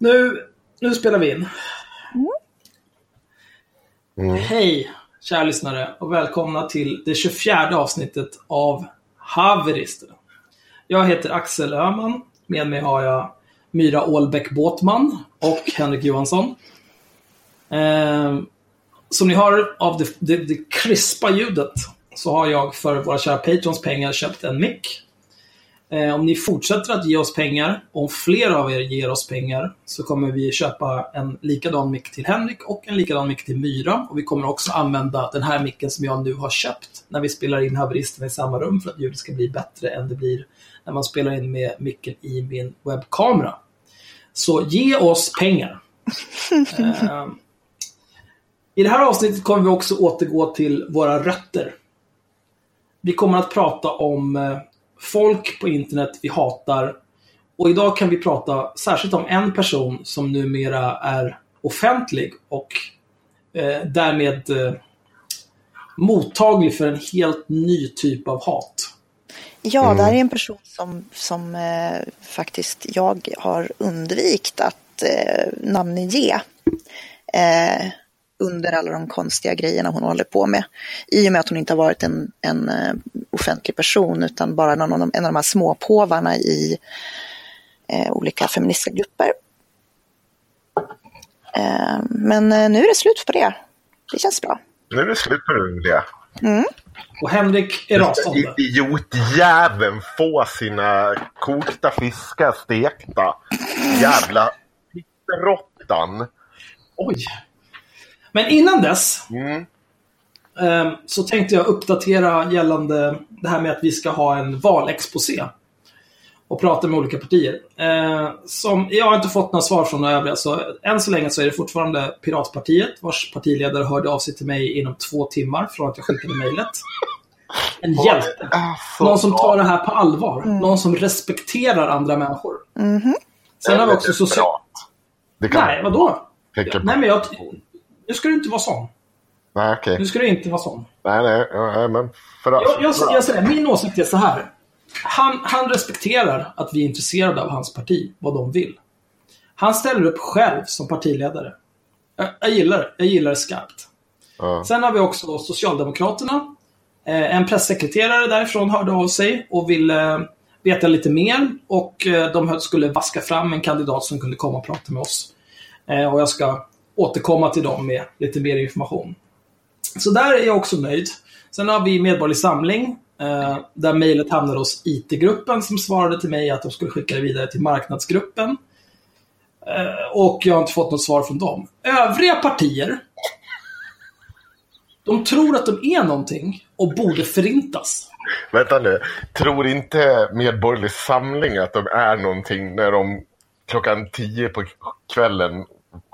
Nu, nu spelar vi in. Hej, kära lyssnare och välkomna till det 24 avsnittet av Haverister. Jag heter Axel Öhman. Med mig har jag Myra Ålbäck Båtman och Henrik Johansson. Eh, som ni hör av det, det, det krispa ljudet så har jag för våra kära patrons pengar köpt en mick. Eh, om ni fortsätter att ge oss pengar, om fler av er ger oss pengar, så kommer vi köpa en likadan mick till Henrik och en likadan mick till Myra. Och vi kommer också använda den här micken som jag nu har köpt när vi spelar in haveristerna i samma rum för att ljudet ska bli bättre än det blir när man spelar in med micken i min webbkamera. Så ge oss pengar. Eh, I det här avsnittet kommer vi också återgå till våra rötter. Vi kommer att prata om eh, folk på internet vi hatar. Och idag kan vi prata särskilt om en person som numera är offentlig och eh, därmed eh, mottaglig för en helt ny typ av hat. Ja, det här är en person som, som eh, faktiskt jag har undvikit att eh, namnge eh, under alla de konstiga grejerna hon håller på med. I och med att hon inte har varit en, en eh, offentlig person utan bara någon av de, en av de här småpåvarna i eh, olika feministiska grupper. Eh, men eh, nu är det slut på det. Det känns bra. Nu är det slut på det. Och Henrik är rasande. Idiotjäveln få sina kokta fiskar stekta. Jävla råttan. Oj. Men innan dess Mm. eh, så tänkte jag uppdatera gällande det här med att vi ska ha en valexposé. Och prata med olika partier. Eh, som, jag har inte fått några svar från några övriga, så än så länge så är det fortfarande Piratpartiet, vars partiledare hörde av sig till mig inom två timmar från att jag skickade mejlet. En hjälte. Alltså, Någon som tar det här på allvar. Någon som respekterar andra människor. Sen har vi också social... Det kan Nej, vadå? Nej, men jag... Nu ska du inte vara sån. Nej, okej. Nu ska du inte vara sån. Nej, nej, nej, men för Jag, jag, jag säger, min åsikt är så här. Han, han respekterar att vi är intresserade av hans parti, vad de vill. Han ställer upp själv som partiledare. Jag, jag gillar det. Jag gillar det skarpt. Ja. Sen har vi också Socialdemokraterna. Eh, en pressekreterare därifrån hörde av sig och ville veta lite mer. Och eh, de skulle vaska fram en kandidat som kunde komma och prata med oss. Eh, och jag ska återkomma till dem med lite mer information. Så där är jag också nöjd. Sen har vi Medborgerlig Samling, eh, där mejlet hamnade hos IT-gruppen som svarade till mig att de skulle skicka det vidare till marknadsgruppen. Eh, och jag har inte fått något svar från dem. Övriga partier, de tror att de är någonting och borde förintas. Vänta nu. Tror inte Medborgerlig Samling att de är någonting när de klockan tio på kvällen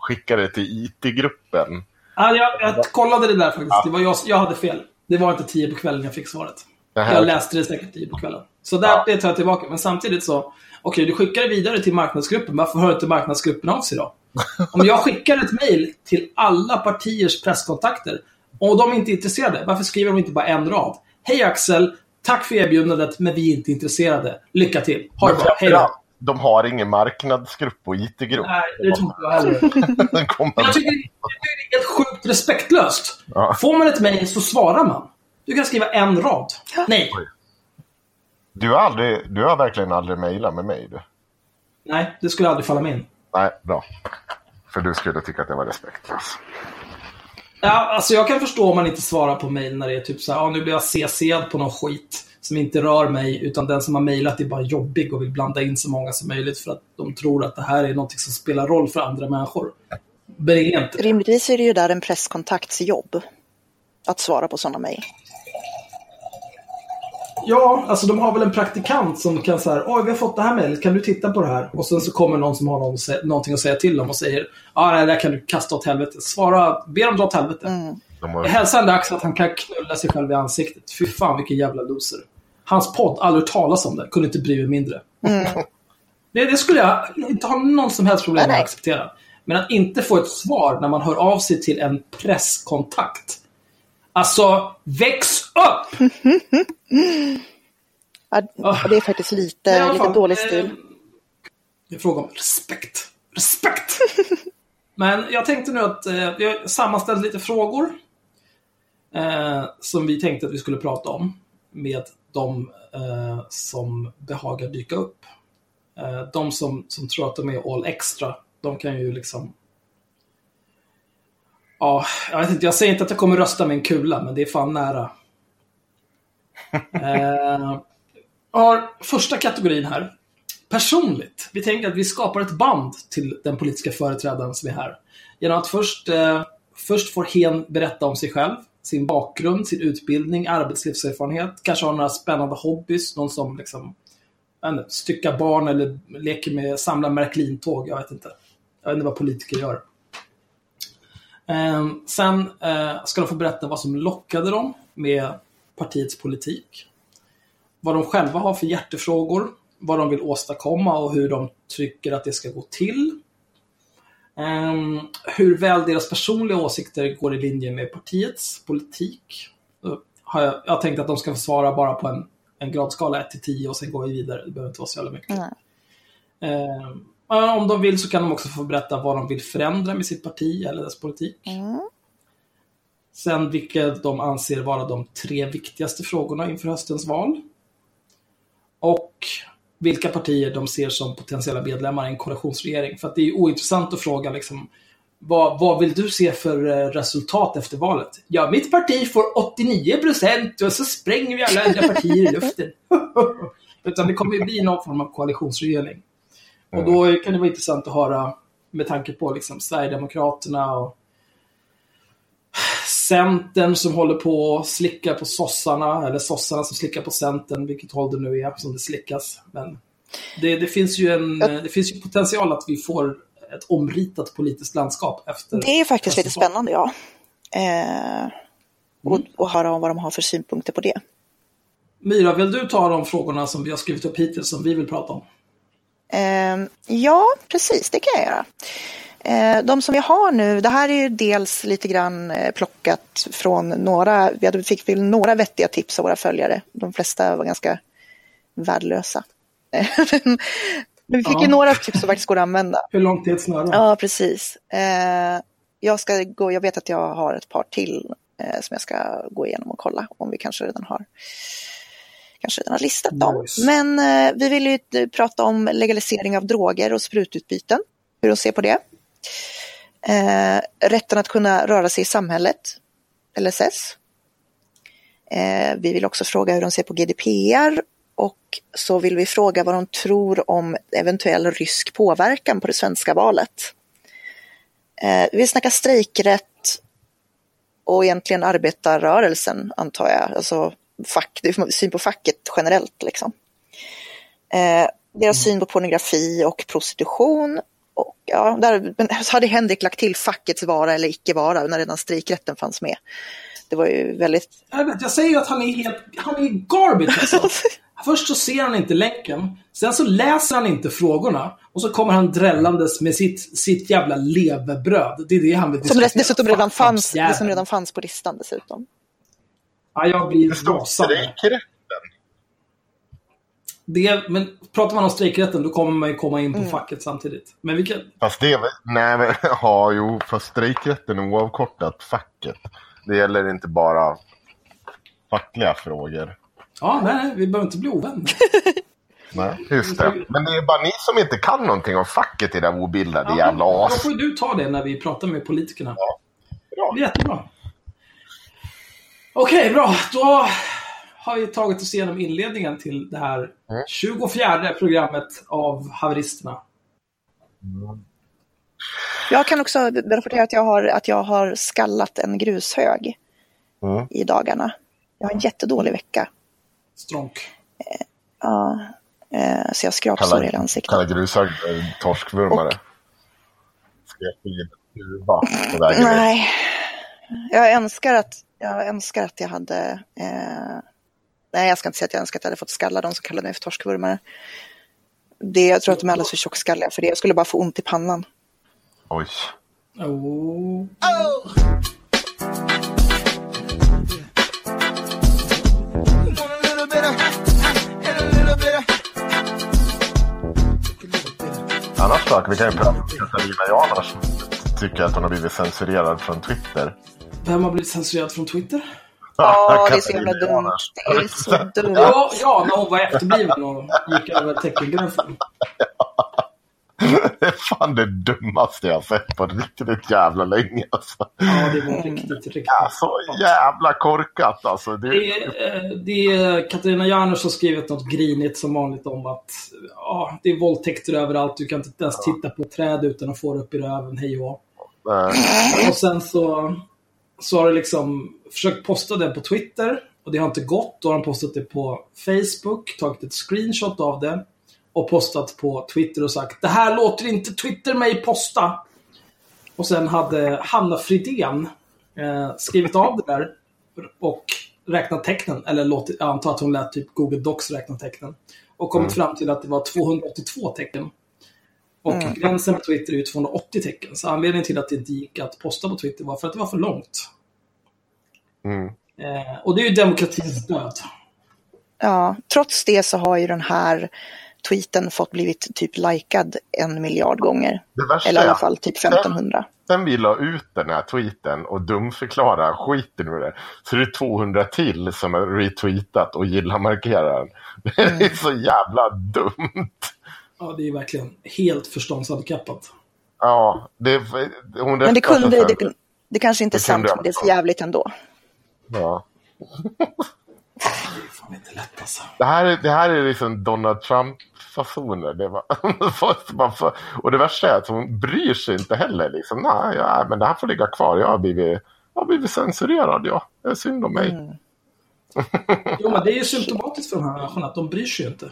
skickar det till IT-gruppen? Ja, jag, jag kollade det där faktiskt. Det var jag, jag hade fel. Det var inte tio på kvällen jag fick svaret. Här- Jag läste det säkert tio på kvällen. Så där, det tar jag tillbaka. Men samtidigt så, okej, du skickar det vidare till marknadsgruppen. Varför hör inte marknadsgruppen av sig då? Om jag skickar ett mejl till alla partiers presskontakter och de är inte intresserade, varför skriver de inte bara en rad? Hej Axel, tack för erbjudandet, men vi är inte intresserade. Lycka till. Ha det bra. Hej då. De har ingen marknadsgrupp och IT-grupp. Nej, det tror inte jag heller. Jag tycker, det är helt sjukt respektlöst. Ja. Får man ett mejl så svarar man. Du kan skriva en rad. Nej. Du har, aldrig, du har verkligen aldrig mejlat med mig. Du. Nej, det skulle aldrig falla mig in. Nej, bra. För du skulle tycka att det var respektlöst. Ja, alltså jag kan förstå om man inte svarar på mejl när det är typ så här, ja, nu blir jag CC'ad på någon skit som inte rör mig, utan den som har mejlat är bara jobbig och vill blanda in så många som möjligt för att de tror att det här är något som spelar roll för andra människor. Men det är inte det. Rimligtvis är det ju där en presskontakts jobb. Att svara på sådana mejl. Ja, alltså de har väl en praktikant som kan säga oj vi har fått det här mejlet, kan du titta på det här? Och sen så kommer någon som har någon, någonting att säga till dem och säger, ja det där kan du kasta åt helvete. Svara, be dem dra åt helvete. Har, hälsar en Dax att han kan knulla sig själv i ansiktet. Fy fan vilken jävla loser. Hans podd, aldrig talas om det. Kunde inte bry mig mindre. Det, det skulle jag inte ha någon som helst problem med att acceptera. Men att inte få ett svar när man hör av sig till en presskontakt. Alltså, väx upp! Ja, det är faktiskt lite, alla lite dålig eh, stil. Det är fråga om respekt. Respekt! Men jag tänkte nu att eh, vi har sammanställt lite frågor eh, som vi tänkte att vi skulle prata om med de eh, som behagar dyka upp. Eh, de som, som tror att de är all extra, de kan ju liksom Ja, jag vet inte, jag säger inte att jag kommer rösta med en kula, men det är fan nära. eh, har första kategorin här. Personligt. Vi tänker att vi skapar ett band till den politiska företrädaren som är här. Genom att först, eh, först får hen berätta om sig själv, sin bakgrund, sin utbildning, arbetslivserfarenhet, kanske har några spännande hobbys, någon som liksom inte, styckar barn eller leker med, samlar Märklintåg, jag vet inte. Jag vet inte vad politiker gör. Eh, sen eh, ska de få berätta vad som lockade dem med partiets politik. Vad de själva har för hjärtefrågor, vad de vill åstadkomma och hur de tycker att det ska gå till. Um, hur väl deras personliga åsikter går i linje med partiets politik. Har jag, jag tänkt att de ska svara bara på en, en gradskala 1 till 10 och sen går vi vidare. Det behöver inte vara så jävla mycket. Um, om de vill så kan de också få berätta vad de vill förändra med sitt parti eller dess politik. Mm. Sen vilka de anser vara de tre viktigaste frågorna inför höstens val. Och vilka partier de ser som potentiella medlemmar i en koalitionsregering. För att det är ointressant att fråga liksom, vad, vad vill du se för eh, resultat efter valet? Ja, mitt parti får 89 procent och så spränger vi alla andra partier i luften. Utan det kommer ju bli någon form av koalitionsregering. Och då kan det vara intressant att höra med tanke på liksom Sverigedemokraterna och Centern som håller på att slicka på sossarna, eller sossarna som slickar på Centern, vilket håll det nu är som det slickas. Men det, det, finns ju en, det finns ju potential att vi får ett omritat politiskt landskap efter... Det är faktiskt lite spännande, ja. Eh, och, Mm. och höra om vad de har för synpunkter på det. Myra, vill du ta de frågorna som vi har skrivit upp hittills som vi vill prata om? Eh, ja, precis, det kan jag göra. Eh, de som vi har nu, det här är ju dels lite grann eh, plockat från några, vi fick väl några vettiga tips av våra följare. De flesta var ganska värdelösa. Men vi fick ju Ja. några tips som faktiskt går att använda. Hur långt är ett snöre? Ja, precis. Eh, jag, ska gå, jag vet att jag har ett par till som jag ska gå igenom och kolla om vi kanske redan har kanske redan har listat dem. Nice. Men vi vill ju prata om legalisering av droger och sprututbyten, hur de ser på det. Eh, rätten att kunna röra sig i samhället, LSS. Eh, vi vill också fråga hur de ser på GDPR och så vill vi fråga vad de tror om eventuell rysk påverkan på det svenska valet. Eh, vi snackar strejkrätt och egentligen arbetarrörelsen antar jag, alltså fack, syn på facket generellt liksom. Eh, deras syn på pornografi och prostitution. Och, ja, där hade Henrik lagt till fackets vara eller icke vara när redan strejkrätten fanns med. Det var ju väldigt... Jag, vet, jag säger ju att han är helt... Han är garbage alltså. Först så ser han inte länken, sen så läser han inte frågorna och så kommer han drällandes med sitt, sitt jävla levebröd. Det är det han vill Som diskutera. dessutom redan fanns, det som redan fanns på listan dessutom. Ja, jag blir rasande. Det, men pratar man om strejkrätten då kommer man ju komma in på Mm. facket samtidigt. Men vi kan... Fast det, nej men, ja jo, fast strejkrätten är oavkortat facket. Det gäller inte bara fackliga frågor. Ja, nej, nej, vi behöver inte bli ovänner. Nej, just det. Men det är bara ni som inte kan någonting om facket i det där obildade jävla Då as. får ju du ta det när vi pratar med politikerna. Bra. Det är jättebra. Okej, bra. Då har vi tagit oss igenom inledningen till det här 24 programmet av Haveristerna. Jag kan också rapportera att jag har, att jag har skallat en grushög Mm. i dagarna. Jag har en jättedålig vecka. Stronk. Ja, eh, så jag skrapsår i hela ansiktet. Kalla grusar eh, torskvurmare. Nej, jag önskar att jag, önskar att jag hade... Eh, nej, jag ska inte säga att jag önskar att jag hade fått skalla de som kallade mig för torskvurmare. Det, jag tror att de är alldeles för tjockskalliga för det. Jag skulle bara få ont i pannan. Oj. Oh. Annars då? Vi kan ju prata om Katarina Janouch. tycker att hon har blivit censurerad från Twitter. Vem har blivit censurerad från Twitter? Ja, det är så jävla dumt. Det är så dumt. Ja, ja när hon var efterbliven och gick över teckengränsen. Det är fan det dummaste jag har sett på riktigt jävla länge. Alltså. Ja, det var riktigt, riktigt. Ja, så jävla korkat alltså. Det, Det är, eh, det är Katarina Janouch som skrivit något grinigt som vanligt om att ja, det är våldtäkter överallt. Du kan inte ens titta på ett träd utan att få det upp i röven. Hej och Och sen så, så har du liksom försökt posta det på Twitter och det har inte gått. Då har han postat det på Facebook, tagit ett screenshot av det och postat på Twitter och sagt det här låter inte Twitter mig posta. Och sen hade Hanna Fridén eh, skrivit av det där och räknat tecknen, eller låtit, jag antar att hon lät typ Google Docs räkna tecknen. Och kommit fram till att det var 282 tecken. Och gränsen på Twitter är ju 280 tecken. Så anledningen till att det inte gick att posta på Twitter var för att det var för långt. mm. Eh, och det är ju demokratins död. Ja, trots det så har ju den här tweeten fått blivit typ likad en miljard gånger. Det värsta Eller i alla fall typ 1500. Sen vi la ut den här tweeten och dumförklara skiten ur det. Så det är 200 till som har retweetat och gillar-markerar den. Det är så jävla dumt. Ja, det är verkligen helt förståndshandikappat. Ja, det, hon Men det kunde, sen. det, det kanske inte är Det sant, men det är så jävligt ändå. Ja. Det är fan inte lätt alltså. Det här, är- det här är liksom Donald Trump-fasoner. Det var, och det värsta är att hon bryr sig inte heller. Liksom, Nej, ja, men det här får ligga kvar. Jag har blivit, jag har blivit censurerad. Ja. Det är synd om mig. Mm. Jo, men det är ju symptomatiskt för de här människorna att de bryr sig inte.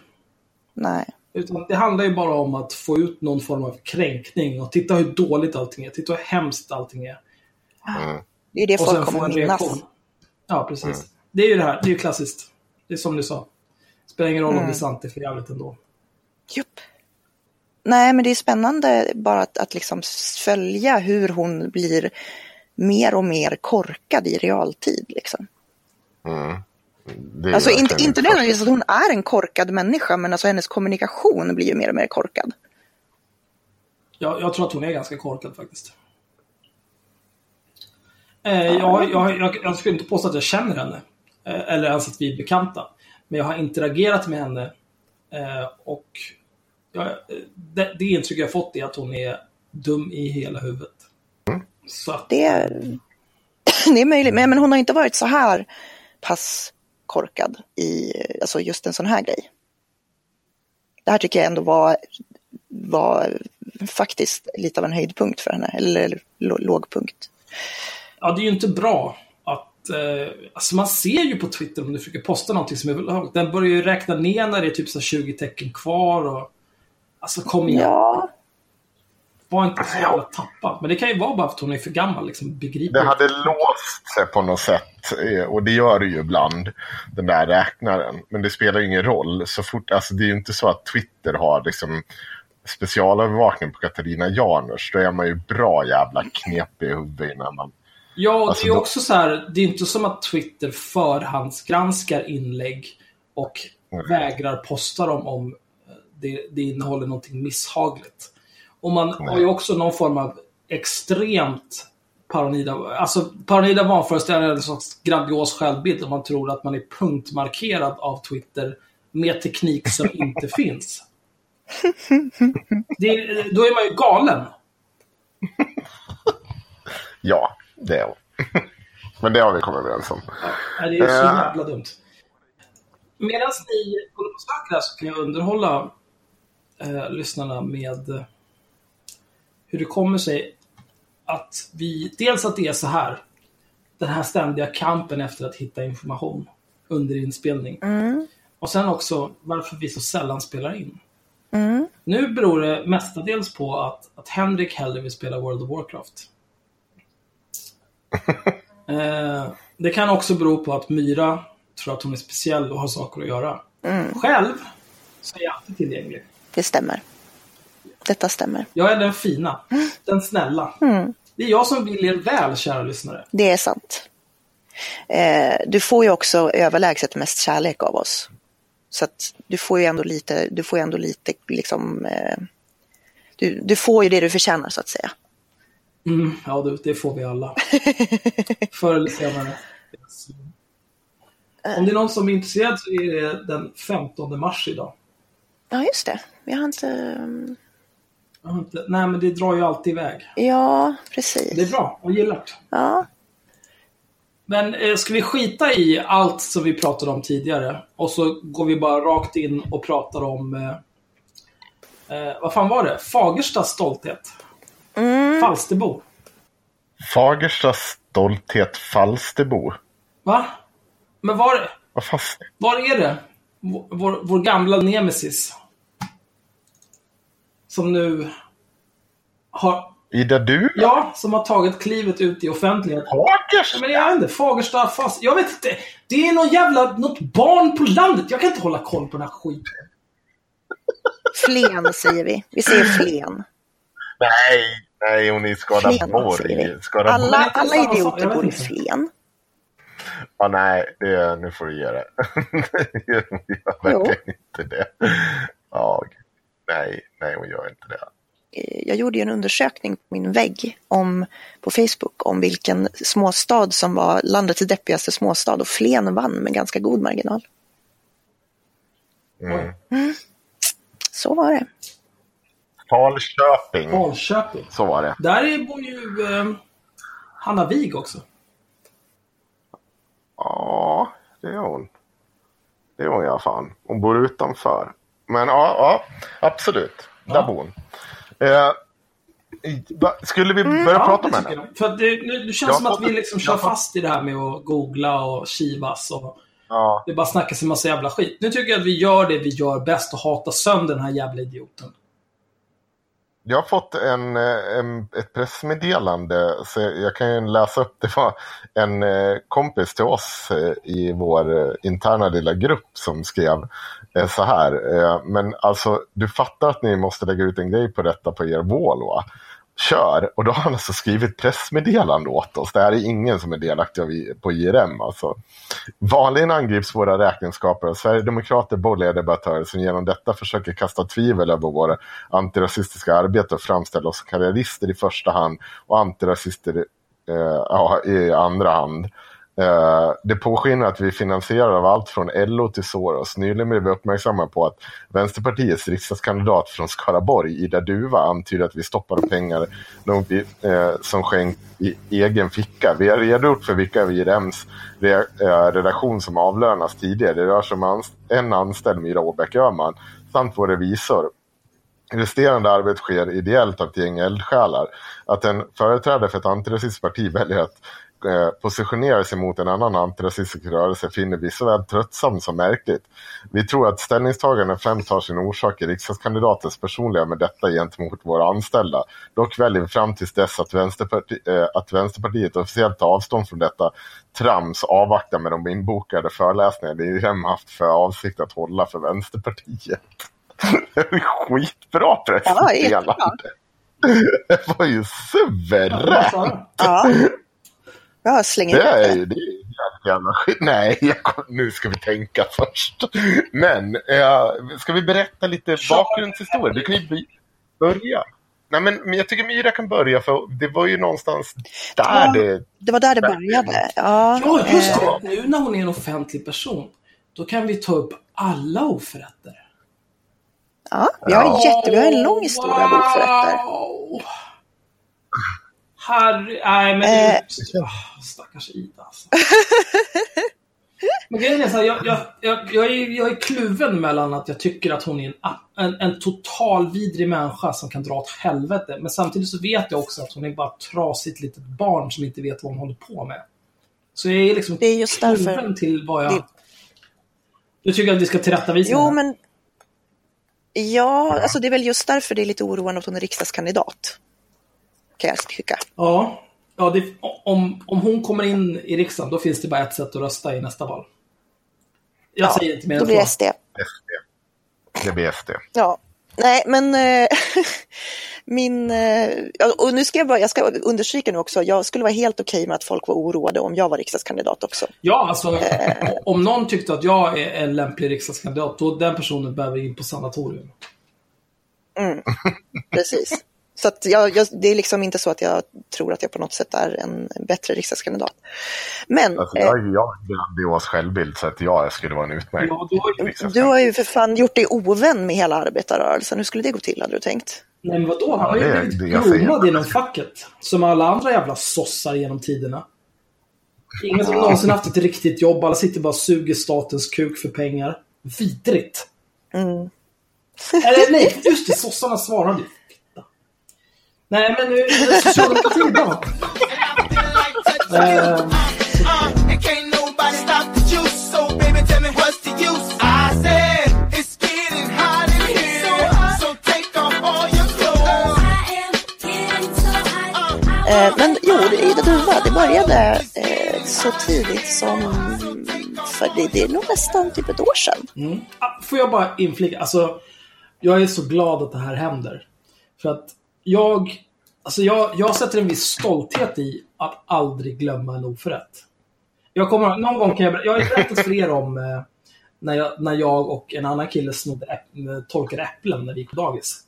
Nej. Utan det handlar ju bara om att få ut någon form av kränkning och titta hur dåligt allting är. Titta hur hemskt allting är. Mm. Det är det Och folk kommer en minnas. reaktion. Ja, precis. Det är ju det här. Det är ju klassiskt. Det är som du sa. Spelar ingen roll om det är sant, det är för jävligt ändå. Jupp. Nej, men det är spännande bara att, att liksom följa hur hon blir mer och mer korkad i realtid. Liksom. Mm. Alltså inte, inte nödvändigtvis att hon är en korkad människa, men alltså hennes kommunikation blir ju mer och mer korkad. Jag, jag tror att hon är ganska korkad faktiskt. Eh, jag, jag, jag, jag skulle inte påstå att jag känner henne. Eh, eller ens att vi är bekanta. Men jag har interagerat med henne. Eh, och jag, eh, det, det intryck jag har fått är att hon är dum i hela huvudet. Så att, Det är, det är möjligt, men, men hon har inte varit så här pass korkad i alltså just en sån här grej. Det här tycker jag ändå var, var faktiskt lite av en höjdpunkt för henne, eller lå- lågpunkt. Ja, det är ju inte bra att... Eh, alltså man ser ju på Twitter om du försöker posta någonting som är högt. Den börjar ju räkna ner när det är typ så här 20 tecken kvar och... Alltså kom igen. Ja, Var inte så jävla tappad. Men det kan ju vara bara för att hon är för gammal. Liksom, Det hade låst sig på något sätt. eh, Och det gör det ju ibland. Den där räknaren. Men det spelar ju ingen roll. Så fort, alltså det är ju inte så att Twitter har liksom specialövervakning på Katarina Janouch. Då är man ju bra jävla knepig i huvudet innan man... Ja, och Alltså, det är då- också så här. Det är inte som att Twitter förhandsgranskar inlägg och Nej. vägrar posta dem om eh, det, det innehåller någonting misshagligt. Och man har ju också någon form av extremt paranoida, alltså paranoida vanföreställningar är en sorts grandios självbild om man tror att man är punktmarkerad av Twitter med teknik som inte finns. Det, är- då är man ju galen. Ja, det är. Men det har vi kommit överens om. Nej, det är så Eh. jävla dumt. Medan ni håller på och söker här så kan jag underhålla eh, lyssnarna med hur det kommer sig att vi... Dels att det är så här. Den här ständiga kampen efter att hitta information under inspelning. Och sen också varför vi så sällan spelar in. Nu beror det mestadels på att, att Henrik hellre vill spela World of Warcraft. Eh, det kan också bero på att Myra tror att hon är speciell och har saker att göra. Själv så är jag alltid tillgänglig. det stämmer. Detta stämmer. Jag är den fina, den snälla. Det är jag som vill er väl, kära lyssnare. Det är sant. Eh, du får ju också överlägset mest kärlek av oss. Så att du får ju ändå lite, du får ju ändå lite liksom, eh, du, du får ju det du förtjänar så att säga. Mm, ja, du, det får vi alla. Förr eller senare. Om det är någon som är intresserad så är det den 15 mars idag. Ja, just det. Vi har inte... um, Jag har inte, nej, men det drar ju alltid iväg. Ja, precis. Det är bra, jag gillar det. Ja, Men eh, ska vi skita i allt som vi pratade om tidigare och så går vi bara rakt in och pratar om eh, eh, vad fan var det? Fagerstas stolthet. Falsterbo. Fagerstas stolthet Falsterbo. Va? Men var, Vad fan? var är det? Vår, vår, vår gamla nemesis. Som nu har, Ida du? ja, som har tagit klivet ut i offentligheten. Fagersta? Men jag vet inte, Fagersta fast... Jag vet inte. Det är någon jävla... Något barn på landet. Jag kan inte hålla koll på den här skiten. Flen säger vi. Vi säger Flen. Nej, nej, hon är i Skaraborg. Skaraborg. Alla, alla idioter bor i. Flen. Ja, nej, det, nu får du ge det. Jag gör verkligen inte det. Ja, nej, nej, hon gör inte det. Eh, Jag gjorde ju en undersökning på min vägg om, på Facebook om vilken småstad som var landets deppigaste småstad och Flen vann med ganska god marginal. Mm. Så var det. Falköping, Falköping. så var det. Där är, bor ju eh, Hanna Wig också. Ja, det är hon. Det är hon ja, fan. Hon bor utanför. Men ja, ja absolut. Där Ja. bor hon. Eh, skulle vi börja prata det om henne? För det, nu, det känns Jag som att vi liksom kör fast i det här med att googla och kivas och Ja, det bara snackas en massa jävla skit. Nu tycker jag att vi gör det vi gör bäst och hatar sönder den här jävla idioten. jag har fått en, eh, en, ett pressmeddelande, så jag kan ju läsa upp. Det var en eh, kompis till oss eh, i vår interna lilla grupp som skrev Eh, så här. Eh, men alltså, du fattar att ni måste lägga ut en grej på detta på er wall, va? Kör! Och då har han alltså skrivit pressmeddelande åt oss. Det här är ingen som är delaktig på IRM. Alltså. Vanligen angrips våra räkenskaper av Sverigedemokrater, borgerliga debattörer som genom detta försöker kasta tvivel över våra antirasistiska arbete och framställa oss som karriärister i första hand och antirasister eh, ja, i andra hand. Eh, det påskinner att vi finansierar av allt från LO till Soros. Nyligen blev vi uppmärksamma på att Vänsterpartiets riksdagskandidat från Skaraborg, Ida Duva, antyder att vi stoppar pengar de, vi, eh, som skänkt i egen ficka. Vi har redogjort för vilka av IRMs re, eh, redaktion som avlönas tidigare. Det rör sig om anst en anställd, Myra Åbäck Öhman, samt vår revisor. Resterande arbete sker ideellt av ett gäng eldsjälar. Att en företrädare för ett antirasistiskt parti väljer att eh, positionera sig mot en annan antirasistisk rörelse finner vi såväl tröttsamt som märkligt. Vi tror att ställningstaganden främst har sin orsak i riksdagskandidatens personliga med detta gentemot våra anställda. Dock väljer vi fram tills dess att, Vänsterparti eh, att Vänsterpartiet officiellt tar avstånd från detta trams avvakta med de inbokade föreläsningar det IRM haft för avsikt att hålla för Vänsterpartiet. Det är skitbra pressmeddelande. Det var ju suveränt. Ja. Jag slänger Det ut är det. ju det är jävla skit. Nej, jag nu ska vi tänka först. Men, eh, ska vi berätta lite bakgrundshistoria? Du kan ju börja. Nej, men, men jag tycker Myra kan börja, för det var ju någonstans där Ja. det... Det var där det började. Ja, Ja, just eh, det. Nu när hon är en offentlig person, då kan vi ta upp alla oförrätter. ja vi, har en jätte, vi har en lång historia av oförrätter. Herre... Nej, men... Eh. Ah, stackars Ida alltså. Men grejen är så här, jag, jag, jag, jag, är, jag är kluven mellan att jag tycker att hon är en, en, en total vidrig människa som kan dra åt helvete. Men samtidigt så vet jag också att hon är bara ett trasigt litet barn som inte vet vad hon håller på med. Så jag är liksom Det är just därför- kluven till vad jag... det- Du tycker att vi ska tillrättavisa Jo, men... Ja, alltså det är väl just därför det är lite oroande att hon är riksdagskandidat. Kan jag tycka. Ja, ja det, om, om hon kommer in i riksdagen, då finns det bara ett sätt att rösta i nästa val. Jag Ja, säger inte mer Då än blir det så. SD. SD. Det blir SD. Ja, nej men eh, min, ja, och nu ska jag bara, jag ska understryka nu också, jag skulle vara helt okej med att folk var oroade om jag var riksdagskandidat också. Ja, alltså om någon tyckte att jag är en lämplig riksdagskandidat, då den personen behöver in på sanatorium. Precis. Så att jag, jag, det är liksom inte så att jag tror att jag på något sätt är en bättre riksdagskandidat. Men... Alltså, jag, eh, jag har grandios självbild så att jag skulle vara en utmärkt ja, du, har, du har ju för fan gjort dig ovän med hela arbetarrörelsen. Hur skulle det gå till, hade du tänkt? Nej, men vadå? Han har ju blivit groomad inom facket. Som alla andra jävla sossar genom tiderna. Ingen som någonsin haft ett riktigt jobb. Alla sitter bara och suger statens kuk för pengar. Vidrigt. Mm. Eller nej, just det. Sossarna svarade ju. Nej, men nu socialdemokratin då. men jo, Ida Duva, det började eh, så tidigt som... För det, det, är nog nästan typ ett år sedan. Mm. Får jag bara inflika? Alltså, jag är så glad att det här händer. För att jag... Alltså jag, jag sätter en viss stolthet i att aldrig glömma en oförrätt. Jag kommer, någon gång kan jag Jag har berättat för er om eh, när, jag, när jag och en annan kille snodde äpp, torkade äpplen när vi gick på dagis.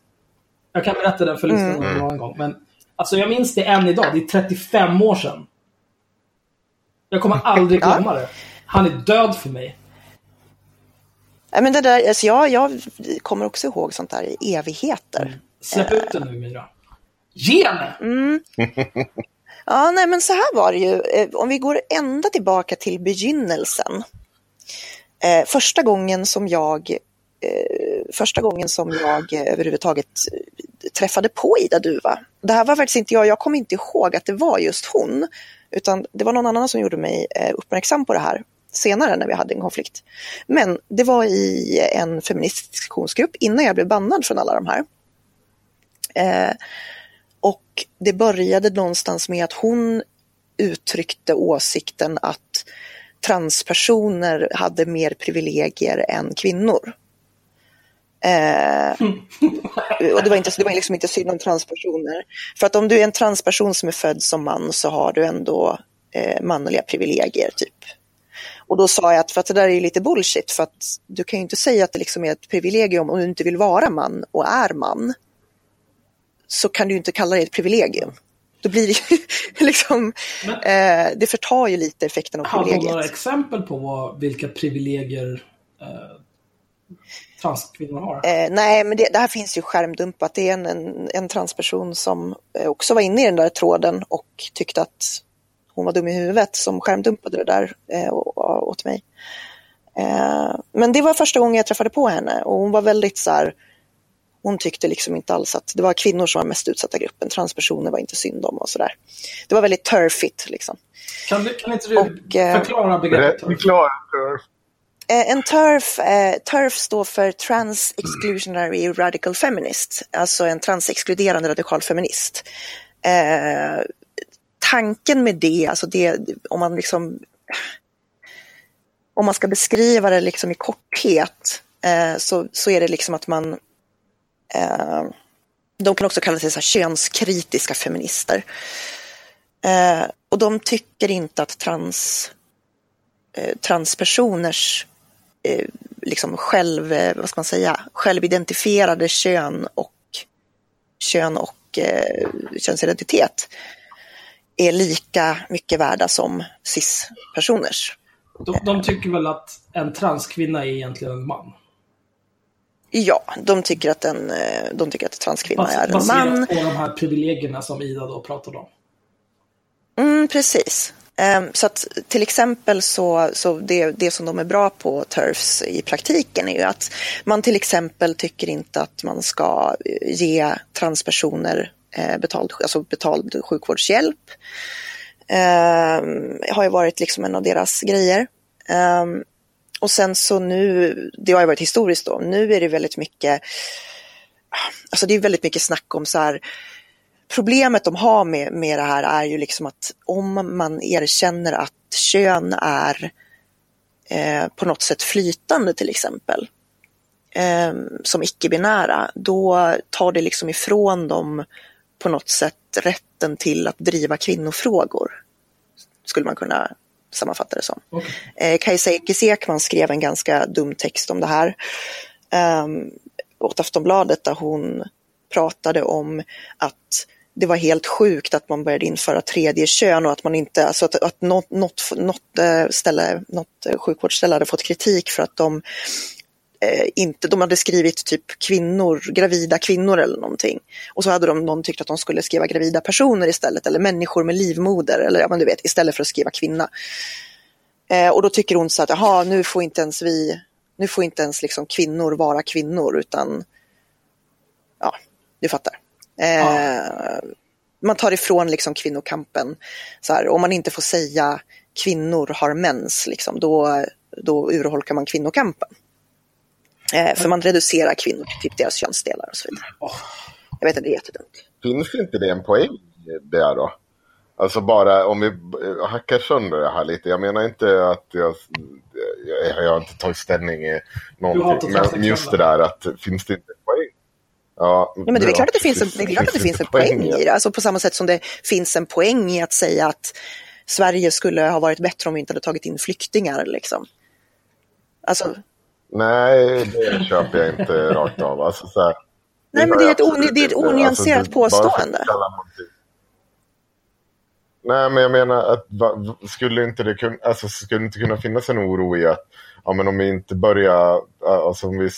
Jag kan berätta den för lyssnarna mm. någon gång. Men Alltså jag minns det än idag. Det är 35 år sedan. Jag kommer aldrig glömma det. Han är död för mig. Men det där, alltså jag, jag kommer också ihåg sånt där i evigheter. Mm. Släpp ut den nu Mira. Ge henne! Mm. Ja, nej men så här var det ju. Eh, om vi går ända tillbaka till begynnelsen. Eh, första gången som jag eh, första gången som jag överhuvudtaget träffade på Ida Duva. Det här var faktiskt inte jag, jag kommer inte ihåg att det var just hon, utan det var någon annan som gjorde mig eh, uppmärksam på det här senare när vi hade en konflikt. Men det var i en feministisk diskussionsgrupp innan jag blev bannad från alla de här. Eh, och det började någonstans med att hon uttryckte åsikten att transpersoner hade mer privilegier än kvinnor. Eh, och det var, inte, det var liksom inte synd om transpersoner. För att om du är en transperson som är född som man så har du ändå eh, manliga privilegier typ. Och då sa jag att för att det där är lite bullshit för att du kan ju inte säga att det liksom är ett privilegium om du inte vill vara man och är man. Så kan du inte kalla det ett privilegium. Då blir det ju liksom, Men, eh, det förtar ju lite effekten av privilegiet. Har du några exempel på vad, vilka privilegier eh, transkvinnor har? Eh, nej, men det, det, här finns ju skärmdumpat. Det är en, en, en, transperson som eh, också var inne i den där tråden och tyckte att hon var dum i huvudet som skärmdumpade det där eh, åt mig. Eh, men det var första gången jag träffade på henne och hon var väldigt så här, hon tyckte liksom inte alls att det var kvinnor som var mest utsatta gruppen, transpersoner var inte synd om och sådär. Det var väldigt turfigt liksom. Kan, du, kan inte du och, eh, förklara begreppet turf? Eh, en TERF, eh, TERF står för Trans Exclusionary Radical Feminist, alltså en transexkluderande radikal feminist. Eh, tanken med det, alltså det, om man liksom om man ska beskriva det liksom i korthet eh, så, så är det liksom att man eh, Eh, de kan också kalla sig så här könskritiska feminister. Eh, och de tycker inte att trans, eh, transpersoners eh, liksom själv, eh, vad ska man säga, självidentifierade kön och kön och eh, könsidentitet är lika mycket värda som cis-personers. De, de, tycker väl att en transkvinna är egentligen en man? Ja, de tycker att en, eh, de tycker att en transkvinna Bas, är en man. På de här privilegierna som Ida då pratade om? Mm, precis. Ehm, så att till exempel så, så det, det som de är bra på TERFs i praktiken är ju att man till exempel tycker inte att man ska ge transpersoner eh, betald, alltså betald sjukvårdshjälp. Um, har ju varit liksom en av deras grejer. Um, och sen så nu, det har ju varit historiskt då, nu är det väldigt mycket, alltså det är väldigt mycket snack om så här, problemet de har med, med det här är ju liksom att om man erkänner att kön är eh, på något sätt flytande till exempel, eh, som icke-binära, då tar det liksom ifrån dem på något sätt rätten till att driva kvinnofrågor. Skulle man kunna sammanfatta det som. Okay. Eh, Kajsa Ekis Ekman skrev en ganska dum text om det här eh, åt Aftonbladet där hon pratade om att det var helt sjukt att man började införa tredje kön och att man inte, alltså att, att något, något, något, eh, ställe, något eh, sjukvårdsställe hade fått kritik för att de eh, inte, de hade skrivit typ kvinnor, gravida kvinnor eller någonting. Och så hade de, någon tyckt att de skulle skriva gravida personer istället eller människor med livmoder eller ja men du vet istället för att skriva kvinna. Eh, och då tycker hon så att jaha nu får inte ens vi, nu får inte ens liksom kvinnor vara kvinnor utan ja, du fattar. Eh, Man tar ifrån liksom kvinnokampen. Så här, om man inte får säga kvinnor har mens, liksom, då, då urholkar man kvinnokampen. Eh, för man reducerar kvinnor till typ deras könsdelar och så vidare. Jag vet att det är jättedumt. Finns inte det en poäng det då? Alltså bara om vi hackar sönder det här lite. Jag menar inte att jag, jag, jag har inte tagit ställning i någonting. Men just det där att finns det inte en poäng? Ja, ja, men det är klart att det finns en, det är klart att det finns en poäng i det. Alltså på samma sätt som det finns en poäng i att säga att Sverige skulle ha varit bättre om vi inte hade tagit in flyktingar. Liksom. Alltså, Nej, det köper jag inte rakt av. Alltså, så här, Nej, men det är ett, on, det är ett onyanserat alltså, påstående. Nej, men jag menar att va, skulle inte det kunna, alltså, skulle inte kunna finnas en oro i att ja, men om vi inte börjar, alltså om vi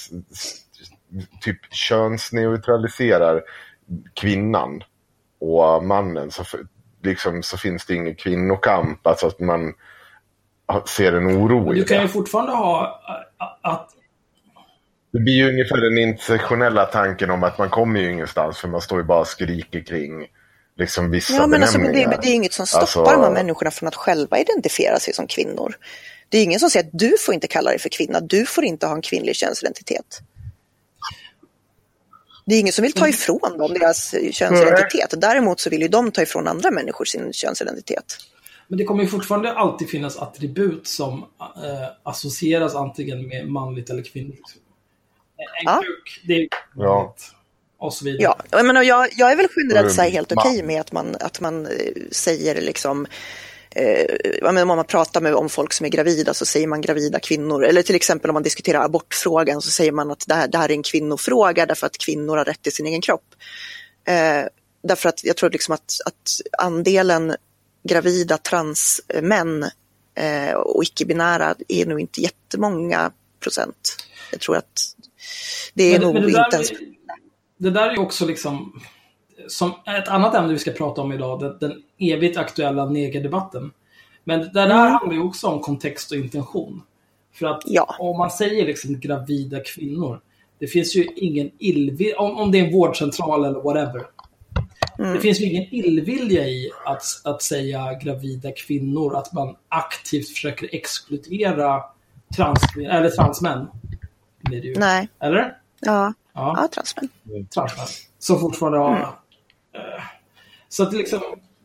typ könsneutraliserar kvinnan och mannen så, liksom, så finns det ingen kvinnokamp. Alltså att man ser en oro i det. Du kan ju fortfarande ha att... Det blir ju ungefär den intersektionella tanken om att man kommer ju ingenstans för man står ju bara och skriker kring liksom vissa ja, men alltså, det, det, är inget som stoppar alltså... de här människorna från att själva identifiera sig som kvinnor. Det är ingen som säger att du får inte kalla dig för kvinna, du får inte ha en kvinnlig könsidentitet. Det är ingen som vill ta ifrån dem deras könsidentitet. Däremot så vill ju de ta ifrån andra människor sin könsidentitet. Men det kommer ju fortfarande alltid finnas attribut som eh, associeras antingen med manligt eller kvinnligt. En ja. kuk, det är ja. och så vidare. Ja, jag, menar, jag, jag är väl generellt så helt okej okay med att man, att man eh, säger liksom eh, om man pratar med om folk som är gravida så säger man gravida kvinnor. Eller till exempel om man diskuterar abortfrågan så säger man att det här, det här är en kvinnofråga därför att kvinnor har rätt till sin egen kropp. Eh, därför att jag tror liksom att, att andelen gravida transmän eh, och icke-binära är nog inte jättemånga procent. Jag tror att det är men, nog men det inte ens... Det där är också liksom som ett annat ämne vi ska prata om idag, den, den evigt aktuella negerdebatten. Men det där mm. handlar ju också om kontext och intention. För att ja. om man säger liksom gravida kvinnor, det finns ju ingen illvilja, om, om det är en vårdcentral eller whatever. Mm. Det finns ju ingen illvilja i att, att säga gravida kvinnor, att man aktivt försöker exkludera trans, eller transmän. Blir det ju. Nej. Eller? Ja, ja. ja transmän. Transmän. Som fortfarande har mm. Så att liksom,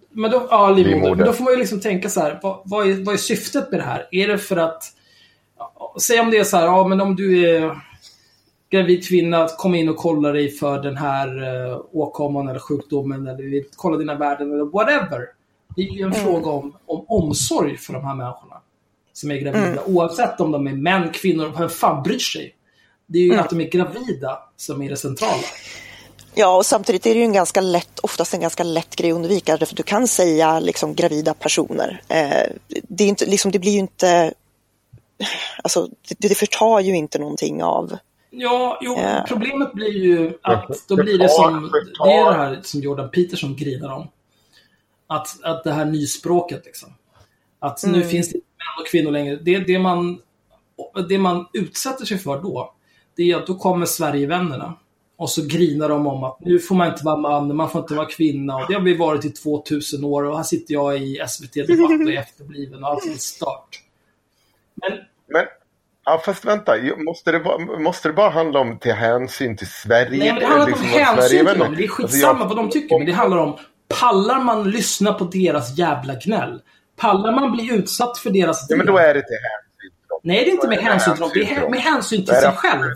men då, ja, livmoder. Men då får man ju liksom tänka så här, vad, vad, är, vad är syftet med det här? Är det för att, säg om det är så här, ja men om du är gravid kvinna, kom in och kolla dig för den här uh, åkomman eller sjukdomen eller kolla dina värden eller whatever. Det är ju en mm. fråga om, om omsorg för de här människorna som är gravida. Mm. Oavsett om de är män, kvinnor, vem fan bryr sig? Det är ju mm. att de är gravida som är det centrala. Ja, och samtidigt är det ju en ganska lätt, oftast en ganska lätt grej att undvika, för du kan säga liksom gravida personer. Eh, det, är inte, liksom, det blir ju inte, alltså det, det förtar ju inte någonting av Ja, jo, eh. problemet blir ju att då blir det som, det är det här som Jordan Peterson grinar om. Att, att det här nyspråket liksom. Att mm. nu finns det inte män och kvinnor längre. Det, det, man, det man utsätter sig för då, det är att då kommer Sverigevännerna och så grinar de om att nu får man inte vara man, man får inte vara kvinna. Och det har vi varit i 2000 år och här sitter jag i SVT Debatt och är efterbliven och allt är stört. Men, men Ja, fast vänta. Måste det, bara, måste det bara handla om till hänsyn till Sverige? Nej, men det handlar inte om liksom hänsyn till dem. Det är skitsamma alltså, jag... vad de tycker. Men det handlar om, pallar man lyssna på deras jävla gnäll? Pallar man bli utsatt för deras... Ja, men då är det till hänsyn till dem. Nej, det är inte med hänsyn till dem. Det är med hänsyn till sig själv.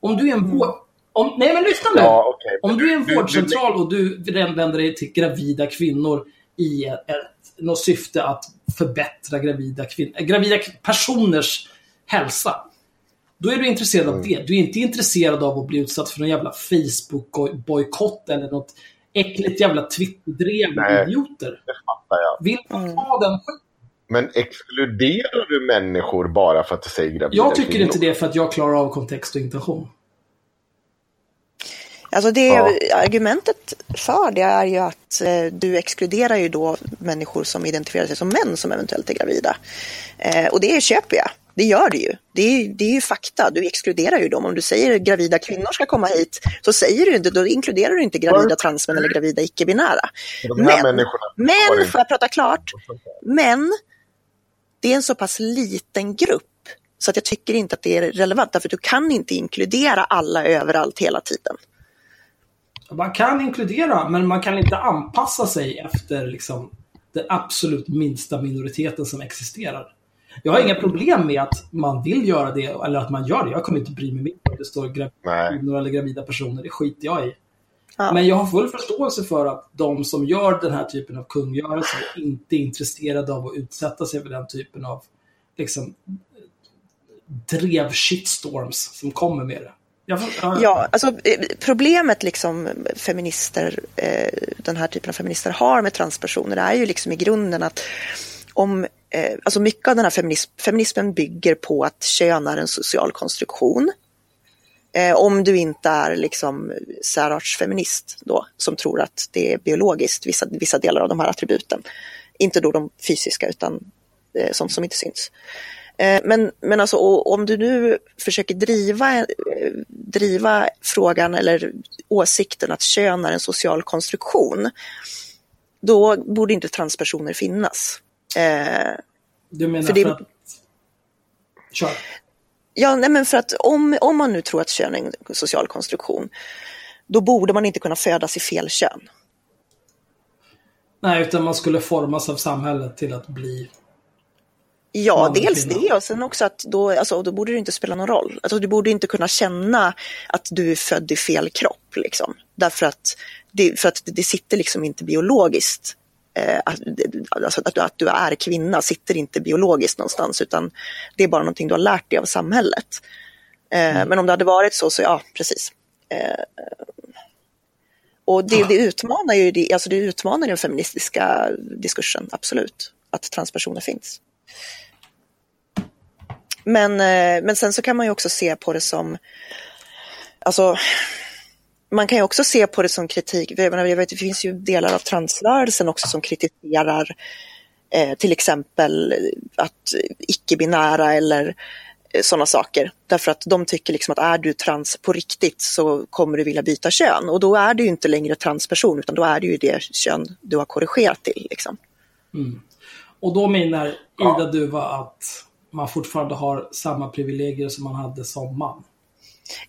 Om du är en vård... Om, nej men lyssna nu. Ja, okay. Om du är en vårdcentral och du vänder dig till gravida kvinnor i ett, något syfte att förbättra gravida, kvin, gravida personers hälsa. Då är du intresserad av Mm. det. Du är inte intresserad av att bli utsatt för någon jävla Facebook-bojkott eller något äckligt jävla Twitter-drev med idioter. Det fattar jag. Vill man Mm. ha den? Men exkluderar du människor bara för att du säger gravida Jag tycker kvinnor? inte det för att jag klarar av kontext och intention. Alltså det, Ja. argumentet för det är ju att eh, du exkluderar ju då människor som identifierar sig som män som eventuellt är gravida. Eh, och det köper jag. Det gör det ju. Det är, det är ju fakta. Du exkluderar ju dem. Om du säger gravida kvinnor ska komma hit så säger du inte, då inkluderar du inte gravida transmän eller gravida icke-binära. Men- Men, får jag prata klart? Men det är en så pass liten grupp så att jag tycker inte att det är relevant. Därför du kan inte inkludera alla överallt hela tiden. Man kan inkludera, men man kan inte anpassa sig efter liksom, den absolut minsta minoriteten som existerar. Jag har inga problem med att man vill göra det, eller att man gör det. Jag kommer inte bry mig mindre om det står gravida eller gravida personer. Det skiter jag i. Ja. Men jag har full förståelse för att de som gör den här typen av kungörelser inte är intresserade av att utsätta sig för den typen av liksom, drev shitstorms som kommer med det. Jag, får- jag, Ja, alltså eh, problemet liksom feminister, eh, den här typen av feminister har med transpersoner är ju liksom i grunden att om, eh, alltså mycket av den här feminism, feminismen bygger på att kön är en social konstruktion. Eh, om du inte är liksom särartsfeminist då, som tror att det är biologiskt, vissa, vissa delar av de här attributen. Inte då de fysiska utan eh, sånt som inte syns. Eh, men, men alltså, om du nu försöker driva, eh, driva frågan eller åsikten att kön är en social konstruktion, då borde inte transpersoner finnas. Eh, du menar för för, det- att... Kör. Ja, nej men för att om, om man nu tror att kön är en social konstruktion, då borde man inte kunna födas i fel kön. Nej, utan man skulle formas av samhället till att bli... Ja, dels det och sen också att då, alltså, då borde det inte spela någon roll. Alltså, du borde inte kunna känna att du är född i fel kropp. Liksom. Därför att det, för att det sitter liksom inte biologiskt. Eh, att, alltså, att, du, att du är kvinna sitter inte biologiskt någonstans utan det är bara någonting du har lärt dig av samhället. Eh, Men om det hade varit så, så ja, precis. Eh, och det, det utmanar ju det, alltså det utmanar den feministiska diskursen, absolut. Att transpersoner finns. Men, men sen så kan man ju också se på det som, alltså, man kan ju också se på det som kritik. Jag, menar, jag vet, det finns ju delar av transrörelsen också som kritiserar eh, till exempel att icke-binära eller eh, sådana saker. Därför att de tycker liksom att är du trans på riktigt så kommer du vilja byta kön. Och då är du inte längre transperson utan då är det ju det kön du har korrigerat till. Liksom. Och då menar Ida Duva att man fortfarande har samma privilegier som man hade som man.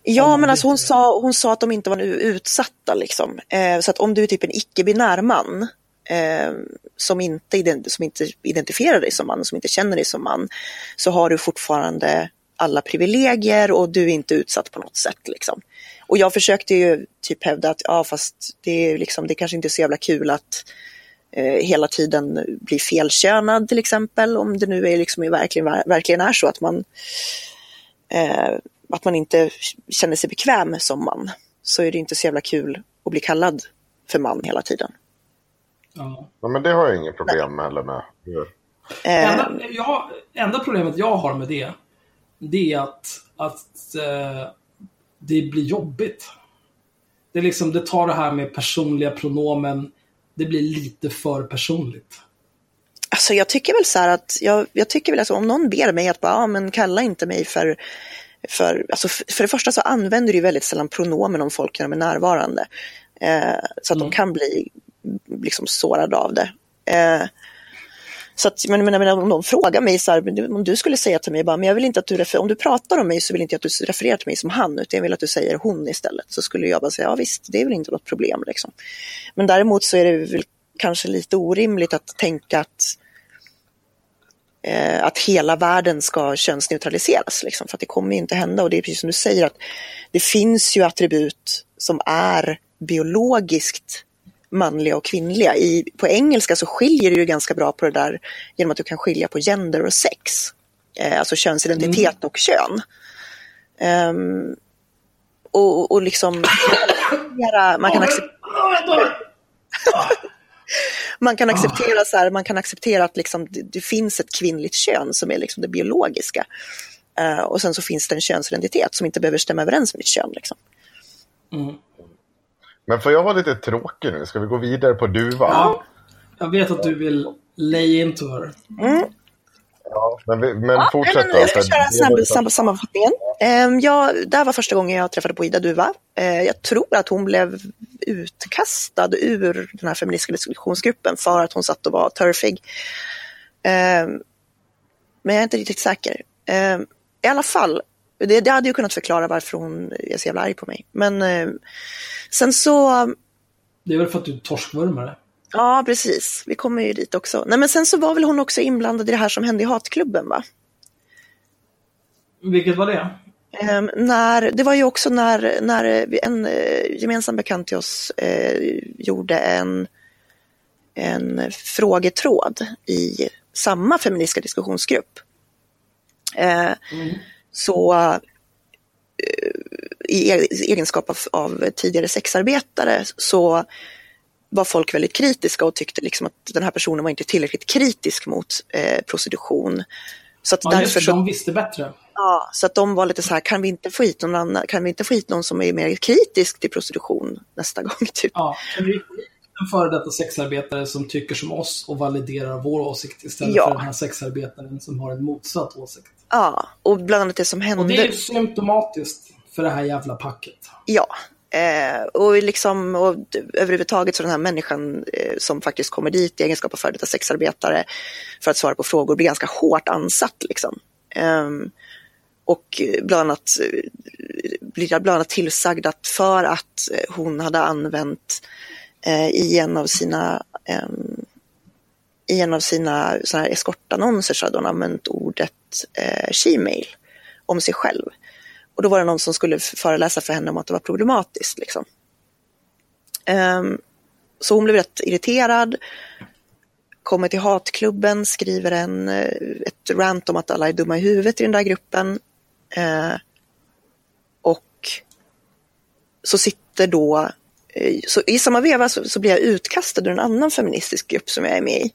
Ja, men alltså hon sa, hon sa att de inte var utsatta. Liksom. Eh, så att om du är typ en icke-binär man eh, som, inte som inte identifierar dig som man, som inte känner dig som man, så har du fortfarande alla privilegier och du är inte utsatt på något sätt. Liksom. Och jag försökte ju typ hävda att ja, fast det är, liksom, det är kanske inte är så jävla kul att eh, hela tiden bli felkönad till exempel. Om det nu är liksom, verkligen, verkligen är så att man eh, att man inte känner sig bekväm som man så är det inte så jävla kul att bli kallad för man hela tiden. Ja. Ja, men det har jag inget problem heller med. Eh, Enda, jag, enda problemet jag har med det, det är att, att eh, det blir jobbigt. Det, är liksom, det tar det här med personliga pronomen, det blir lite för personligt. alltså jag tycker väl så här att, jag, jag tycker väl alltså om någon ber mig att bara, ja, men kalla inte mig för, för, alltså för, det första så använder du väldigt sällan pronomen om folk när de är närvarande. Eh, så att de kan bli liksom sårade av det. Eh, så att, men, men, om de frågar mig så här, om du skulle säga till mig bara, men jag vill inte att du refer- om du pratar om mig så vill inte jag att du refererar till mig som han, utan jag vill att du säger hon istället. Så skulle jag bara säga, ja visst, det är väl inte något problem liksom. Men däremot så är det väl kanske lite orimligt att tänka att eh, att hela världen ska könsneutraliseras. Liksom, för att det kommer inte hända. Och det är precis som du säger att det finns ju attribut som är biologiskt manliga och kvinnliga. I, på engelska så skiljer det ju ganska bra på det där genom att du kan skilja på gender och sex. Eh, alltså könsidentitet och kön. Um, och, och liksom man kan acceptera man kan acceptera så här, man kan acceptera att liksom det, det, finns ett kvinnligt kön som är liksom det biologiska. Uh, och sen så finns det en könsidentitet som inte behöver stämma överens med ditt kön. Liksom. Mm. Men får jag vara lite tråkig nu? Ska vi gå vidare på duva? Ja, jag vet att du vill lay into her. Mm. Ja, men, vi, men ja, fortsätt men, Jag ska köra snabb, snabb, sammanfattningen. Um, ja, det här var första gången jag träffade på Ida Duva. Uh, jag tror att hon blev utkastad ur den här feministiska diskussionsgruppen för att hon satt och var turfig. Um, men jag är inte riktigt säker. Um, I alla fall, det, det, hade ju kunnat förklara varför hon är så jävla arg på mig. Men sen så... Det är väl för att du torskvurmare? Ja, precis. Vi kommer ju dit också. Nej, men sen så var väl hon också inblandad i det här som hände i hatklubben, va? Vilket var det? Um, när, det var ju också när, när en uh, gemensam bekant till oss uh, gjorde en, en frågetråd i samma feministiska diskussionsgrupp. Uh, mm. Så i egenskap av, av, tidigare sexarbetare så var folk väldigt kritiska och tyckte liksom att den här personen var inte tillräckligt kritisk mot eh, prostitution. Så att ja, därför så, de visste bättre. Ja, så att de var lite så här, kan vi inte få hit någon annan, kan vi inte få hit någon som är mer kritisk till prostitution nästa gång? Typ. Ja, en före detta sexarbetare som tycker som oss och validerar vår åsikt istället ja. för den här sexarbetaren som har en motsatt åsikt. Ja, och bland annat det som hände. Och det är ju symptomatiskt för det här jävla packet. Ja, Eh, och, liksom, och överhuvudtaget så den här människan eh, som faktiskt kommer dit i egenskap av före detta sexarbetare för att svara på frågor blir ganska hårt ansatt. Liksom. Eh, och eh, bland annat eh, blir bland annat tillsagd att för att eh, hon hade använt eh, i en av sina eh, i en av sina såna här eskortannonser så hade hon använt ordet eh, she-mail om sig själv. Och då var det någon som skulle föreläsa för henne om att det var problematiskt. Liksom. Eh, så hon blev rätt irriterad, kommer till hatklubben, skriver en, eh, ett rant om att alla är dumma i huvudet i den där gruppen. Eh, och så sitter då, eh, så i samma veva så, så blir jag utkastad ur en annan feministisk grupp som jag är med i.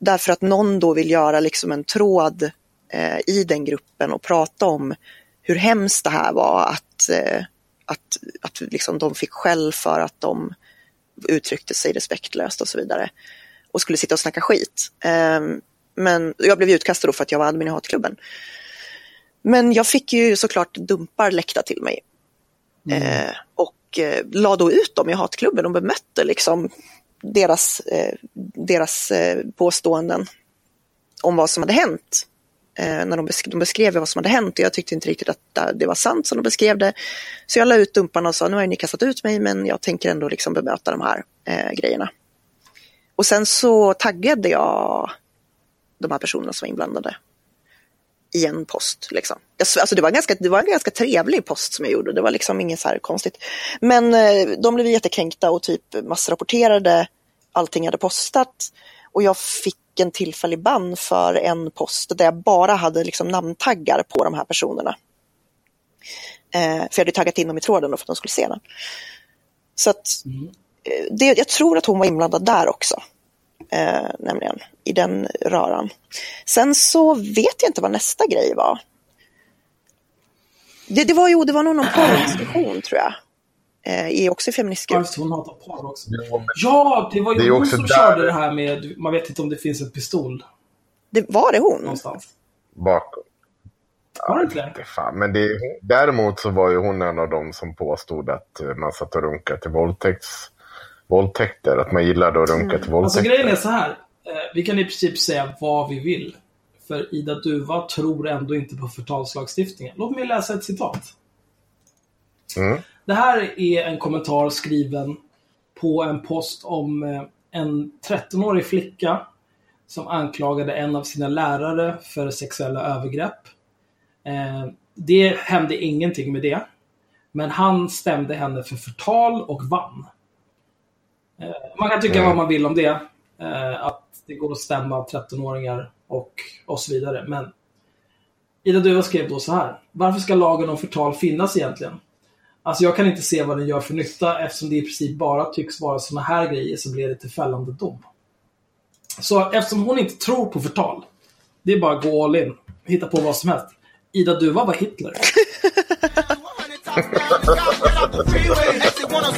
Därför att någon då vill göra liksom en tråd eh, i den gruppen och prata om hur hemskt det här var att, eh, att, att liksom de fick skäll för att de uttryckte sig respektlöst och så vidare. Och skulle sitta och snacka skit. Eh, men jag blev utkastad då för att jag var admin i hatklubben. Men jag fick ju såklart dumpar läckta till mig. Mm. Eh, och eh, la då ut dem i hatklubben och bemötte liksom deras, deras påståenden om vad som hade hänt eh, när de, besk de beskrev vad som hade hänt och jag tyckte inte riktigt att det var sant som de beskrev det. Så jag la ut dumparna och sa nu har ni kastat ut mig men jag tänker ändå liksom bemöta de här eh, grejerna. Och sen så taggade jag de här personerna som var inblandade i en post. Liksom. Alltså det, var ganska, det var en ganska trevlig post som jag gjorde, det var liksom inget så här konstigt. Men eh, de blev jättekränkta och typ massrapporterade allting jag hade postat. Och jag fick en tillfällig bann för en post där jag bara hade liksom namntaggar på de här personerna. Eh, för jag hade taggat in dem i tråden för att de skulle se den. Så att, mm. eh, det, jag tror att hon var inblandad där också. Eh, nämligen i den röran. Sen så vet jag inte vad nästa grej var. Det, det var ju, det var nog någon porrdiskussion tror jag eh, är också feministgrupp. Ja, hon hatar porr också. Ja, det var ju det hon som där... körde det här med, man vet inte om det finns en pistol. Det, var det hon? Någonstans. Bakom. Var det inte det? Fan, men det, däremot så var ju hon en av dem som påstod att eh, man satt och runkade till våldtäkts, våldtäkter. Att man gillade att runka mm. till våldtäkter. Alltså grejen är så här. Eh, vi kan i princip säga vad vi vill. För Ida Duva tror ändå inte på förtalslagstiftningen. Låt mig läsa ett citat. Mm. Det här är en kommentar skriven på en post om eh, en 13-årig flicka som anklagade en av sina lärare för sexuella övergrepp. Eh, det hände ingenting med det. Men han stämde henne för förtal och vann. Eh, man kan tycka mm. vad man vill om det. Att det går att stämma 13-åringar och, och så vidare. Men Ida Duva skrev då så här. Varför ska lagen om förtal finnas egentligen? Alltså jag kan inte se vad den gör för nytta eftersom det i princip bara tycks vara såna här grejer som leder till fällande dom. Så eftersom hon inte tror på förtal, det är bara att gå all in, hitta på vad som helst. Ida Duva var Hitler.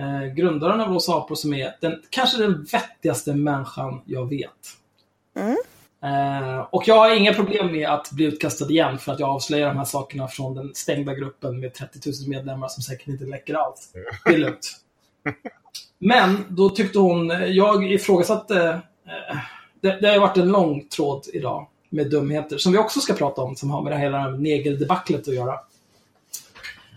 eh, grundaren av Rosa apor som är den, kanske den vettigaste människan jag vet. Mm. Eh, och jag har inga problem med att bli utkastad igen för att jag avslöjar de här sakerna från den stängda gruppen med 30 000 medlemmar som säkert inte läcker alls. Det är lugnt. Men då tyckte hon, jag ifrågasatte, eh, det, det har varit en lång tråd idag med dumheter som vi också ska prata om som har med det hela negeldebaclet att göra.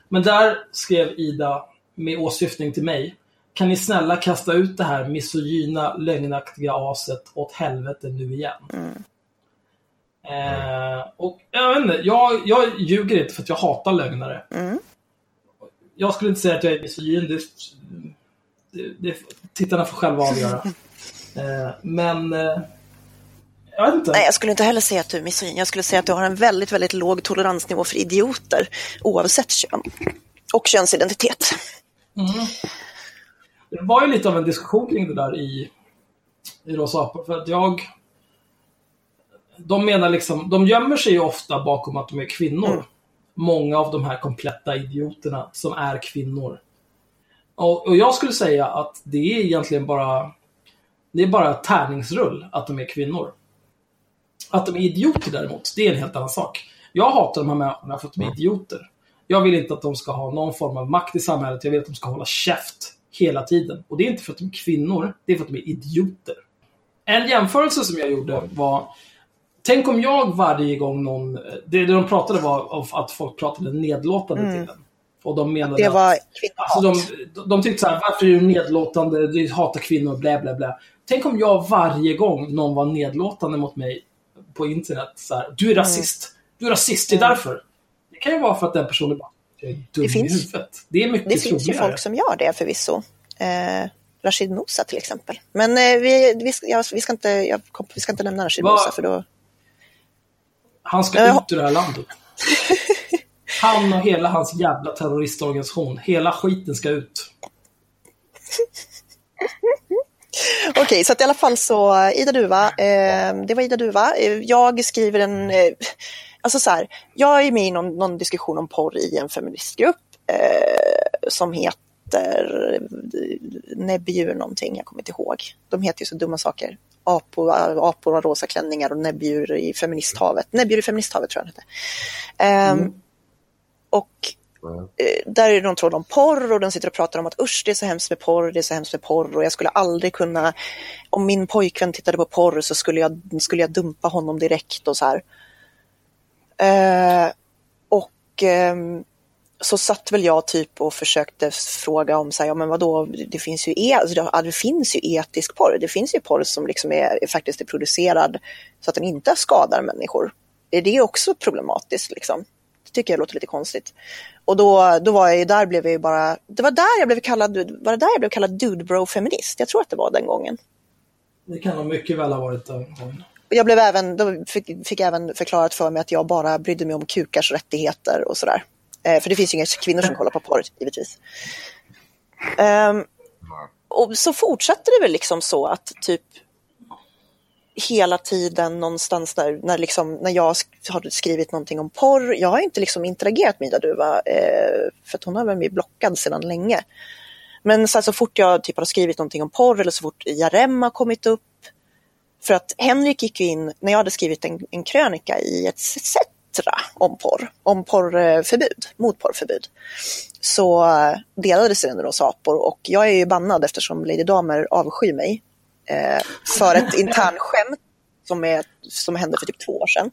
Men där skrev Ida med åsyftning till mig kan ni snälla kasta ut det här misogyna, lögnaktiga aset åt helvete nu igen? Eh, och jag vet inte, jag, jag ljuger inte för att jag hatar lögnare. Mm. Jag skulle inte säga att jag är misogyn. Det, det, det, tittarna får själva avgöra. Eh, men eh, jag. Nej, jag skulle inte heller säga att du är misogyn. Jag skulle säga att du har en väldigt, väldigt låg toleransnivå för idioter oavsett kön och könsidentitet. Mm. Det var ju lite av en diskussion kring det där i, i Rosa apor, För att jag... De menar liksom, de gömmer sig ju ofta bakom att de är kvinnor. Mm. Många av de här kompletta idioterna som är kvinnor. Och, och jag skulle säga att det är egentligen bara... Det är bara tärningsrull att de är kvinnor. Att de är idioter däremot, det är en helt annan sak. Jag hatar de här människorna för att de är idioter. Jag vill inte att de ska ha någon form av makt i samhället. Jag vill att de ska hålla käft hela tiden. Och det är inte för att de är kvinnor, det är för att de är idioter. En jämförelse som jag gjorde var Tänk om jag varje gång någon... Det, de pratade var att folk pratade nedlåtande till den. Och de menade Det var att... Alltså kvinnohat. de, de tyckte så här, varför är du nedlåtande? Du hatar kvinnor, bla bla bla. Tänk om jag varje gång någon var nedlåtande mot mig på internet, så här, du är rasist. Du är rasist, det är därför. Kan ju vara för att den personen bara, är dum Det finns- i huvudet. Det är mycket Det finns ju folk som gör det förvisso. Eh, Rashid Musa till exempel. Men eh, vi, vi, ska, ja, vi, ska inte, jag, vi ska inte nämna Rashid Musa för då... Han ska Ja, jag- ut ur det här landet. Han och hela hans jävla terroristorganisation. Hela skiten ska ut. Okej, så att i alla fall så Ida Duva, eh, det var Ida Duva. Eh, Jag skriver en, eh, alltså så här, jag är med i någon, någon diskussion om porr i en feministgrupp eh, som heter Näbbdjur någonting, jag kommer inte ihåg. De heter ju så dumma saker. Apor, apor och rosa klänningar och näbbdjur i feministhavet. Näbbdjur i feministhavet tror jag den hette. Eh, Och eh, där är det någon tråd om porr och de sitter och pratar om att usch det är så hemskt med porr, det är så hemskt med porr och jag skulle aldrig kunna, om min pojkvän tittade på porr så skulle jag, skulle jag dumpa honom direkt och så här. Eh, och eh, så satt väl jag typ och försökte fråga om så här, ja men vadå, det finns ju, e- alltså, det, det finns ju etisk porr, det finns ju porr som liksom är, är faktiskt är producerad så att den inte skadar människor. Är det också problematiskt liksom? Det tycker jag låter lite konstigt. Och då, då var jag ju där blev jag ju bara, det var där jag blev kallad, var det där jag blev kallad dude bro feminist? Jag tror att det var den gången. Det kan nog mycket väl ha varit den gången. Jag blev även, då fick, fick även förklarat för mig att jag bara brydde mig om kukars rättigheter och sådär. Eh, för det finns ju inga kvinnor som kollar på porr, givetvis. Um, och så fortsatte det väl liksom så att typ hela tiden någonstans där, när, liksom, när jag sk- har skrivit någonting om porr, jag har inte liksom interagerat med Ida Duva, eh, för att hon har väl blivit blockad sedan länge. Men så, här, så fort jag typ har skrivit någonting om porr eller så fort Jarem har kommit upp, för att Henrik gick ju in, när jag hade skrivit en, en krönika i ett Cetra om porr, om porrförbud, mot porrförbud, så eh, delades den under oss apor och jag är ju bannad eftersom Lady Damer avskyr mig eh, för ett internskämt som, är, som hände för typ två år sedan.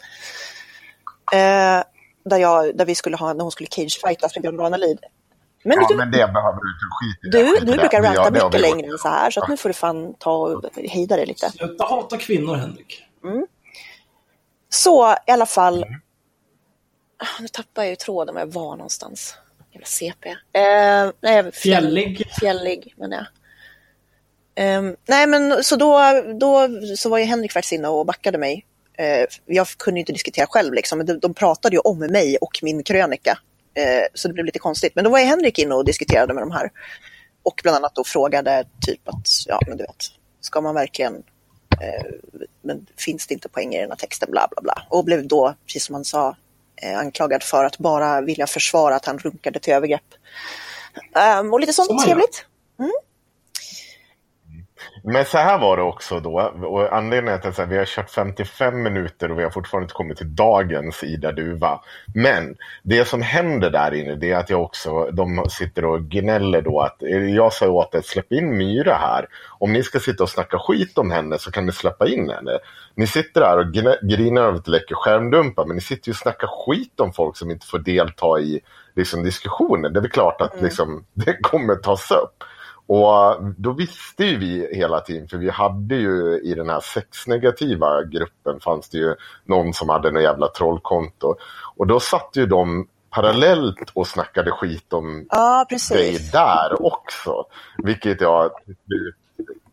Eh, där, jag, där vi skulle ha, när hon skulle cagefightas med Björn Ranelid. Men Ja, du, men det behöver du inte skita i. du, du brukar ranta mycket längre än så här, så att nu får du fan ta och hejda dig lite. Sluta hata kvinnor, Henrik. Så i alla fall. Mm. Ah, Nu tappar jag ju tråden var jag var någonstans. Jävla CP. Eh, nej, Fjällig. Fjällig menar jag. Ehm, nej men så då, då så var ju Henrik faktiskt inne och backade mig. Eh, jag kunde ju inte diskutera själv liksom, men de, de pratade ju om mig och min krönika. Eh, så det blev lite konstigt. Men då var Henrik inne och diskuterade med de här. Och bland annat då frågade typ att, ja men du vet, ska man verkligen, eh, men finns det inte poäng i den här texten, bla bla bla. Och blev då, precis som han sa, eh, anklagad för att bara vilja försvara att han runkade till övergrepp. Ehm, och lite sånt gör. trevligt. Men så här var det också då. Och anledningen till att vi har kört 55 minuter och vi har fortfarande inte kommit till dagens Ida Duva. Men det som händer där inne det är att jag också, de sitter och gnäller då att jag sa åt er släpp in Myra här. Om ni ska sitta och snacka skit om henne så kan ni släppa in henne. Ni sitter där och grinar över att läcker skärmdumpar men ni sitter ju och snackar skit om folk som inte får delta i liksom, diskussionen. Det är väl klart att liksom, det kommer tas upp. Och då visste ju vi hela tiden, för vi hade ju i den här sexnegativa gruppen fanns det ju någon som hade en jävla trollkonto. Och då satt ju de parallellt och snackade skit om Ja, dig där också. Vilket jag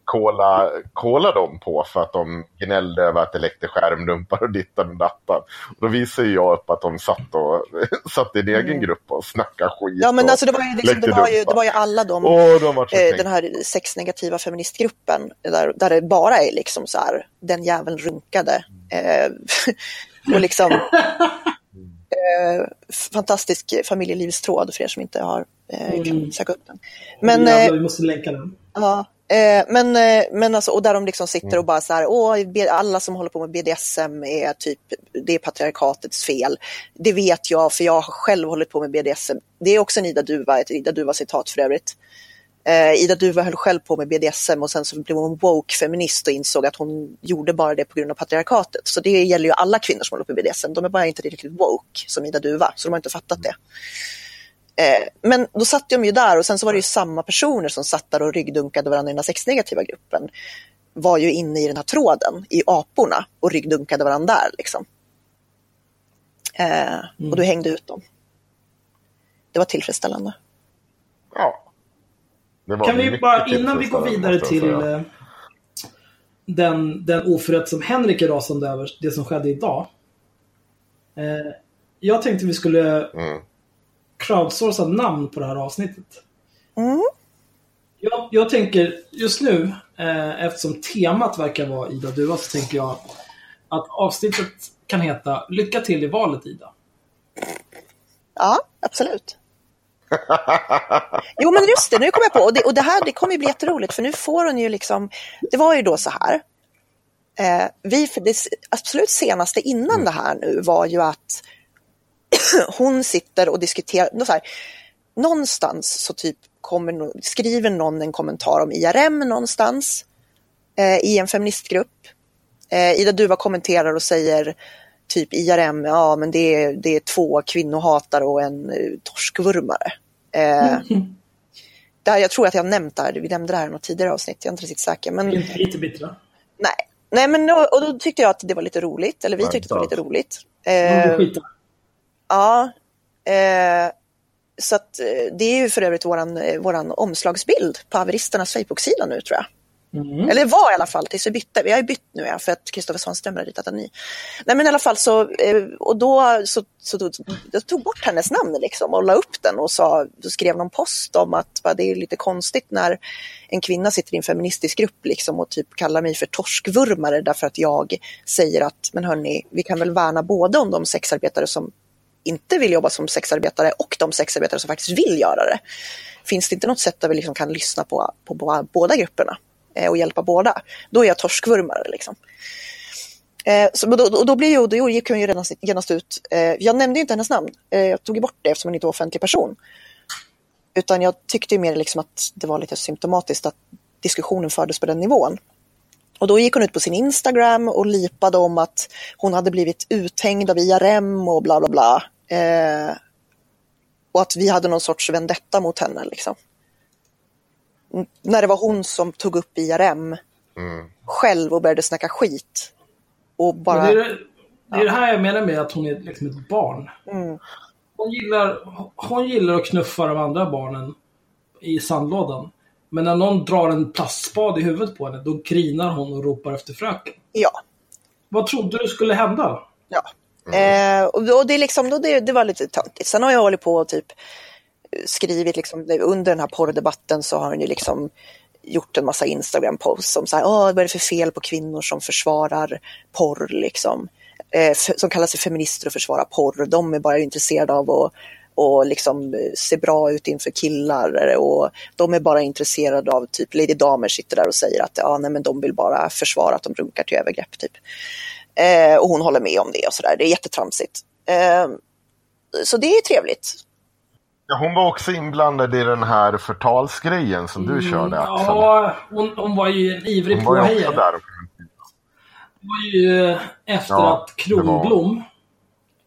kola, kola dem på för att de gnällde över att det läckte skärmdumpar och dittan och dattan. Och då visade jag upp att de satt, och, satt i en egen grupp och snackade skit. Mm. Ja, men alltså det var ju, liksom, det var ju, det var ju alla de, Åh, de eh, den här sexnegativa feministgruppen, där, där det bara är liksom så här, den jäveln runkade. Eh, och liksom, eh, fantastisk familjelivstråd för er som inte har, eh, Mm. söka upp den. Men, eh, vi måste länka den. Ja, eh, men, eh, men alltså, och där de liksom sitter och bara så här, åh, alla som håller på med BDSM är typ, det är patriarkatets fel. Det vet jag, för jag har själv hållit på med BDSM. Det är också en Ida Duva, ett Ida Duva-citat för övrigt. Eh, Ida Duva höll själv på med BDSM och sen så blev hon woke-feminist och insåg att hon gjorde bara det på grund av patriarkatet. Så det gäller ju alla kvinnor som håller på med BDSM. De är bara inte riktigt woke som Ida Duva, så de har inte fattat det. Eh, men då satt de ju där och sen så var det ju samma personer som satt där och ryggdunkade varandra i den här sexnegativa gruppen. Var ju inne i den här tråden, i aporna, och ryggdunkade varandra där. Liksom. Eh, Och du hängde ut dem. Det var tillfredsställande. Ja. Det var Kan vi bara, innan vi går vidare till eh, den, den oförrätt som Henrik är rasande över, det som skedde idag. Eh, jag tänkte vi skulle Mm. Crowdsourca namn på det här avsnittet. Mm. Jag, jag tänker just nu, eh, eftersom temat verkar vara Ida Duva, så tänker jag att avsnittet kan heta Lycka till i valet Ida. Ja, absolut. Jo, men just det, nu kom jag på. Och det, och det här det kommer ju bli jätteroligt, för nu får hon ju liksom... Det var ju då så här. Eh, vi, det absolut senaste innan det här nu var ju att hon sitter och diskuterar... Så här, någonstans så typ kommer, skriver någon en kommentar om IRM någonstans eh, i en feministgrupp. Eh, Ida Duva kommenterar och säger typ IRM, ja men det är, det är två kvinnohatare och en uh, torskvurmare. Eh, där, jag tror att jag har nämnt det här, vi nämnde det här i något tidigare avsnitt, jag är inte riktigt säker. Men, Inte lite bittra. nej. nej, men och, och då tyckte jag att det var lite roligt, eller vi Nej, tyckte det var inte lite roligt. Eh, Eh. Ja, eh, så att, eh, det är ju för övrigt våran, eh, våran omslagsbild på Haveristernas Facebook-sida nu tror jag. Mm. Eller var i alla fall tills vi bytte. Vi har ju bytt nu ja, för att Kristoffer Svanström har ritat en ny. Nej men i alla fall så, eh, och då så, så då, jag tog bort hennes namn liksom och la upp den och sa, skrev någon post om att va, det är lite konstigt när en kvinna sitter i en feministisk grupp liksom och typ kallar mig för torskvurmare därför att jag säger att, men hörni, vi kan väl värna både om de sexarbetare som inte vill jobba som sexarbetare och de sexarbetare som faktiskt vill göra det. Finns det inte något sätt där vi liksom kan lyssna på, på, på båda grupperna eh, och hjälpa båda, då är jag torskvurmare. Liksom. Eh, så, då, då, då, blir ju, då gick hon ju redan, genast ut. Eh, jag nämnde ju inte hennes namn. Eh, jag tog bort det eftersom hon inte var offentlig person. Utan jag tyckte ju mer liksom att det var lite symptomatiskt att diskussionen fördes på den nivån. Och då gick hon ut på sin Instagram och lipade om att hon hade blivit uthängd av IRM och bla bla bla. Eh, Och att vi hade någon sorts vendetta mot henne. Liksom. N- När det var hon som tog upp IRM själv och började snacka skit. Och Men bara... Det är, det- det är det här jag menar med att hon är liksom ett barn. Mm. Hon, gillar, hon gillar att knuffa de andra barnen i sandlådan. Men när någon drar en plastspad i huvudet på henne, då grinar hon och ropar efter fröken. Ja. Vad trodde du skulle hända? Ja. Mm. Eh, och och det, liksom, då det, det var lite töntigt. Sen har jag hållit på och typ eh, skrivit, liksom, under den här porrdebatten så har hon ju liksom gjort en massa Instagram-posts som så här, Åh, vad är det för fel på kvinnor som försvarar porr liksom. Eh, som kallar sig feminister och försvarar porr. De är bara intresserade av att och liksom eh, se bra ut inför killar och de är bara intresserade av typ Lady Damer sitter där och säger att ja, nej, men de vill bara försvara att de runkar till övergrepp typ. Eh, och hon håller med om det och sådär. Det är jättetramsigt. Eh, så det är trevligt. Ja, hon var också inblandad i den här förtalsgrejen som du körde. Axel. Ja, hon, hon var ju en ivrig hon var ju också påhejare. där. Det var ju eh, efter Ja, att Kronblom,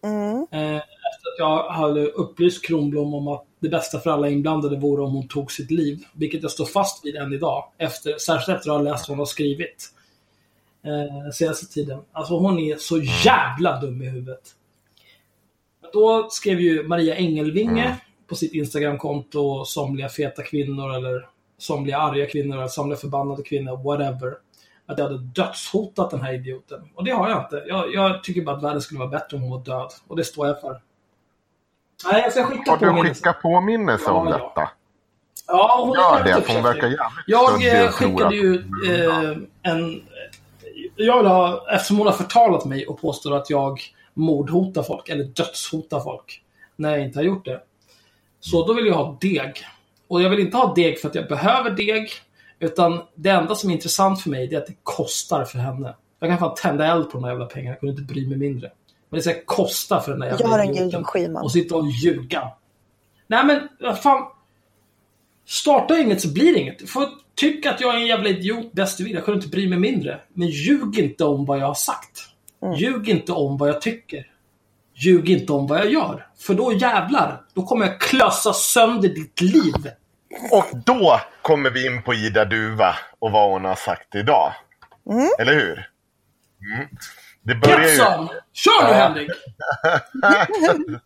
Mm. eh, efter att jag hade upplyst Kronblom om att det bästa för alla inblandade vore om hon tog sitt liv. Vilket jag står fast vid än idag. Efter, särskilt efter att ha läst vad hon har skrivit. Eh, senaste tiden. Alltså hon är så jävla dum i huvudet. Då skrev ju Maria Engelvinge på sitt Instagramkonto somliga feta kvinnor eller somliga arga kvinnor eller somliga förbannade kvinnor, whatever. Att jag hade dödshotat den här idioten. Och det har jag inte. Jag, jag tycker bara att världen skulle vara bättre om hon var död. Och det står jag för. Nej, jag ska skicka Har du påminnelse. skickat påminnelse om Ja, ja. detta? Ja, hon Gör det, för hon verkar jävligt Jag eh, skickade ju eh, en... Jag vill ha, eftersom hon har förtalat mig och påstår att jag mordhotar folk, eller dödshotar folk, när jag inte har gjort det. Så då vill jag ha deg. Och jag vill inte ha deg för att jag behöver deg, utan det enda som är intressant för mig är att det kostar för henne. Jag kan fan tända eld på de här jävla pengarna, jag kunde inte bry mig mindre. Men det ska kosta för den där jävla Gör en idioten. Gudrun Schyman. Och sitta och ljuga. Nej men, fan. Starta inget så blir det inget. Får tycka att jag är en jävla idiot bäst du vill. Jag kunde inte bry mig mindre. Men ljug inte om vad jag har sagt. Ljug inte om vad jag tycker. Ljug inte om vad jag gör. För då jävlar, då kommer jag klösa sönder ditt liv. Och då kommer vi in på Ida Duva och vad hon har sagt idag. Eller hur? Mm. Det börjar Get ju... Kör nu. Henrik! jag vill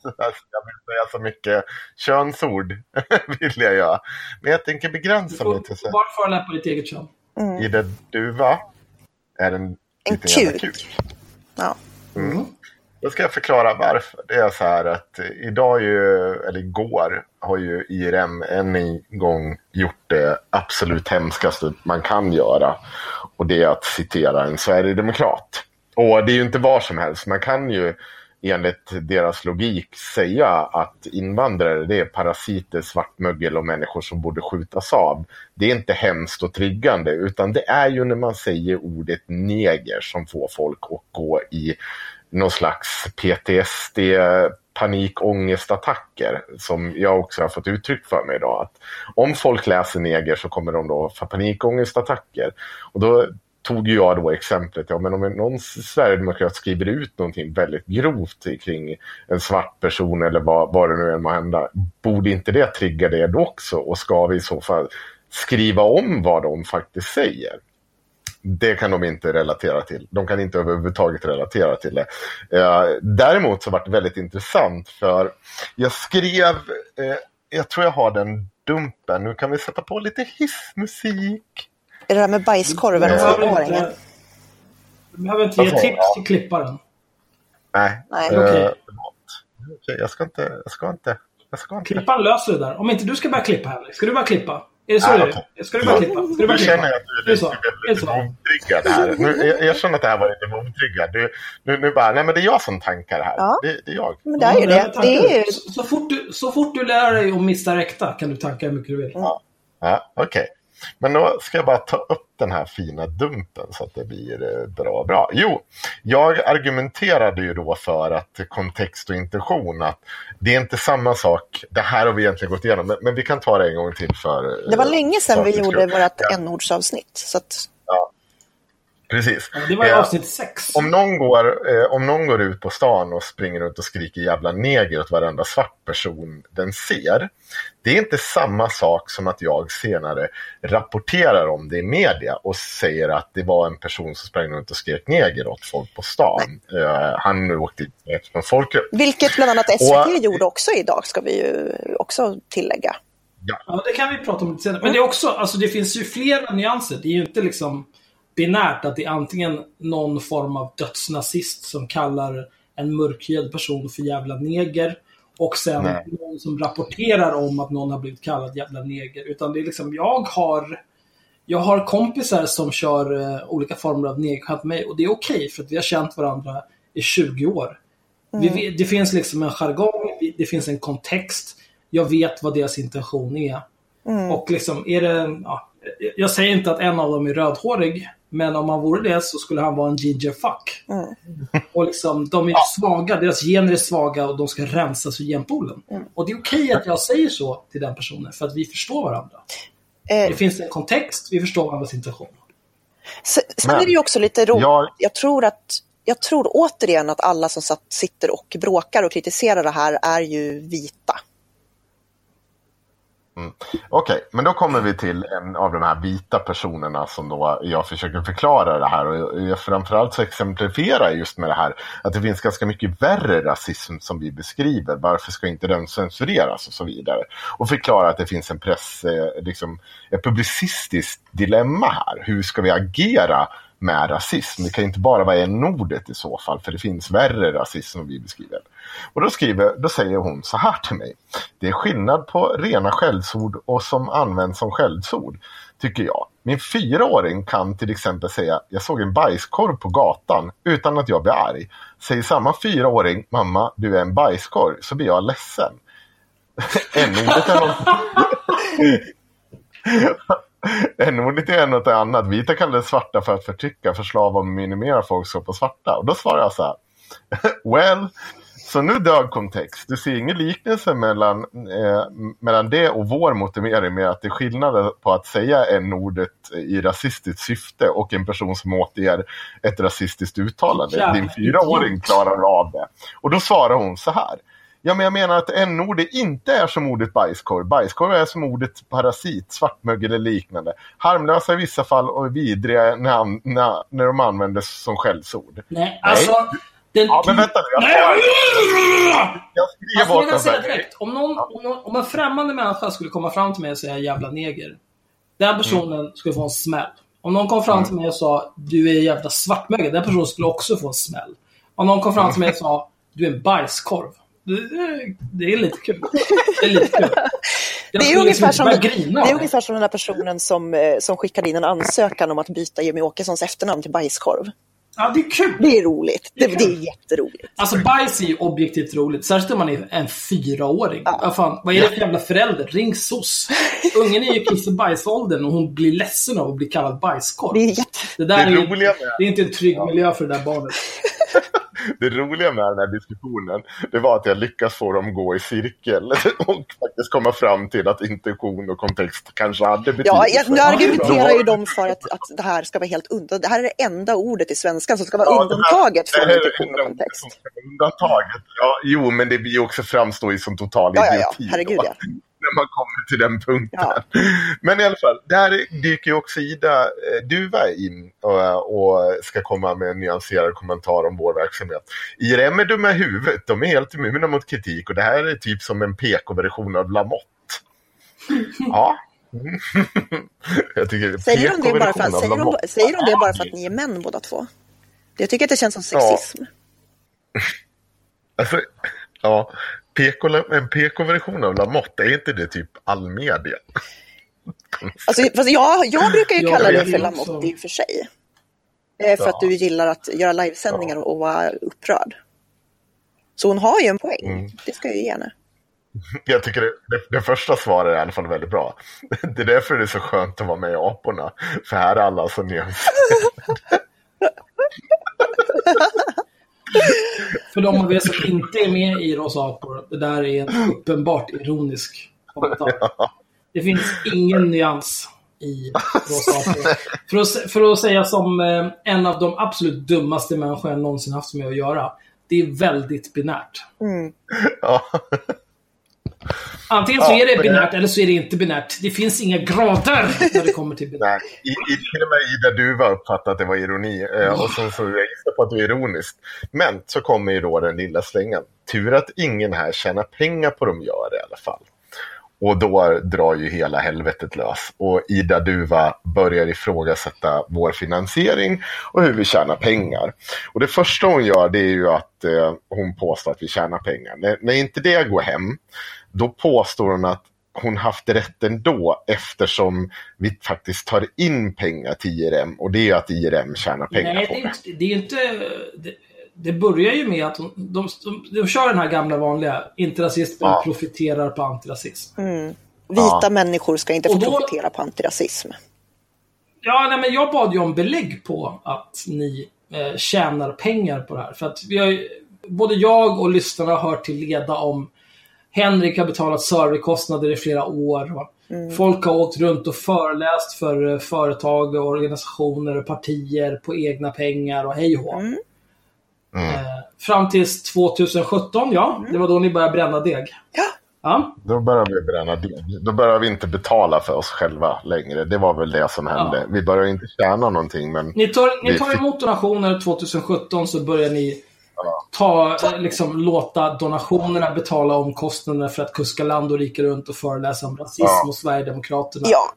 säga så mycket könsord, vill jag göra. Men jag tänker Du begränsa mig till får så bara förolämpa ditt eget kön. Ida Duva är en, En jävla kuk. Ja. Då ska jag förklara varför. Det är så här att idag, ju, eller igår, har ju IRM än en gång gjort det absolut hemskaste man kan göra. Och det är att citera en sverigedemokrat. Och det är ju inte var som helst. Man kan ju enligt deras logik säga att invandrare det är parasiter, svartmögel och människor som borde skjutas av. Det är inte hemskt och triggande utan det är ju när man säger ordet neger som får folk att gå i någon slags PTSD, panikångestattacker som jag också har fått uttryck för mig idag. Att om folk läser neger så kommer de då få panikångestattacker. Och då tog ju jag då exemplet, ja men om någon sverigedemokrat skriver ut någonting väldigt grovt kring en svart person eller vad, vad det nu än må hända, borde inte det trigga det då också? Och ska vi i så fall skriva om vad de faktiskt säger? Det kan de inte relatera till. De kan inte överhuvudtaget relatera till det. Eh, däremot så var det väldigt intressant för jag skrev, eh, jag tror jag har den dumpen, nu kan vi sätta på lite hissmusik. Är det där med bajskorven Du och tvååringen? du behöver inte ge tips till klipparen. Nej, Nej. eh. Okej, jag ska inte, jag ska inte, jag ska inte. Klipparen löser det där. Om inte du ska börja klippa Henrik. Ska du börja klippa? Är det så Nej. Ska du börja klippa? Ska du börja klippa? känner jag att du Är det är så? lite, Är lite momtriggad här. Nu, jag, jag känner att det här var lite momtriggad. Du, nu, nu bara, nej men det är jag som tankar här. Ja. Det, det är jag. Men det är ju Ja, det. Det är ju... Så, så, fort du, så fort du lär dig att missa räkta kan du tanka hur mycket du vill. Ja, Okej. Men då ska jag bara ta upp den här fina dumpen så att det blir eh, bra. bra. Jo, jag argumenterade ju då för att kontext och intention, att det är inte samma sak. Det här har vi egentligen gått igenom, men, men vi kan ta det en gång till för... eh, Det var länge sedan vi gjorde vårt Ja. n-ordsavsnitt. Så att, Precis. Ja, det var i Eh, avsnitt 6. Om någon, går, eh, om någon går ut på stan och springer runt och skriker jävla neger åt varenda svart person den ser. Det är inte samma sak som att jag senare rapporterar om det i media och säger att det var en person som sprang runt och skrek neger åt folk på stan. Eh, han åkte dit en folkgrupp. Vilket bland annat SVT Och- gjorde också idag, ska vi ju också tillägga. Ja, det kan vi prata om lite senare. Men det är också, alltså det finns ju flera nyanser. Det är ju inte liksom binärt att det är antingen någon form av dödsnazist som kallar en mörkhyad person för jävla neger och sen Nej. någon som rapporterar om att någon har blivit kallad jävla neger. Utan det är liksom, jag har jag har kompisar som kör eh, olika former av negerskämt med mig och det är okej för att vi har känt varandra i 20 år. Vi, vet- det finns liksom en jargong, vi- det finns en kontext. Jag vet vad deras intention är. Och liksom, är det... Ja, jag säger inte att en av dem är rödhårig, men om han vore det så skulle han vara en ginger fuck. Och liksom, de är svaga, deras gener är svaga och de ska rensas ur genpoolen. Och det är okej att jag säger så till den personen, för att vi förstår varandra. Eh, Det finns en kontext, vi förstår varandras intention. Sen, sen Men, är det ju också lite roligt. jag- Jag... tror att jag tror återigen att alla som satt, sitter och bråkar och kritiserar det här är ju vita. Mm. Okej, men då kommer vi till en av de här vita personerna som då jag försöker förklara det här. Och jag- framförallt så exemplifierar jag just med det här att det finns ganska mycket värre rasism som vi beskriver. Varför ska inte den censureras och så vidare? Och förklara att det finns en press, eh, liksom ett publicistiskt dilemma här. Hur ska vi agera med rasism? Det kan inte bara vara en ordet i så fall, för det finns värre rasism som vi beskriver. Och då, skriver, då säger hon så här till mig. Det är skillnad på rena skällsord och som används som skällsord, tycker jag. Min fyraåring kan till exempel säga jag såg en bajskorv på gatan utan att jag blir arg. Säger samma fyraåring mamma, du är en bajskorv, så blir jag ledsen. N-ordet är något... N-ordet är något annat. Vita kallar det svarta för att förtrycka, förslava och minimera folk som på svarta. Och då svarar jag så här. Well, så nu dög kontext. Du ser ingen liknelse mellan, eh, mellan det och vår motivering med att det är skillnad på att säga n-ordet i rasistiskt syfte och en person som återger ett rasistiskt uttalande. Jävla Din fyraåring klarar av det. Och då svarar hon så här. Ja, men jag menar att n-ordet inte är som ordet bajskorv. Bajskorv är som ordet parasit, svartmögel eller liknande. Harmlösa i vissa fall och vidriga när, när, när de användes som skällsord. Nej, alltså... Den, Ja, men vänta nu. Jag, Nej! jag skrev Alltså, åt säga den. direkt. Om, någon, om, någon, om en främmande människa skulle komma fram till mig och säga jävla neger. Den personen skulle få en smäll. Om någon kom fram till mig och sa du är jävla svartmögel. Den personen skulle också få en smäll. Om någon kom fram till mig och sa du är en bajskorv. Det, är lite kul. Det är lite kul. Jag Det är, skulle ungefär liksom som, det är ungefär som den där personen som, eh, som skickade in en ansökan om att byta Jimmy Åkessons efternamn till bajskorv. Ja, det är kul. Det är roligt. Det, Det är det är jätteroligt. Alltså bajs är ju objektivt roligt. Särskilt om man är en fyraåring. Ja. fan, vad är det för jävla förälder? Ring SOS. Ungen är ju kiss och bajsåldern och hon blir ledsen av att bli kallad bajskorv. Det är jätte... Det, där Det är, med- det är inte en trygg miljö för det där barnet. Det roliga med den här diskussionen det var att jag lyckas få dem gå i cirkel och faktiskt komma fram till att intention och kontext kanske hade betydelse. Ja, jag, nu argumenterar ju de för att, att det här ska vara helt undan. Det här är det enda ordet i svenskan som ska vara Ja, undantaget från intention och kontext. Undantaget. Ja, jo, men det blir ju också framstå i som total Ja, ja, idioti. ja. Herregud, då, ja. När man kommer till den punkten. Ja. Men i alla fall, där dyker ju också Ida eh, Duva in och, och ska komma med en nyanserad kommentar om vår verksamhet. IRM är dumma i huvudet, de är helt immuna mot kritik och det här är typ som en PK-version av Lamotte. Ja. Säger de, det bara för, av säger, de, säger de det bara för att ni är män båda två? Jag tycker att det känns som sexism. Alltså, ja, PK, en PK-version av Lamotte, är inte det typ all media? Alltså, fast jag, jag brukar ju Ja, kalla det dig för Lamotte också- i och för sig. Eh, För Ja. att du gillar att göra livesändningar och vara upprörd. Så hon har ju en poäng. Mm. Det ska jag ju ge henne. Jag tycker det, det, det första svaret är i alla fall väldigt bra. Det är därför det är så skönt att vara med i Aporna. För här är alla så nyanserade. För de av er som inte är med i Rosa Apor, det där är en uppenbart ironisk kommentar. Det finns ingen nyans i Rosa AP. för, att, för att säga som eh, en av de absolut dummaste människor jag någonsin haft med att göra. Det är väldigt binärt. Ja. Antingen så Ja, är det binärt eller så är det inte binärt. Det finns inga grader när det kommer till binärt. Nej, i, i, till och med Ida Duva uppfattade att det var ironi. Eh, och sen så jag på att det är ironiskt. Men så kommer ju då den lilla slängen. Tur att ingen här tjänar pengar på de gör det i alla fall. Och då drar ju hela helvetet lös. Och Ida Duva börjar ifrågasätta vår finansiering och hur vi tjänar pengar. Och det första hon gör det är ju att eh, hon påstår att vi tjänar pengar. När, när inte det går hem, då påstår hon att hon haft rätt ändå eftersom vi faktiskt tar in pengar till IRM och det är ju att IRM tjänar pengar Nej, på det är det. inte... Det, är inte det, börjar ju med att de, de, de, de kör den här gamla vanliga, inte rasismen Ja. profiterar på antirasism. Vita Ja. människor ska inte få då- profitera på antirasism. Ja, nej, men jag bad ju om belägg på att ni eh, tjänar pengar på det här. För att vi har både jag och lyssnarna har hört till leda om Henrik har betalat serverkostnader i flera år. Va? Folk har åkt runt och föreläst för eh, företag, och organisationer och partier på egna pengar och hej och hå. Eh, fram tills 2017, ja. Det var då ni började bränna deg. Ja, Ja. Då börjar vi bränna deg. Då börjar vi inte betala för oss själva längre. Det var väl det som hände. Vi börjar inte tjäna någonting men Ni tar, ni tar fick- emot donationer 2017 så börjar ni ta, eh, liksom, låta donationerna betala omkostnaderna för att kuska land och rike runt och föreläsa om rasism Ja. och Sverigedemokraterna. ja,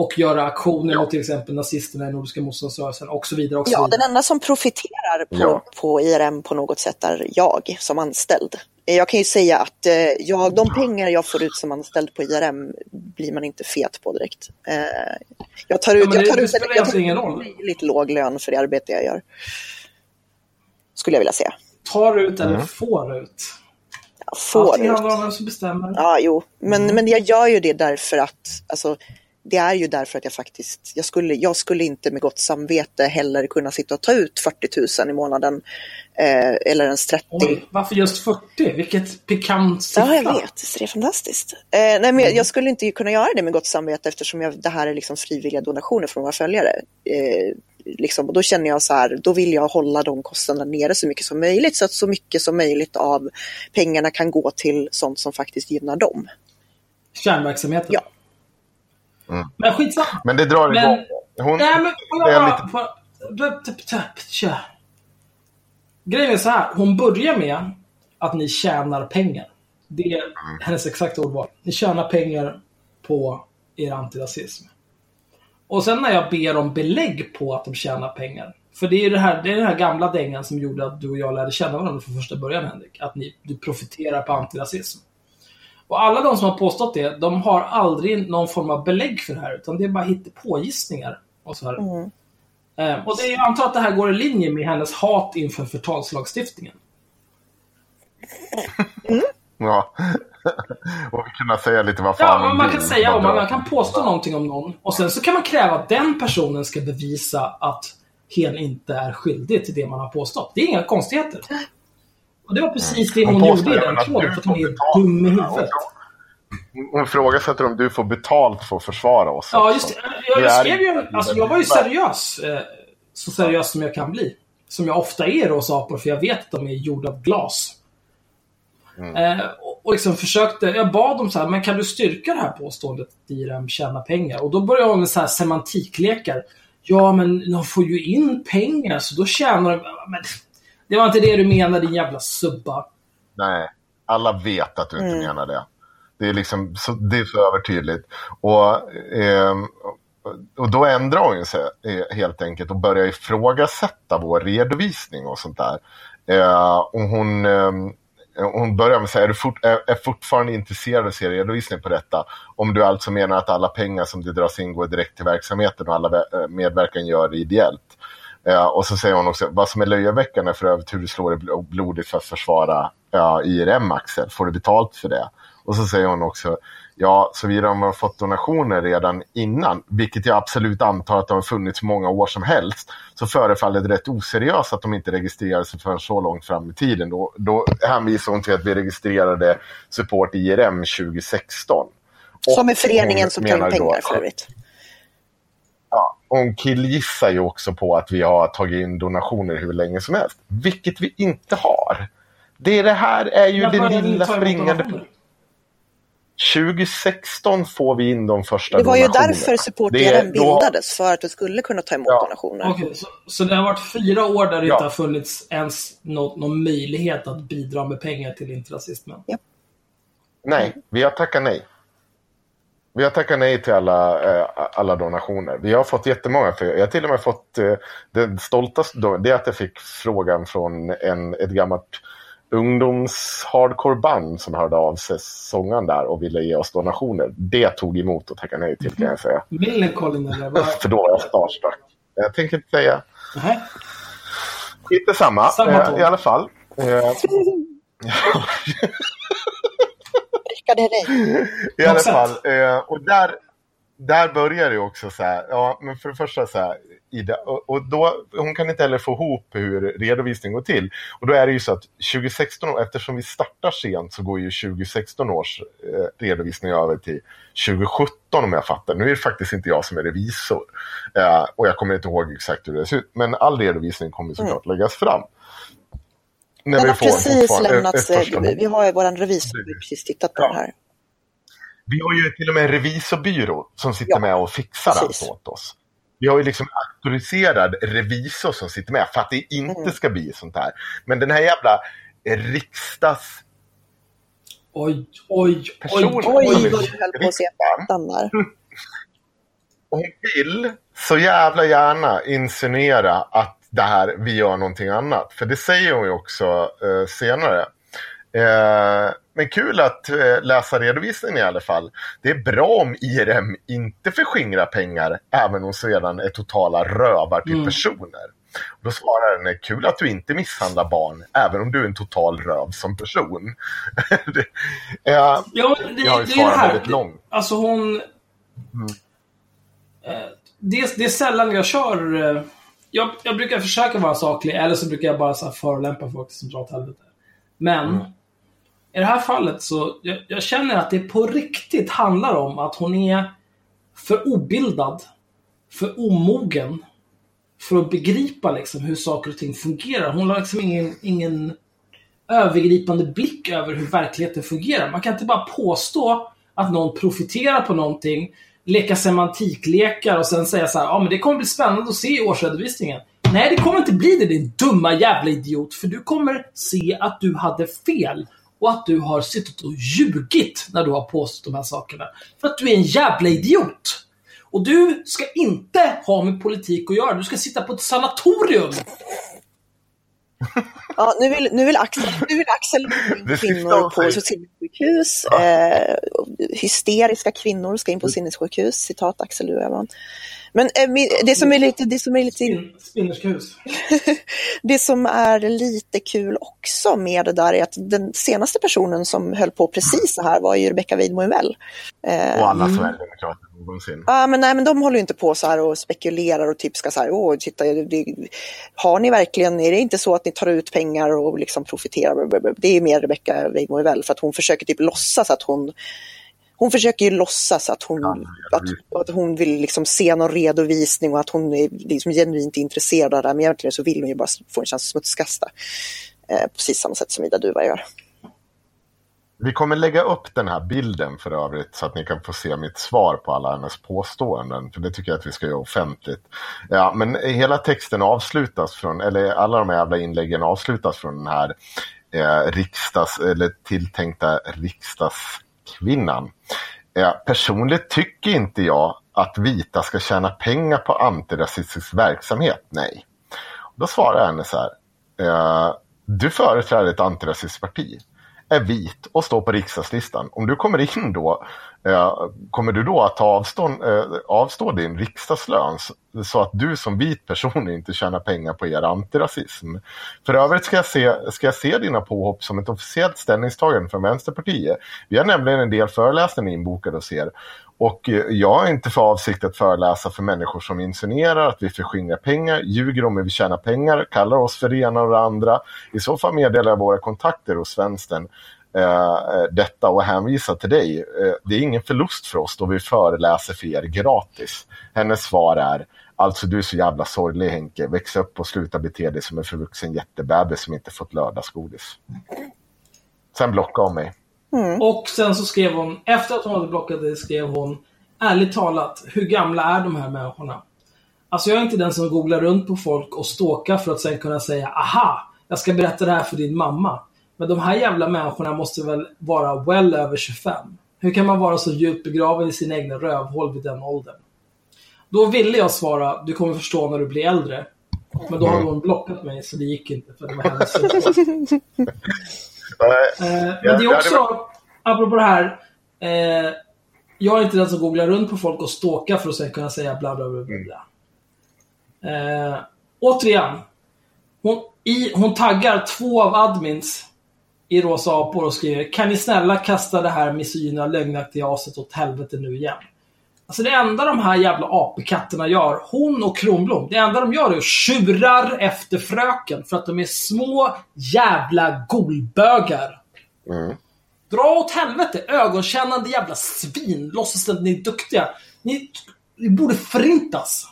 Och göra aktioner mot till exempel nazisterna i Nordiska motståndsrörelsen och så vidare. Och så ja, vidare. den enda som profiterar på, Ja. på IRM på något sätt är jag som anställd. Jag kan ju säga att eh, jag, de pengar jag får ut som anställd på IRM blir man inte fet på direkt. Eh, jag tar ut, men det- jag tar det ut spelar jag tar ingen roll. en lite låg lön för det arbete jag gör. Skulle jag vilja säga. Tar ut eller får ut. Jag får Allting ut. handlar om vem som bestämmer. Ja, jo. Men, men jag gör ju det därför att, alltså, det är ju därför att jag faktiskt, jag skulle, jag skulle inte med gott samvete heller kunna sitta och ta ut 40 000 i månaden. Eh, eller ens 30. Oj, varför just 40? Vilket pikant siffra. Ja, jag vet. Det är fantastiskt. Eh, nej, men jag, jag skulle inte kunna göra det med gott samvete eftersom jag, det här är liksom frivilliga donationer från våra följare. Eh, liksom, och då känner jag så här, då vill jag hålla de kostnaderna nere så mycket som möjligt så att så mycket som möjligt av pengarna kan gå till sånt som faktiskt gynnar dem. Kärnverksamheten. Ja. Men skitsamma. Men det drar Men- igång. Hon, Nej, men får jag lite, får- du- t- t- tja. Grejen är så här. Hon börjar med att ni tjänar pengar. Det är Mm. hennes exakta ordval. Ni tjänar pengar på er antirasism. Och sen när jag ber om belägg på att de tjänar pengar. För det är ju det här, det är den här gamla dängan som gjorde att du och jag lärde känna varandra från första början, Henrik. Att ni, du profiterar på antirasism. Och alla de som har påstått det, de har aldrig någon form av belägg för det här. Utan det är bara hittepågissningar. Och så här. Eh, och det, jag antar att det här går i linje med hennes hat inför förtalslagstiftningen. ja. och vi kunna säga lite vad fan Ja, man vill. kan säga om man, man kan påstå någonting om någon och sen så kan man kräva att den personen ska bevisa att hen inte är skyldig till det man har påstått. Det är inga konstigheter. Och det var precis det Hon hon, gjorde i den tråden du för att hon är dum i huvudet. Hon ifrågasätter om du får betalt för att försvara oss. Ja, just det. Jag, jag skrev ju, alltså jag var ju seriös. Eh, så seriös som jag kan bli. Som jag ofta är i rosa apor, för jag vet att de är gjorda av glas. Eh, och, och liksom försökte, jag bad dem så här, men kan du styrka det här påståendet att IRM tjänar pengar? Och då började hon med så här semantiklekar. Ja, men de får ju in pengar, så då tjänar de... Men, det var inte det du menade, din jävla subba. Nej, alla vet att du inte menar det. Det är, liksom, så, det är så övertydligt. Och, ehm, och då ändrar hon sig eh, helt enkelt och börjar ifrågasätta vår redovisning och sånt där. Eh, och hon, ehm, hon börjar med att säga, är du fort, är, är fortfarande intresserad av att se redovisning på detta? Om du alltså menar att alla pengar som det dras in går direkt till verksamheten och alla eh, medverkan gör det ideellt. Eh, och så säger hon också, vad som är löjeväckande för övrigt hur du slår dig bl- blodigt för att försvara ja, IRM, Axel. Får du betalt för det? Och så säger hon också, ja, såvida de har fått donationer redan innan, vilket jag absolut antar att de har funnits många år som helst, så förefaller det rätt oseriöst att de inte registrerade sig förrän så långt fram i tiden. Då, då hänvisar hon till att vi registrerade support IRM 2016. Som är Och föreningen som tar in då pengar för övrigt. Hon killgissar ju också på att vi har tagit in donationer hur länge som helst. Vilket vi inte har. Det, det här är ju det lilla springande... donationer? 2016 får vi in de första Det var ju donationerna. därför då- bildades, för att du skulle kunna ta emot Ja. donationer. Okej, så, så det har varit fyra år där det Ja. inte har funnits ens nå- någon möjlighet att bidra med pengar till interrasismen? Nej, vi har tackat nej. Vi har tackat nej till alla, eh, alla donationer. Vi har fått jättemånga. För jag har till och med fått eh, det stoltaste det är att jag fick frågan från en, ett gammalt ungdoms hardcore-band som hörde av sig sångaren där och ville ge oss donationer. Det tog emot och tackade nej till kan jag säga. Millencolin eller vad? För då var jag starstruck. Jag tänker inte säga. Nej. Inte samma. Samma eh. I alla fall. Eh, Hej dig. I alla fall. Eh, och där, där börjar det också så här. Ja, men för det första så här. Ida, och, och då, hon kan inte heller få ihop hur redovisningen går till. Och då är det ju så att 2016, eftersom vi startar sent så går ju 2016 års eh, redovisning över till 2017 om jag fattar. Nu är det faktiskt inte jag som är revisor. Eh, och jag kommer inte ihåg exakt hur det ser ut. Men all redovisning kommer såklart läggas fram. När Den vi har får precis lämnats. eh, Vi har ju vår revisor som precis tittat på Ja. den här. Vi har ju till och med en revisorbyrå som sitter Ja, med och fixar precis. allt åt oss. Vi har ju liksom auktoriserad revisor som sitter med för att det inte Mm. ska bli sånt här. Men den här jävla riksdags... Oj, oj, oj. Oj, oj. vad du höll på att se stannar. Hon vill så jävla gärna insinuera att det här, vi gör någonting annat. För det säger hon ju också eh, senare. Eh, men kul att eh, läsa redovisningen i alla fall. Det är bra om IRM inte förskingrar pengar även om sedan är totala rövar till Mm. personer. Och då svarar den, kul att du inte misshandlar barn även om du är en total röv som person. det, eh, Ja, men det, jag har ju är det svarat här. väldigt långt. Alltså hon... Eh, Det, det är sällan jag kör... Jag, jag brukar försöka vara saklig, eller så brukar jag bara så här förolämpa folk som drar åt helvete. Men i det här fallet så, jag, jag känner att det på riktigt handlar om att hon är för obildad, för omogen, för att begripa liksom hur saker och ting fungerar. Hon har liksom ingen, ingen övergripande blick över hur verkligheten fungerar. Man kan inte bara påstå att någon profiterar på någonting, leka semantiklekar och sen säga så här, ja men det kommer bli spännande att se i årsredovisningen. Nej, det kommer inte bli det din dumma jävla idiot, för du kommer se att du hade fel och att du har suttit och ljugit när du har påstått de här sakerna. För att du är en jävla idiot! Och du ska inte ha med politik att göra, du ska sitta på ett sanatorium! Ja, nu, vill, nu, vill Axel, nu vill Axel kvinnor på sinnessjukhus. Eh, hysteriska kvinnor ska in på sinnessjukhus. Citat Axel du Öhman. Men eh, min- det som är lite, det som är lite. Det som är lite kul också med det där är att den senaste personen som höll på precis så här var ju Rebecka Weidmo Invell. Eh, Och alla Sverigedemokrater någonsin. Ja, men nej, men de håller ju inte på så här och spekulerar och typ ska så här, åh, titta, det, har ni verkligen, är det inte så att ni tar ut pengar och liksom profiterar? Det är mer Rebecca Weidmo Invell för att hon försöker typ låtsas att hon hon försöker ju låtsas att hon, att, att hon vill liksom se någon redovisning och att hon är liksom genuint intresserad av det här, men egentligen så vill hon ju bara få en chans att smutskasta. Eh, precis samma sätt som Ida Duva gör. Vi kommer lägga upp den här bilden för övrigt så att ni kan få se mitt svar på alla hennes påståenden. För det tycker jag att vi ska göra offentligt. Ja, men hela texten avslutas från, eller alla de här jävla inläggen avslutas från den här eh, riksdags, eller tilltänkta kvinnan. Eh, personligt tycker inte jag att vita ska tjäna pengar på antirasistisk verksamhet. Nej. Då svarar jag henne så här. Eh, du företräder ett antirasistiskt parti är vit och står på riksdagslistan. Om du kommer in då, Eh, kommer du då att ta avstånd, eh, avstå din riksdagslön så, att du som vit person inte tjänar pengar på er antirasism? För övrigt ska jag, se, ska jag se dina påhopp som ett officiellt ställningstagande från Vänsterpartiet. Vi har nämligen en del föreläsningar inbokade hos er. Och eh, jag har inte för avsikt att föreläsa för människor som insinuerar att vi förskingrar pengar, ljuger om hur vi tjänar pengar, kallar oss för det ena och det andra. I så fall meddelar jag våra kontakter hos vänstern detta och hänvisar till dig. Eh, det är ingen förlust för oss då vi föreläser för er gratis. Hennes svar är Alltså du är så jävla sorglig Henke. Väx upp och sluta bete dig som en förvuxen jättebebis som inte fått lördagsgodis. Sen blocka av mig. Och sen så skrev hon, efter att hon hade blockat det, skrev hon Ärligt talat, hur gamla är de här människorna? Alltså jag är inte den som googlar runt på folk och stalkar för att sen kunna säga Aha! Jag ska berätta det här för din mamma. Men de här jävla människorna måste väl vara well över 25? Hur kan man vara så djupt begraven i sina egna rövhål vid den åldern? Då ville jag svara, du kommer förstå när du blir äldre. Men då hade hon blockat mig så det gick inte för det var hennes. Eh, men det är också, apropå det här. Eh, jag är inte den som googlar runt på folk och stalkar för att sen kunna säga bla bla bla. bla, bla. Eh, återigen. Hon, i, hon taggar två av admins i rosa apor och skriver Kan ni snälla kasta det här misogyna lögnaktiga aset åt helvete nu igen? Alltså det enda de här jävla apekatterna gör, hon och Kronblom, det enda de gör är att tjurar efter fröken för att de är små jävla golbögar. Mm. Dra åt helvete, ögonkännande jävla svin. Låtsas att ni är duktiga. Ni, ni borde förintas.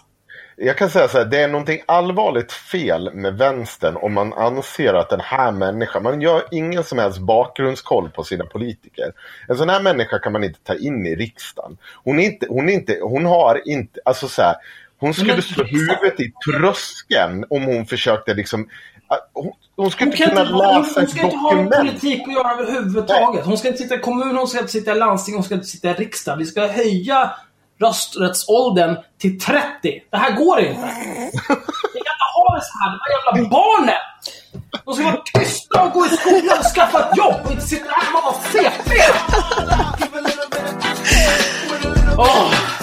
Jag kan säga så här, det är någonting allvarligt fel med vänstern om man anser att den här människan, man gör ingen som helst bakgrundskoll på sina politiker. En sån här människa kan man inte ta in i riksdagen. Hon, är inte, hon, är inte, hon har inte, alltså så här, hon skulle men- slå huvudet i tröskeln om hon försökte liksom, äh, hon, hon skulle Hon, inte kunna inte, hon, läsa hon ett ska inte ha med dokument. politik att göra överhuvudtaget. Hon ska inte sitta i kommun, hon ska inte sitta i landsting, hon ska inte sitta i riksdagen. Vi ska höja rösträttsåldern till 30. Det här går inte. Vi kan inte ha det så här. De här jävla barnen! De ska vara tysta och gå i skolan och skaffa ett jobb och inte sitta här och vara fetiga! Oh.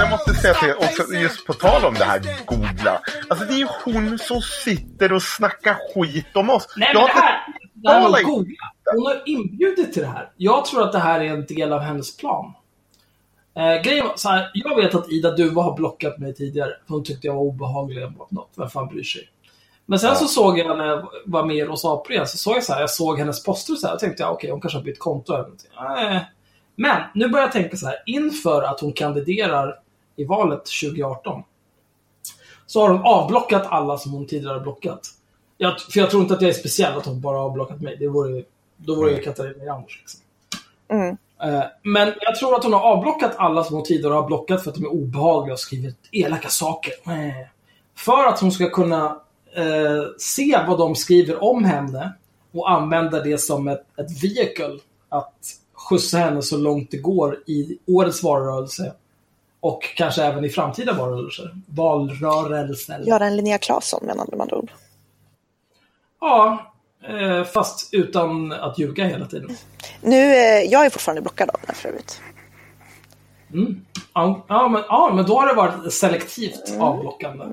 Jag måste säga till också, just på tal om det här googla. Alltså det är ju hon som sitter och snackar skit om oss. Nej, Jag men det har här, det här googla. Hon har inbjudit till det här. Jag tror att det här är en del av hennes plan. Eh, grejen var så här, jag vet att Ida Duva har blockat mig tidigare. För hon tyckte jag var obehaglig eller något. Vem fan bryr sig? Men sen så såg jag när jag var med Rosa Apor igen, så såg jag så här, jag såg hennes poster och så här, och tänkte jag okej, hon kanske har bytt konto eller någonting. Eh. Men nu börjar jag tänka så här, inför att hon kandiderar i valet 2018 så har hon avblockat alla som hon tidigare har blockat. Jag, för jag tror inte att jag är speciell att hon bara har blockat mig. Det vore, då vore jag Katarina Janouch. Liksom. Mm. Eh, Men jag tror att hon har avblockat alla som hon tidigare har blockat för att de är obehagliga och skrivit elaka saker. Eh. För att hon ska kunna eh, se vad de skriver om henne och använda det som ett, ett vehicle att skjutsa henne så långt det går i årets valrörelse. Och kanske även i framtida valrörelser. Valrörelser. Göra en Linnea Claesson med andra ord. Ja, eh, fast utan att ljuga hela tiden. Nu, eh, jag är fortfarande blockad av henne för övrigt. Ja, ja, men, ja, men då har det varit selektivt avblockande.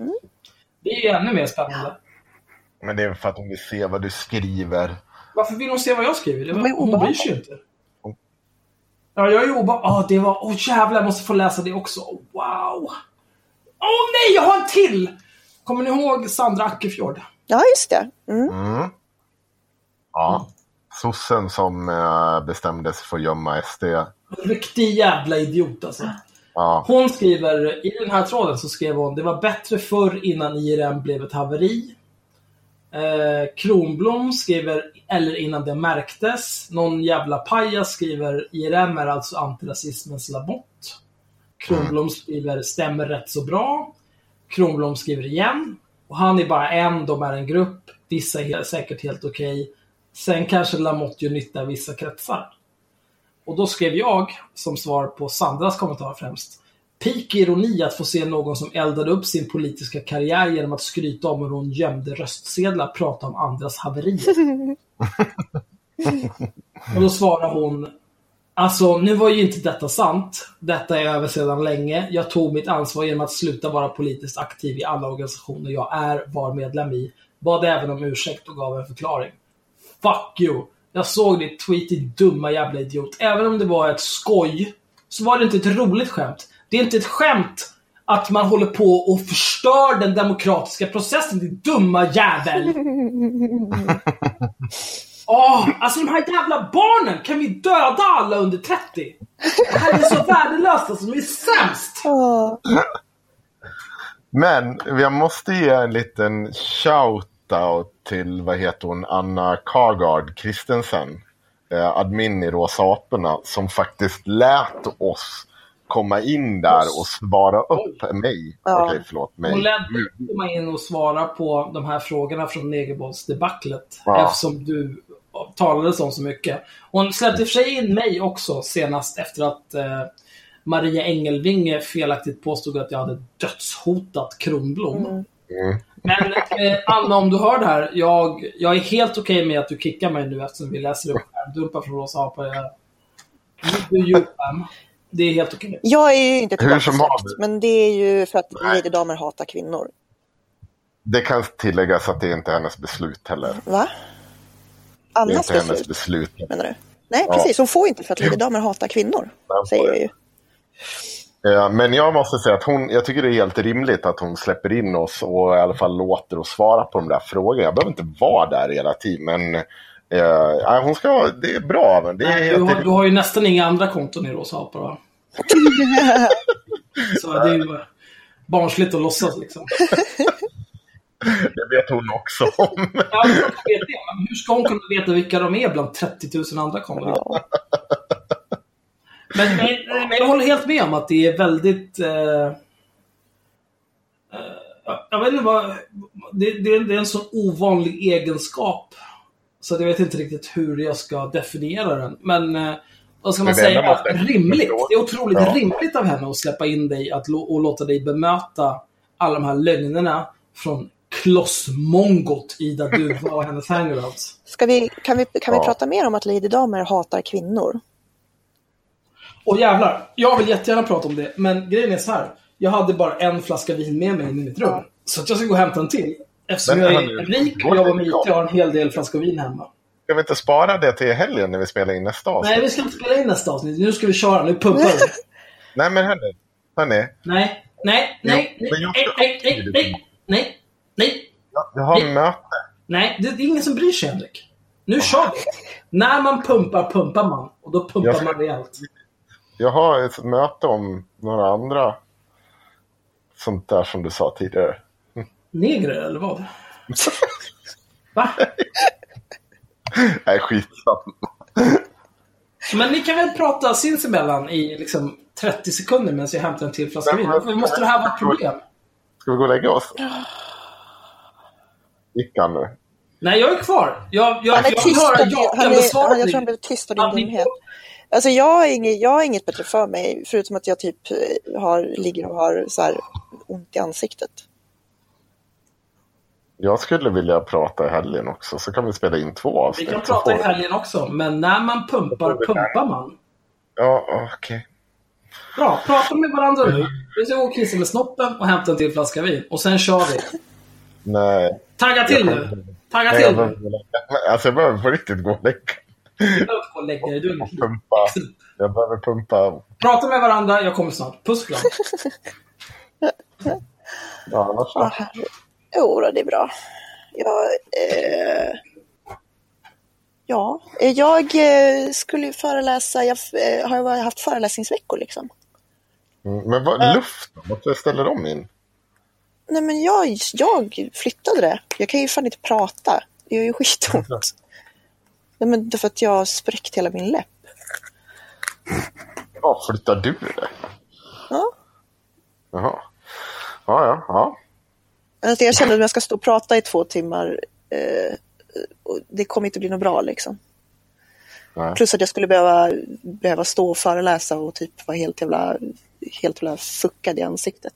Det är ännu mer spännande. Men det är för att hon vill se vad du skriver. Varför vill hon se vad jag skriver? Det var, Vad är hon bryr sig ju inte. Ja, jag är obehaglig. Ja, det var... Åh jävlar, jag måste få läsa det också. Oh, Wow! Åh nej, jag har en till! Kommer ni ihåg Sandra Ackerfjord? Ja, just det. Mm. Mm. Ja. Sossen som eh, bestämde sig för att gömma SD. Riktig jävla idiot alltså. Ja. Hon skriver, i den här tråden så skrev hon Det var bättre förr innan IRM blev ett haveri. Eh, Kronblom skriver Eller innan det märktes. Någon jävla pajas skriver IRM är alltså antirasismens labott. Kronblom skriver Stämmer rätt så bra. Kronblom skriver igen. Och han är bara en, de är en grupp. Vissa är säkert helt okej. Sen kanske Lamotte gör nytta i vissa kretsar. Och då skrev jag, som svar på Sandras kommentar främst, Peak ironi att få se någon som eldade upp sin politiska karriär genom att skryta om hur hon gömde röstsedlar prata om andras haverier. och då svarar hon Alltså, nu var ju inte detta sant. Detta är över sedan länge. Jag tog mitt ansvar genom att sluta vara politiskt aktiv i alla organisationer jag är, var medlem i. Bad även om ursäkt och gav en förklaring. Fuck you! Jag såg ditt tweet, din dumma jävla idiot. Även om det var ett skoj, så var det inte ett roligt skämt. Det är inte ett skämt att man håller på och förstör den demokratiska processen, din dumma jävel! Åh, alltså de här jävla barnen! Kan vi döda alla under 30? Det här är så värdelöst alltså, de är sämst! Men jag måste ge en liten shout-out till, vad heter hon, Anna Kargard Kristensen. Eh, admin i Rosa Aporna som faktiskt lät oss komma in där och svara upp mig. Ja. Okej, förlåt. Mig. Hon lät dig komma in och svara på de här frågorna från negerbollsdebaclet. Ja. Eftersom du talade om så mycket. Hon släppte i och för sig in mig också senast efter att eh, Maria Engelvinge felaktigt påstod att jag hade dödshotat Kronblom. Mm. Mm. Men eh, Anna, om du hör det här. Jag, jag är helt okej med att du kickar mig nu eftersom vi läser upp dumpar från Rosa Apa. Du. Det är helt okej. Jag är ju inte Hur som men det är ju för att ladydamer hatar kvinnor. Det kan tilläggas att det inte är hennes beslut heller. Va? Det är Annas inte hennes beslut, beslut. menar du? Nej, Ja. precis. Hon får inte för att ladydamer hatar kvinnor, säger jag ju. Men jag måste säga att hon, jag tycker det är helt rimligt att hon släpper in oss och i alla fall låter oss svara på de där frågorna. Jag behöver inte vara där hela tiden, men eh, hon ska, det är bra. Men det är Nej, helt Du har, du har ju nästan inga andra konton i Rosa Apa, va? Så det är ju barnsligt att låtsas liksom. Det vet hon också om. Ja, jag vet det, men hur ska hon kunna veta vilka de är bland 30 000 andra konton? Ja. Men, men, men jag håller helt med om att det är väldigt... Eh, eh, jag vet inte vad... Det, det, är- det är en så ovanlig egenskap. Så jag vet inte riktigt hur jag ska definiera den. Men eh, vad ska man det säga? Rimligt. Det är otroligt Ja. rimligt av henne att släppa in dig att, och låta dig bemöta alla de här lögnerna från klossmongot Ida Duva och hennes hangouts. Ska vi, kan vi, kan vi Ja. prata mer om att ladydamer hatar kvinnor? Och jävlar, jag vill jättegärna prata om det, men grejen är så här. Jag hade bara en flaska vin med mig i mitt rum. Så att jag ska gå och hämta en till. Eftersom jag är rik och jobbar med IT har en hel del flaskor vin hemma. Ska vi inte spara det till helgen när vi spelar in nästa avsnitt? Nej, vi ska inte spela in nästa avsnitt. Nu ska vi köra. Nu pumpar vi. Nej men hörni, hörni Nej, nej, nej, nej, nej, nej, nej, nej, jag, har Nej. möte. nej. Det är ingen som bryr sig, Henrik. Nu kör vi. När man pumpar, pumpar man. Och då pumpar Jag man rejält. Jag har ett möte om några andra sånt där som du sa tidigare. Negrer, eller vad? Va? Nej, skitsamma. Men ni kan väl prata sinsemellan i liksom 30 sekunder medan jag hämtar en till flaska vin? Varför måste det här vara ett problem? Ska vi gå och lägga oss? Gick han nu? Nej, jag är kvar. Jag, jag, Han är jag tyst hör din, han är, han, jag tror han blev tyst av din dumhet. Alltså jag har, inget, jag har inget bättre för mig, förutom att jag typ eh, har, ligger och har så här ont i ansiktet. Jag skulle vilja prata i helgen också, så kan vi spela in två Vi avsnitt. kan så prata i helgen också, men när man pumpar, vi- pumpar man. Ja, okej. Bra, prata med varandra nu. Vi ska gå och kissa med snoppen och hämta en till flaska vin. Och sen kör vi. Nej. Tagga till nu. Tagga till behöver nu. Alltså jag behöver på riktigt gå och lägga. Du behöver gå och lägga dig. Du är mitt liv. Pumpa. Jag behöver pumpa. Prata med varandra, jag kommer snart. Puss kram. Ja, annars herre. Jo, det är bra. Jag, eh, ja, eh, jag eh, skulle ju föreläsa, jag eh, har haft föreläsningsveckor liksom. Mm, Men vad, luft då? Måste jag ställa dem in? Nej men jag, jag flyttade det. Jag kan ju fan inte prata. Det gör ju skitont. Nej men därför att jag har spräckt hela min läpp. Ja, flyttar du det? Ja. Jaha. Ja, ja, ja. Alltså jag kände att om jag ska stå och prata i två timmar, eh, och det kommer inte bli något bra liksom. Nej. Plus att jag skulle behöva, behöva stå och föreläsa och typ vara helt jävla, helt jävla fuckad i ansiktet.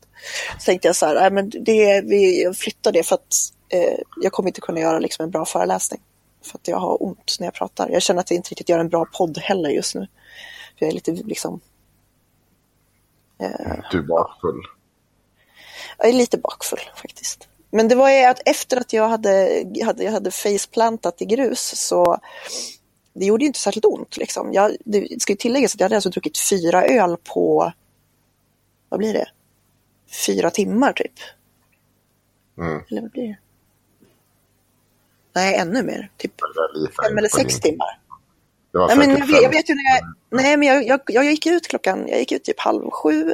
Så tänkte jag så här, nej men det, vi jag flyttar det för att eh, jag kommer inte kunna göra liksom en bra föreläsning. För att jag har ont när jag pratar. Jag känner att jag inte riktigt gör en bra podd heller just nu. För jag är lite liksom, Du är bakfull. Jag är lite bakfull faktiskt. Men det var att efter att jag hade, hade, jag hade faceplantat i grus så det gjorde ju inte särskilt ont. Liksom. Jag, det ska ju tilläggas att jag hade alltså druckit fyra öl på, vad blir det? fyra timmar typ. Mm. Eller vad blir det? Nej, ännu mer. Typ fem eller sex timmar. Nej, men säkert jag, jag vet ju när jag... Nej, men jag, jag, jag gick ut klockan... Jag gick ut typ halv sju.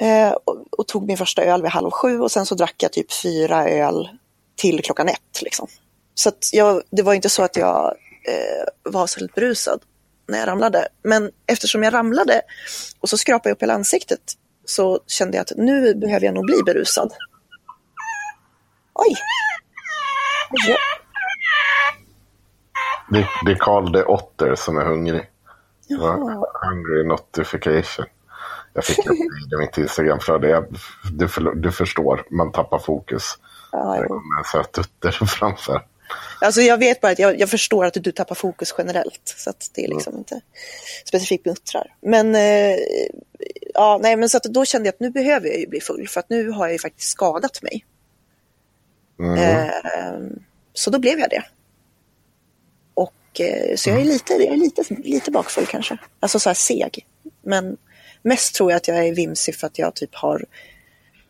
Eh, och, och tog min första öl vid halv sju och sen så drack jag typ fyra öl till klockan ett. Liksom. Så jag, det var inte så att jag eh, var särskilt berusad när jag ramlade. Men eftersom jag ramlade och så skrapade jag upp hela ansiktet så kände jag att nu behöver jag nog bli berusad. Oj! Oj. Det, det är Karl the Otter som är hungrig. Jaha. Hungry notification. Jag fick upp i mitt Instagramflöde. Jag- Du, för, du förstår, man tappar fokus. Ja, Det kommer en söt tutter framför. Alltså jag vet bara att jag, jag förstår att du tappar fokus generellt. Så att det är liksom inte specifikt med uttrar. Men, eh, ja, nej, men så att då kände jag att nu behöver jag ju bli full. För att nu har jag ju faktiskt skadat mig. Mm. Eh, så då blev jag det. Och, eh, så jag är, lite, jag är lite, lite bakfull kanske. Alltså så här seg. Men mest tror jag att jag är vimsig för att jag typ har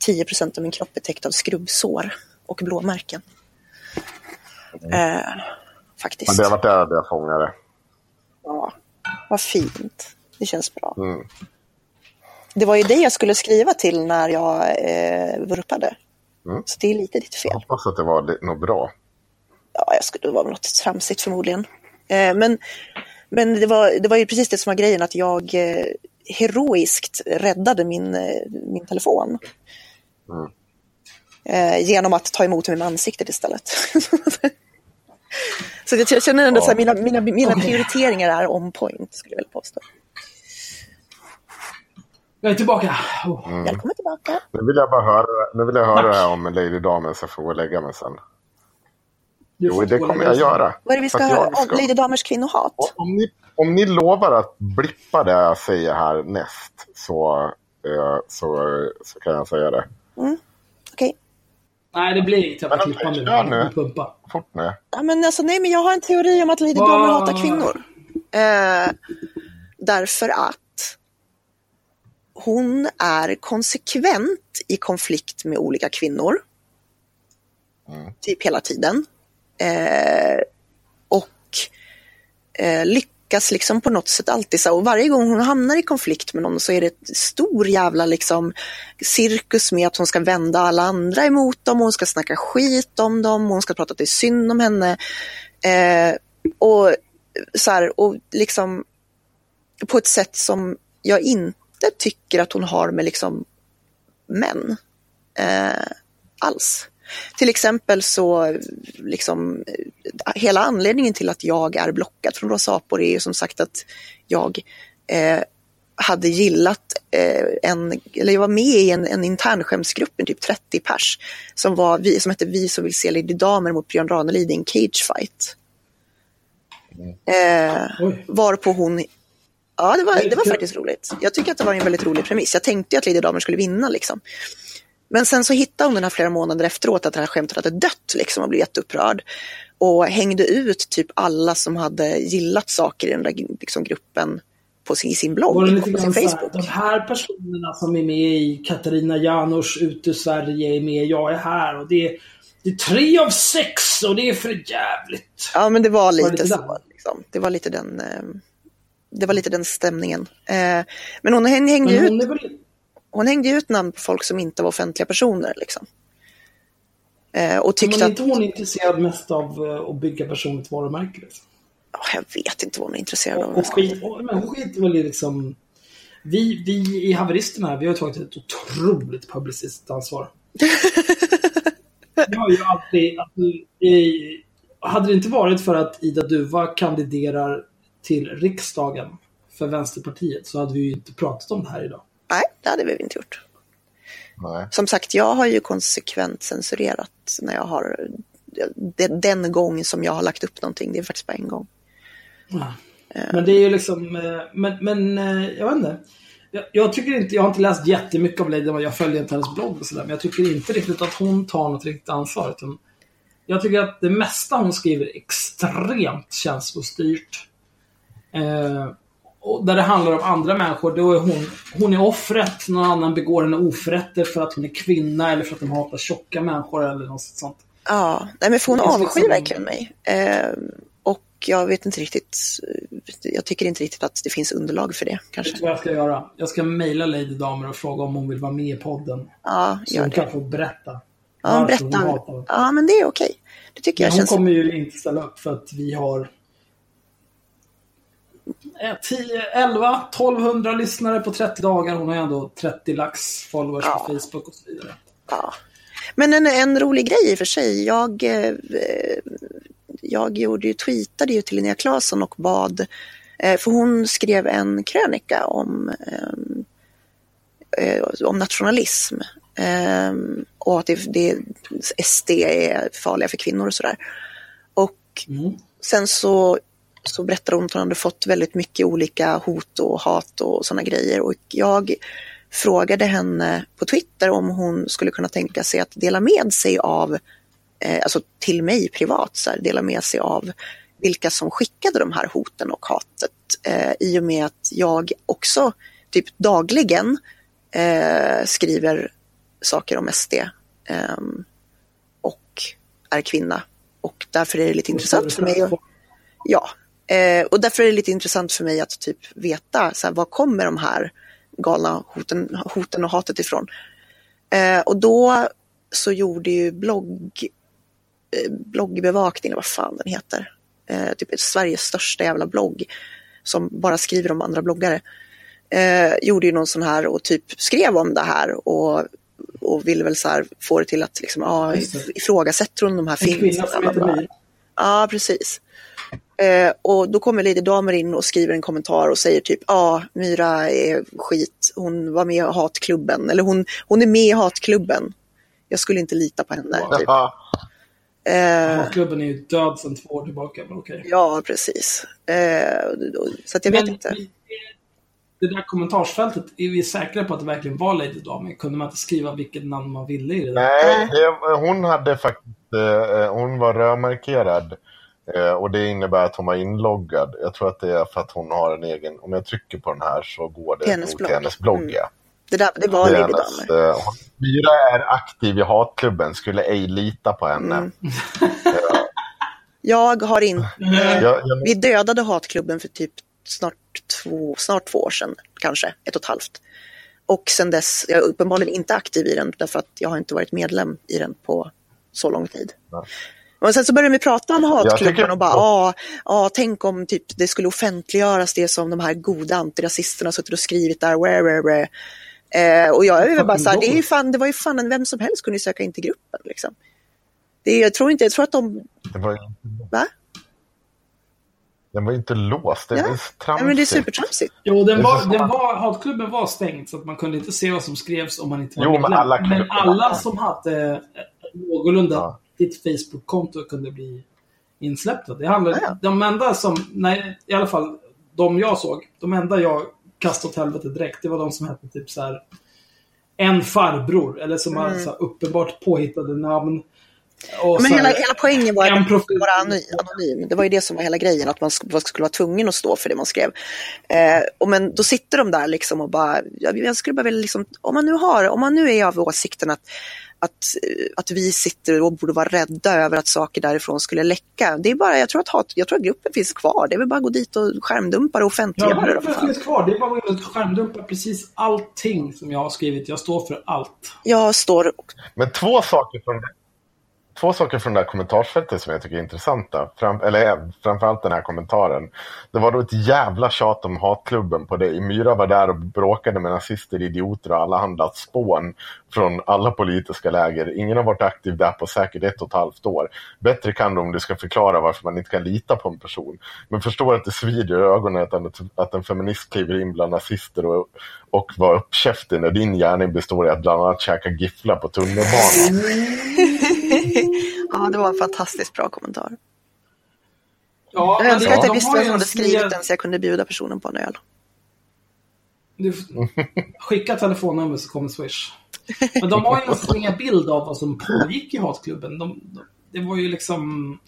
10% av min kropp är täckt av skrubbsår och blåmärken. Eh, faktiskt. Men det har varit där jag fångade. Ja, vad fint. Det känns bra. Mm. Det var ju det jag skulle skriva till när jag eh, vurpade. Mm. Så det är lite ditt Jag fel. hoppas att det var något bra. Ja, jag skulle, det var något tramsigt förmodligen. Eh, men men det, var, det var ju precis det som var grejen, att jag eh, heroiskt räddade min, eh, min telefon. Mm. Eh, genom att ta emot mig med ansiktet istället. Så jag känner ändå Ja. här, mina, mina, mina prioriteringar är on point, skulle jag vilja påstå. Jag är tillbaka. Oh. Mm. Välkommen tillbaka. Nu vill jag bara höra, nu vill jag höra Tack. det här om Lady Damen så jag får gå och lägga mig sen. Jo, det kommer jag göra. Vad är det vi ska höra? ska- Lady Damers kvinnohat? Om ni, om ni lovar att blippa det jag säger här näst så, eh, så, så kan jag säga det. Okej. Nej, det blir inte. Jag får klippa kör nu. pumpa. Fort nu. Ja, men alltså, nej, men jag har en teori om att Lady Vad- Damer hatar kvinnor. Eh, därför att hon är konsekvent i konflikt med olika kvinnor. Mm. Typ hela tiden. Eh, och eh, lyckas liksom på något sätt alltid så. Och varje gång hon hamnar i konflikt med någon så är det ett stor jävla liksom cirkus med att hon ska vända alla andra emot dem. och Hon ska snacka skit om dem. och Hon ska prata att det är synd om henne. Eh, och så här, och liksom på ett sätt som jag inte tycker att hon har med liksom män eh, alls. Till exempel så, liksom, hela anledningen till att jag är blockad från Rosapor är ju som sagt att jag eh, hade gillat eh, en, eller jag var med i en, en internskämsgrupp, en typ 30 pers, som, var vi, som hette Vi som vill se Lady Damer mot Björn Ranelid i en cagefight. Eh, varpå hon Ja, det var, det var faktiskt roligt. Jag tycker att det var en väldigt rolig premiss. Jag tänkte att Lady Damer skulle vinna. Liksom. Men sen så hittade hon den här flera månader efteråt att det här skämtet hade dött liksom, och blev jätteupprörd. Och hängde ut typ alla som hade gillat saker i den där liksom, gruppen på sin, i sin blogg Var det och på sin så här, Facebook. de här personerna som är med i Katarina Janouch ut ur Sverige är med, jag är här och det är, det är tre av sex och det är för jävligt. Ja, men det var lite, lite så. där? Liksom. Det var lite den, eh, det var lite den stämningen. Eh, men hon hängde, hängde, Men ut, hon är väl... hon hängde ut namn på folk som inte var offentliga personer. Liksom. Eh, och Men tyckte är att inte hon intresserad mest av eh, att bygga personligt varumärke? Liksom? Ja, jag vet inte vad hon är intresserad av. Och, och skit, och, men hon skiter väl i liksom... Vi, vi i haveristerna här, vi har tagit ett otroligt publicistiskt ansvar. Vi har ju alltid... Att, i, hade det inte varit för att Ida Duva kandiderar till riksdagen för Vänsterpartiet så hade vi ju inte pratat om det här idag. Nej, det hade vi inte gjort. Nej. Som sagt, jag har ju konsekvent censurerat när jag har den, gång som jag har lagt upp någonting. Det är faktiskt bara en gång. Ja. Men det är ju liksom, eh, men, men eh, jag vet inte. Jag, jag tycker inte, jag har inte läst jättemycket av Lady jag följer inte hennes blogg och sådär, men jag tycker inte riktigt att hon tar något riktigt ansvar. Utan jag tycker att det mesta hon skriver är extremt känslostyrt. Eh, och där det handlar om andra människor, då är hon, hon är offret. Någon annan begår henne oförrätter för att hon är kvinna eller för att de hatar tjocka människor eller något sånt. Ja, nej men för hon avskyr liksom- verkligen mig. Eh, och jag vet inte riktigt, jag tycker inte riktigt att det finns underlag för det Vet kanske. du vad jag ska göra? Jag ska mejla Lady Damer och fråga om hon vill vara med i podden. Ja, Så hon det. kan få berätta. Ja, hon berätta. Ja, men det är okej. Det tycker Men jag hon känns... kommer ju inte ställa upp för att vi har 10, 11, 1200 lyssnare på 30 dagar. Hon har ju ändå 30 lax followers Ja. på Facebook och så vidare. Ja. Men en, en rolig grej i och för sig. Jag, eh, jag gjorde ju, tweetade ju till Linnea Claesson och bad, eh, för hon skrev en krönika om, eh, om nationalism. Eh, och att det, det, SD är farliga för kvinnor och sådär. Och Mm. sen så, så berättade hon att hon hade fått väldigt mycket olika hot och hat och sådana grejer. Och jag frågade henne på Twitter om hon skulle kunna tänka sig att dela med sig av, eh, alltså till mig privat, så här, dela med sig av vilka som skickade de här hoten och hatet. Eh, I och med att jag också typ dagligen eh, skriver saker om SD ehm, och är kvinna. Och därför är det lite intressant för mig att Ja, eh, och därför är det lite intressant för mig att typ veta så här, var kommer de här galna hoten, hoten och hatet ifrån. Eh, och då så gjorde ju blogg, eh, bloggbevakning, vad fan den heter, eh, typ Sveriges största jävla blogg som bara skriver om andra bloggare, eh, gjorde ju någon sån här och typ skrev om det här och, och ville väl så här få det till att liksom, det. ifrågasätter hon de här. My. Ja, precis. Eh, och då kommer Lady Damer in och skriver en kommentar och säger typ ja, Myra är skit, hon var med i hatklubben, eller hon, hon är med i hatklubben. Jag skulle inte lita på henne. Typ. Eh, Hatklubben är ju död sedan två år tillbaka, men okej. ja, precis. Eh, så att jag vet Men inte. Det där kommentarsfältet, är vi säkra på att det verkligen var Lady Damer? Kunde man inte skriva vilket namn man ville i det? där? Nej, det, hon hade faktiskt, eh, hon var rödmarkerad. Eh, och det innebär att hon var inloggad. Jag tror att det är för att hon har en egen, om jag trycker på den här så går det hennes till hennes blogg. Mm. Ja. Det, där, det var Lady Damer. eh, Myra är aktiv i hatklubben, skulle ej lita på henne. Mm. Jag har inte... Jag, jag, Vi dödade hatklubben för typ snart två, snart två år sedan, kanske ett och ett halvt. Och sen dess, jag är uppenbarligen inte aktiv i den därför att jag har inte varit medlem i den på så lång tid. Ja. Och sen så började vi prata om hatklubben tycker- och bara, ja, ah, tänk om typ, det skulle offentliggöras det som de här goda antirasisterna suttit och skrivit där, where, where, where. Eh, och jag är väl bara så här, det, är ju fan, det var ju fan en, vem som helst kunde söka in till gruppen. Liksom. Det, är- jag tror inte, jag tror att de, det var, va? den var ju inte låst, det är Ja. ja. Nej, tramsigt. men det är supertramsigt. Jo, den är var, den var, hatklubben var stängd så att man kunde inte se vad som skrevs om man inte var Jo, men medlem. alla kunde- men alla som hade ett någorlunda Ja. Ditt Facebook-konto kunde bli insläppta. Det handlade, Ja, ja. De enda som, nej, i alla fall de jag såg, de enda jag kastade åt helvete direkt, det var de som hette typ så här en farbror, eller som Mm. här uppenbart påhittade namn. Och Men hela, här- hela poängen var att profil. vara anonym. Det var ju det som var hela grejen, att man sk- skulle vara tvungen att stå för det man skrev. Eh, och men då sitter de där liksom och bara, jag, jag skulle bara vilja liksom, om man nu har, om man nu är av åsikten att, att, eh, att vi sitter och borde vara rädda över att saker därifrån skulle läcka. Det är bara, jag tror att, hat, jag tror att gruppen finns kvar. Det är väl bara att gå dit och skärmdumpa och offentliggöra Ja, det. då, gruppen finns kvar. Det är bara att gå in och skärmdumpa precis allting som jag har skrivit. Jag står för allt. Jag står Men två saker från Två saker från det här kommentarsfältet som jag tycker är intressanta. Fram, eller eh, framförallt den här kommentaren. Det var då ett jävla tjat om hatklubben på dig. Myra var där och bråkade med nazister, idioter och alla handlat spån från alla politiska läger. Ingen har varit aktiv där på säkert ett och ett halvt år. Bättre kan du om du ska förklara varför man inte kan lita på en person. Men förstår att det svider i ögonen att en, att en feminist kliver in bland nazister och, och var uppkäftig när din gärning består i att bland annat käka gifflar på tunnelbanan. Ja, det var en fantastiskt bra kommentar. Ja, Jag men önskar de- att jag de visste vem som hade skrivit den så jag kunde bjuda personen på en öl. Du, skicka telefonnummer så kommer Swish. Men de har ju en sned bild av vad som pågick i hatklubben. De, de, det var ju liksom...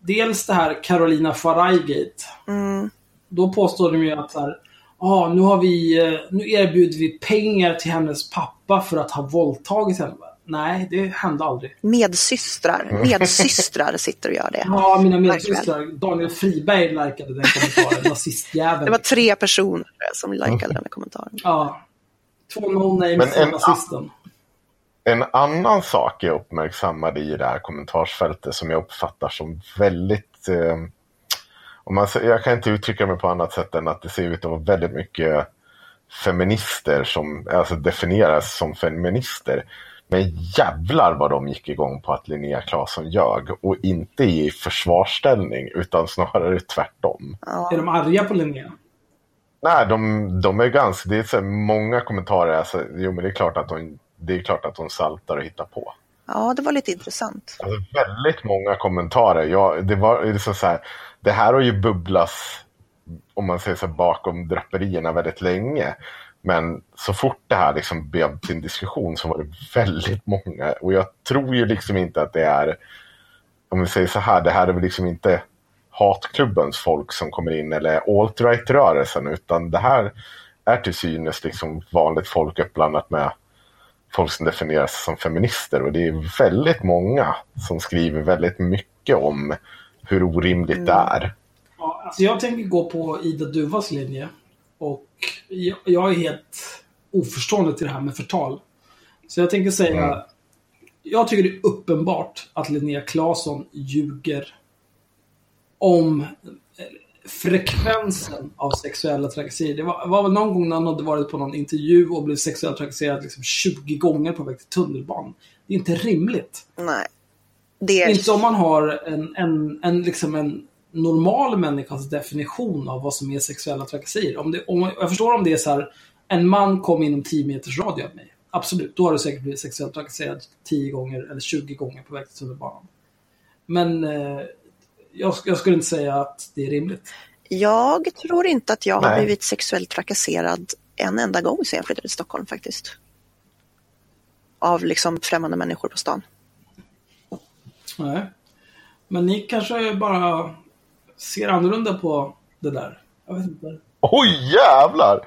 Dels det här Carolina Faraj-gate. Mm. Då påstår de ju att så här, ah, nu har vi, eh, nu erbjuder vi pengar till hennes pappa för att ha våldtagit henne. Nej, det hände aldrig. Medsystrar, medsystrar sitter och gör det. Ja, mina medsystrar. Daniel Friberg likade den kommentaren, nazistjäveln. Det var tre personer som likade den kommentaren. Ja. Två no-names Men en- och nazisten. En annan sak jag uppmärksammade i det här kommentarsfältet som jag uppfattar som väldigt... Eh, om man, jag kan inte uttrycka mig på annat sätt än att det ser ut att vara väldigt mycket feminister som alltså definieras som feminister. Men jävlar vad de gick igång på att Linnea Claesson ljög. Och inte i försvarsställning utan snarare tvärtom. Är de arga på Linnea? Nej, de, de är ganska... Det är så många kommentarer. Alltså, jo, men det är klart att de, det är klart att de saltar och hittar på. Ja, det var lite intressant. Alltså, väldigt många kommentarer. Ja, det, var, det, är så här, det här har ju bubblas, om man säger så här, bakom draperierna väldigt länge. Men så fort det här liksom blev till en diskussion så var det väldigt många. Och jag tror ju liksom inte att det är, om vi säger så här, det här är väl liksom inte hatklubbens folk som kommer in eller alt-right-rörelsen utan det här är till synes liksom vanligt folk uppblandat med folk som definieras som feminister och det är väldigt många som skriver väldigt mycket om hur orimligt det är. Ja, alltså jag tänker gå på Ida Duvas linje. Och jag, jag är helt oförstående till det här med förtal. Så jag tänker säga... Mm. Jag tycker det är uppenbart att Linnea Claesson ljuger om frekvensen av sexuella trakasserier. Det var, var väl någon gång när hon hade varit på någon intervju och blev sexuellt trakasserad liksom 20 gånger på väg till tunnelbanan. Det är inte rimligt. Nej. Det är... Inte om man har en, en, en, liksom en normal människas definition av vad som är sexuella trakasserier. Om det, om, jag förstår om det är så här, en man kom inom 10 meters radie av mig. Absolut, då har du säkert blivit sexuellt trakasserad 10 gånger eller 20 gånger på väg till tunnelbanan. Men eh, jag, jag skulle inte säga att det är rimligt. Jag tror inte att jag har Nej. blivit sexuellt trakasserad en enda gång sedan jag flyttade till Stockholm faktiskt. Av liksom främmande människor på stan. Nej. Men ni kanske bara ser annorlunda på det där. Jag vet inte. Oj jävlar!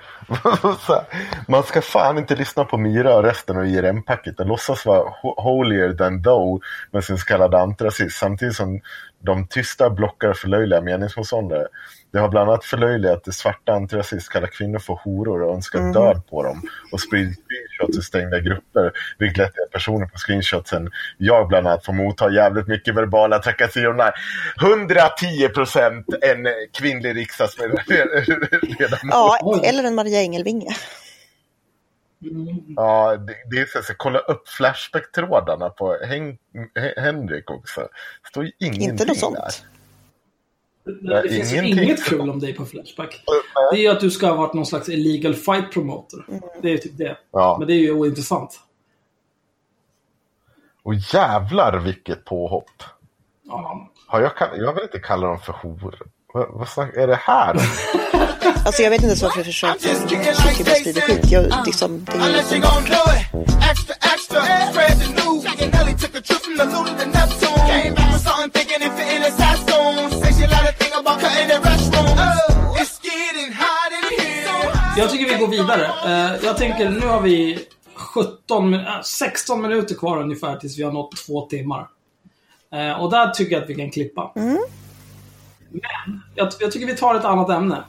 Man ska fan inte lyssna på Mira och resten av IRM-packet Den låtsas vara holier than thou med sin så kallade antirasism samtidigt som de tysta blockar förlöjliga meningsmotståndare. Det har bland annat förlöjligat det svarta antirasist kallar kvinnor för horor och önskar död på dem och sprider screenshots i stängda grupper vilket lett till att personer på screenshotsen jag bland annat får motta jävligt mycket verbala trakasserier. 110 procent en kvinnlig riksdagsledamot. Ja, eller en Maria Engelvinge. Ja, det, det är så, så kolla upp Flashback-trådarna på Hen Hen- Henrik också. Det står ju ingenting Inte något där. Det, det finns ingenting. inget kul om dig på Flashback. Det är ju att du ska ha varit någon slags illegal fight promoter. Det är ju typ det. Ja. Men det är ju ointressant. Och jävlar vilket påhopp. Ja. Har jag, jag vill inte kalla dem för horor. Vad, vad snack, är det här? Alltså jag vet inte ens varför jag försöker försöker sprida skit. Jag, liksom, det är. Extra, extra. Spread the news. Nelly took a trip from the Luna to Neptune. Came back with something thinking it fit in his costume. Say Jag tycker vi går vidare. Eh, jag tänker, nu har vi 17, min- äh, 16 minuter kvar ungefär tills vi har nått två timmar. Eh, och där tycker jag att vi kan klippa. Men jag, jag tycker vi tar ett annat ämne.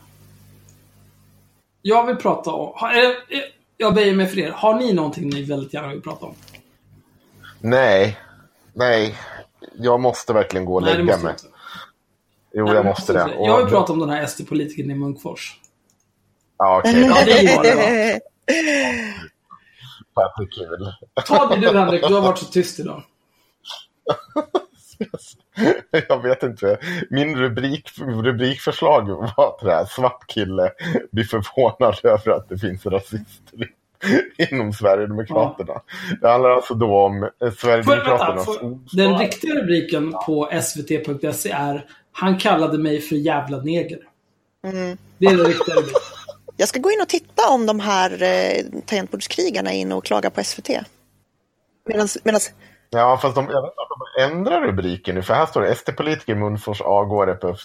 Jag vill prata om... Eh, eh, jag böjer mig för er. Har ni någonting ni väldigt gärna vill prata om? Nej, nej. Jag måste verkligen gå och Nej, det lägga måste mig. inte. Jo, Nej, jag måste det. Jag vill prata om den här SD-politikern i Munkfors. Ja, okej. Ja, det gör det är kul. Ta det du Henrik, du har varit så tyst idag. Jag vet inte. Min rubrik, rubrikförslag var det här. Svart kille blir förvånad över att det finns rasister i- inom Sverigedemokraterna. Det handlar alltså då om eh, vänta, får, den riktiga rubriken på svt.se är Han kallade mig för jävla neger. Det är den riktiga rubriken. Jag ska gå in och titta om de här eh, tangentbordskrigarna är inne och klagar på SVT. Medans, medans, Ja, fast de, jag vet inte om de ändrar rubriken nu. För här står det SD-politiker Munfors avgår efter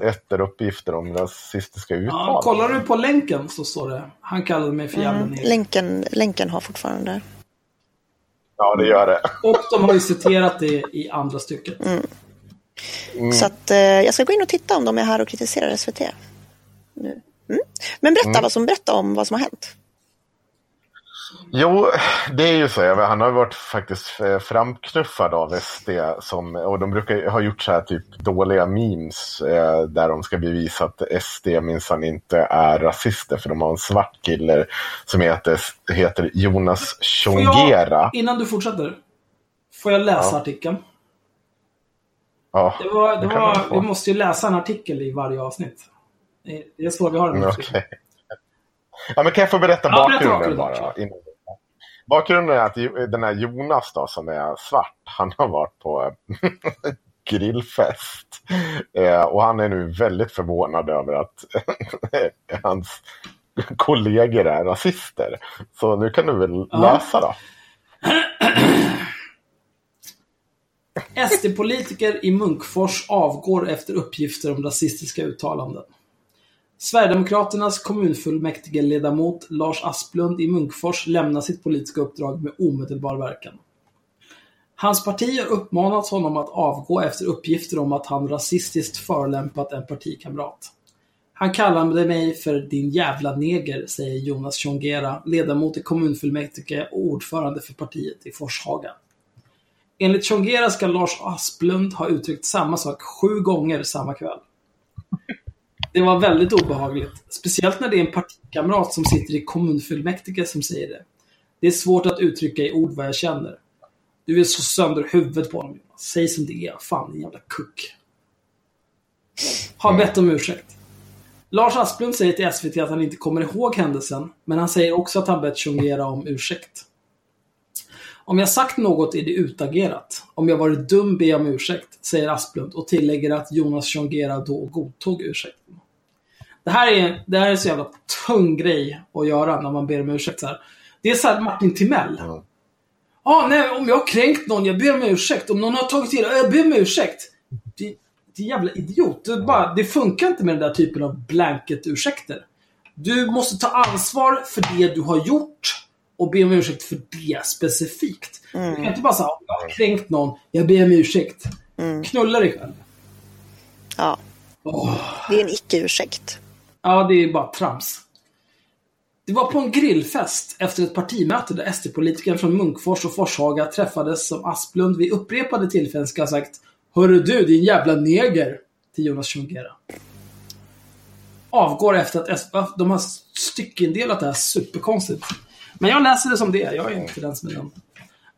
efter uppgifter om rasistiska Ja, uttalanden. kollar du på länken så står det. Han kallade mig för jävla Mm, länken, länken har fortfarande... Ja, det gör det. Och de har ju citerat det i andra stycket. Mm. Så att, eh, jag ska gå in och titta om de är här och kritiserar SVT. Nu. Mm. Men berätta, Mm. vad som, berätta om vad som har hänt. Jo, det är ju så. Han har varit faktiskt eh, framknuffad av SD. Som, och de brukar ha gjort så här typ dåliga memes eh, där de ska bevisa att SD minsann inte är rasister. För de har en svart kille som heter, heter Jonas Chongera. jag, innan du fortsätter, får jag läsa Ja. artikeln? Ja, Det var, det det kan var, man få. vi måste ju läsa en artikel i varje avsnitt. Det- är så vi har den. Mm, okej. Ja, men kan jag få berätta Ja, berätta bakgrunden bakgrunden, bara? Bakgrunden är att den här Jonas då, som är svart, han har varit på grillfest. Eh, och han är nu väldigt förvånad över att hans kollegor är rasister. Så nu kan du väl Ja. läsa då. SD-politiker i Munkfors avgår efter uppgifter om rasistiska uttalanden. Sverigedemokraternas kommunfullmäktigeledamot Lars Asplund i Munkfors lämnar sitt politiska uppdrag med omedelbar verkan. Hans parti har uppmanat honom att avgå efter uppgifter om att han rasistiskt förolämpat en partikamrat. Han kallade mig för din jävla neger, säger Jonas Tjongera, ledamot i kommunfullmäktige och ordförande för partiet i Forshaga. Enligt Tjongera ska Lars Asplund ha uttryckt samma sak sju gånger samma kväll. Det var väldigt obehagligt. Speciellt när det är en partikamrat som sitter i kommunfullmäktige som säger det. Det är svårt att uttrycka i ord vad jag känner. Du vill slå sönder huvudet på honom. Säg som det är. Fan, din jävla kuck. Har bett om ursäkt. Lars Asplund säger till SVT att han inte kommer ihåg händelsen, men han säger också att han bett Tjongera om ursäkt. Om jag sagt något är det utagerat. Om jag varit dum ber jag om ursäkt, säger Asplund och tillägger att Jonas Tjongera då godtog ursäkten. Det här är, det här är en så jävla tung grej att göra när man ber om ursäkt. Så här. Det är så här Martin Timell. Mm. ah, nej, om jag har kränkt någon, jag ber om ursäkt. Om någon har tagit till jag ber om ursäkt. Det, det är jävla idiot. Det, bara, det funkar inte med den där typen av blanket-ursäkter. Du måste ta ansvar för det du har gjort och be om ursäkt för det specifikt. Du kan inte bara säga jag har kränkt någon, jag ber om ursäkt. Knulla dig själv. Ja, Åh. det är en icke-ursäkt. Ja, det är bara trams. Det var på en grillfest efter ett partimöte där SD-politikern från Munkfors och Forshaga träffades som Asplund vid upprepade tillfällen ska ha sagt Hörru du, din jävla neger! Till Jonas Chongera. Avgår efter att S- de har styckindelat det här superkonstigt. Men jag läser det som det är, jag är inte den som är den.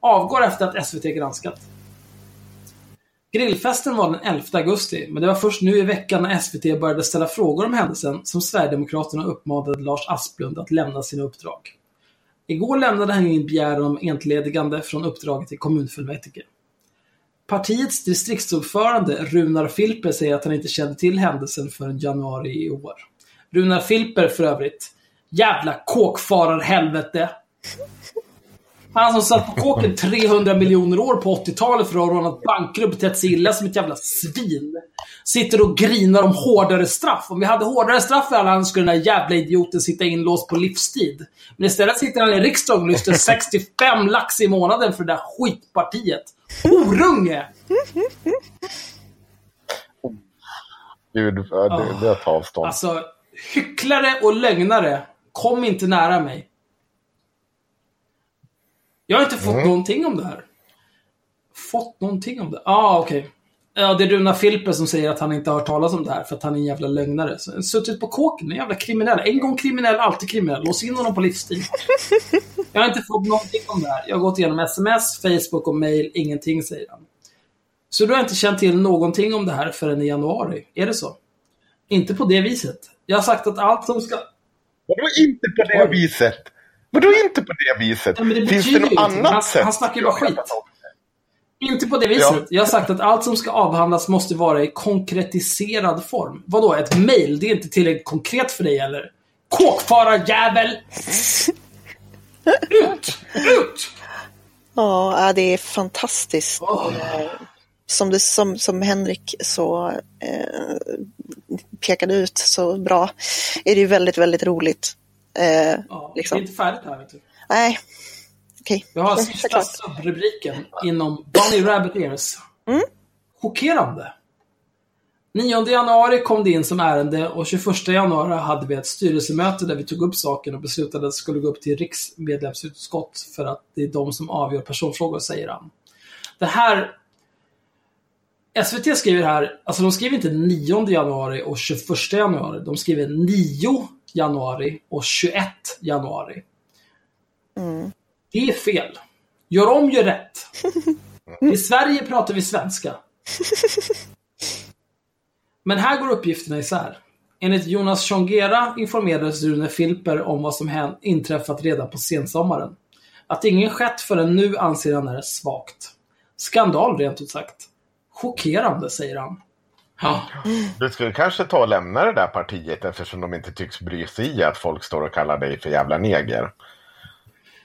Avgår efter att SVT granskat. Grillfesten var den 11 augusti, men det var först nu i veckan när SVT började ställa frågor om händelsen som Sverigedemokraterna uppmanade Lars Asplund att lämna sina uppdrag. Igår lämnade han in begäran om entledigande från uppdraget i kommunfullmäktige. Partiets distriktsordförande Runar Filper säger att han inte kände till händelsen förrän januari i år. Runar Filper för övrigt. Jävla kåkfararhelvete! Han som satt på kåken 300 miljoner år på 80-talet för att ha rånat banker och betett sig illa som ett jävla svin. Sitter och grinar om hårdare straff. Om vi hade hårdare straff för alla skulle den där jävla idioten sitta inlåst på livstid. Men istället sitter han i riksdagen och lyfter 65 lax i månaden för det där skitpartiet. Horunge! Gud, det, det är att ta avstånd. Alltså, hycklare och lögnare, kom inte nära mig. Jag har inte fått någonting om det här. Fått någonting om det? Ja, ah, okej. Ja, det är Runa Filper som säger att han inte har hört talas om det här för att han är en jävla lögnare. Så, suttit på kåken, en jävla kriminell. En gång kriminell, alltid kriminell. Lås in honom på livstid. Jag har inte fått någonting om det här. Jag har gått igenom sms, Facebook och mail. Ingenting, säger han. Så du har inte känt till någonting om det här förrän i januari? Är det så? Inte på det viset. Jag har sagt att allt som ska... Vadå inte på det viset? Vadå inte på det viset? Ja, men det Finns det något annat Han- sätt? han snackar ju bara skit. Inte på det viset. Ja. Jag har sagt att allt som ska avhandlas måste vara i konkretiserad form. Vadå, ett mail? Det är inte tillräckligt konkret för dig eller? Kåkfararjävel! Ut! Ut! Ja, det är fantastiskt eh, som, det, som, som Henrik så eh, pekade ut så bra, är det ju väldigt, väldigt roligt. Eh, Ja, liksom. Det är inte färdigt här, vet du. Nej, okej. Vi har sista subrubriken inom Bunny Rabbit Ears. Mm. Chockerande. 9 januari kom det in som ärende och 21 januari hade vi ett styrelsemöte där vi tog upp saken och beslutade att det skulle gå upp till riksmedlemsutskott för att det är de som avgör personfrågor, säger han. Det här... SVT skriver här, alltså de skriver inte 9 januari och 21 januari. De skriver 9 januari och 21 januari. Det är fel. Gör om, gör rätt. I Sverige pratar vi svenska. Men här går uppgifterna isär. Enligt Jonas Tjongera informerades Rune Filper om vad som inträffat redan på sensommaren. Att ingen skett förrän nu anser han är svagt. Skandal rent ut sagt. Chockerande, säger han. Ja. Du skulle kanske ta och lämna det där partiet eftersom de inte tycks bry sig i att folk står och kallar dig för jävla neger.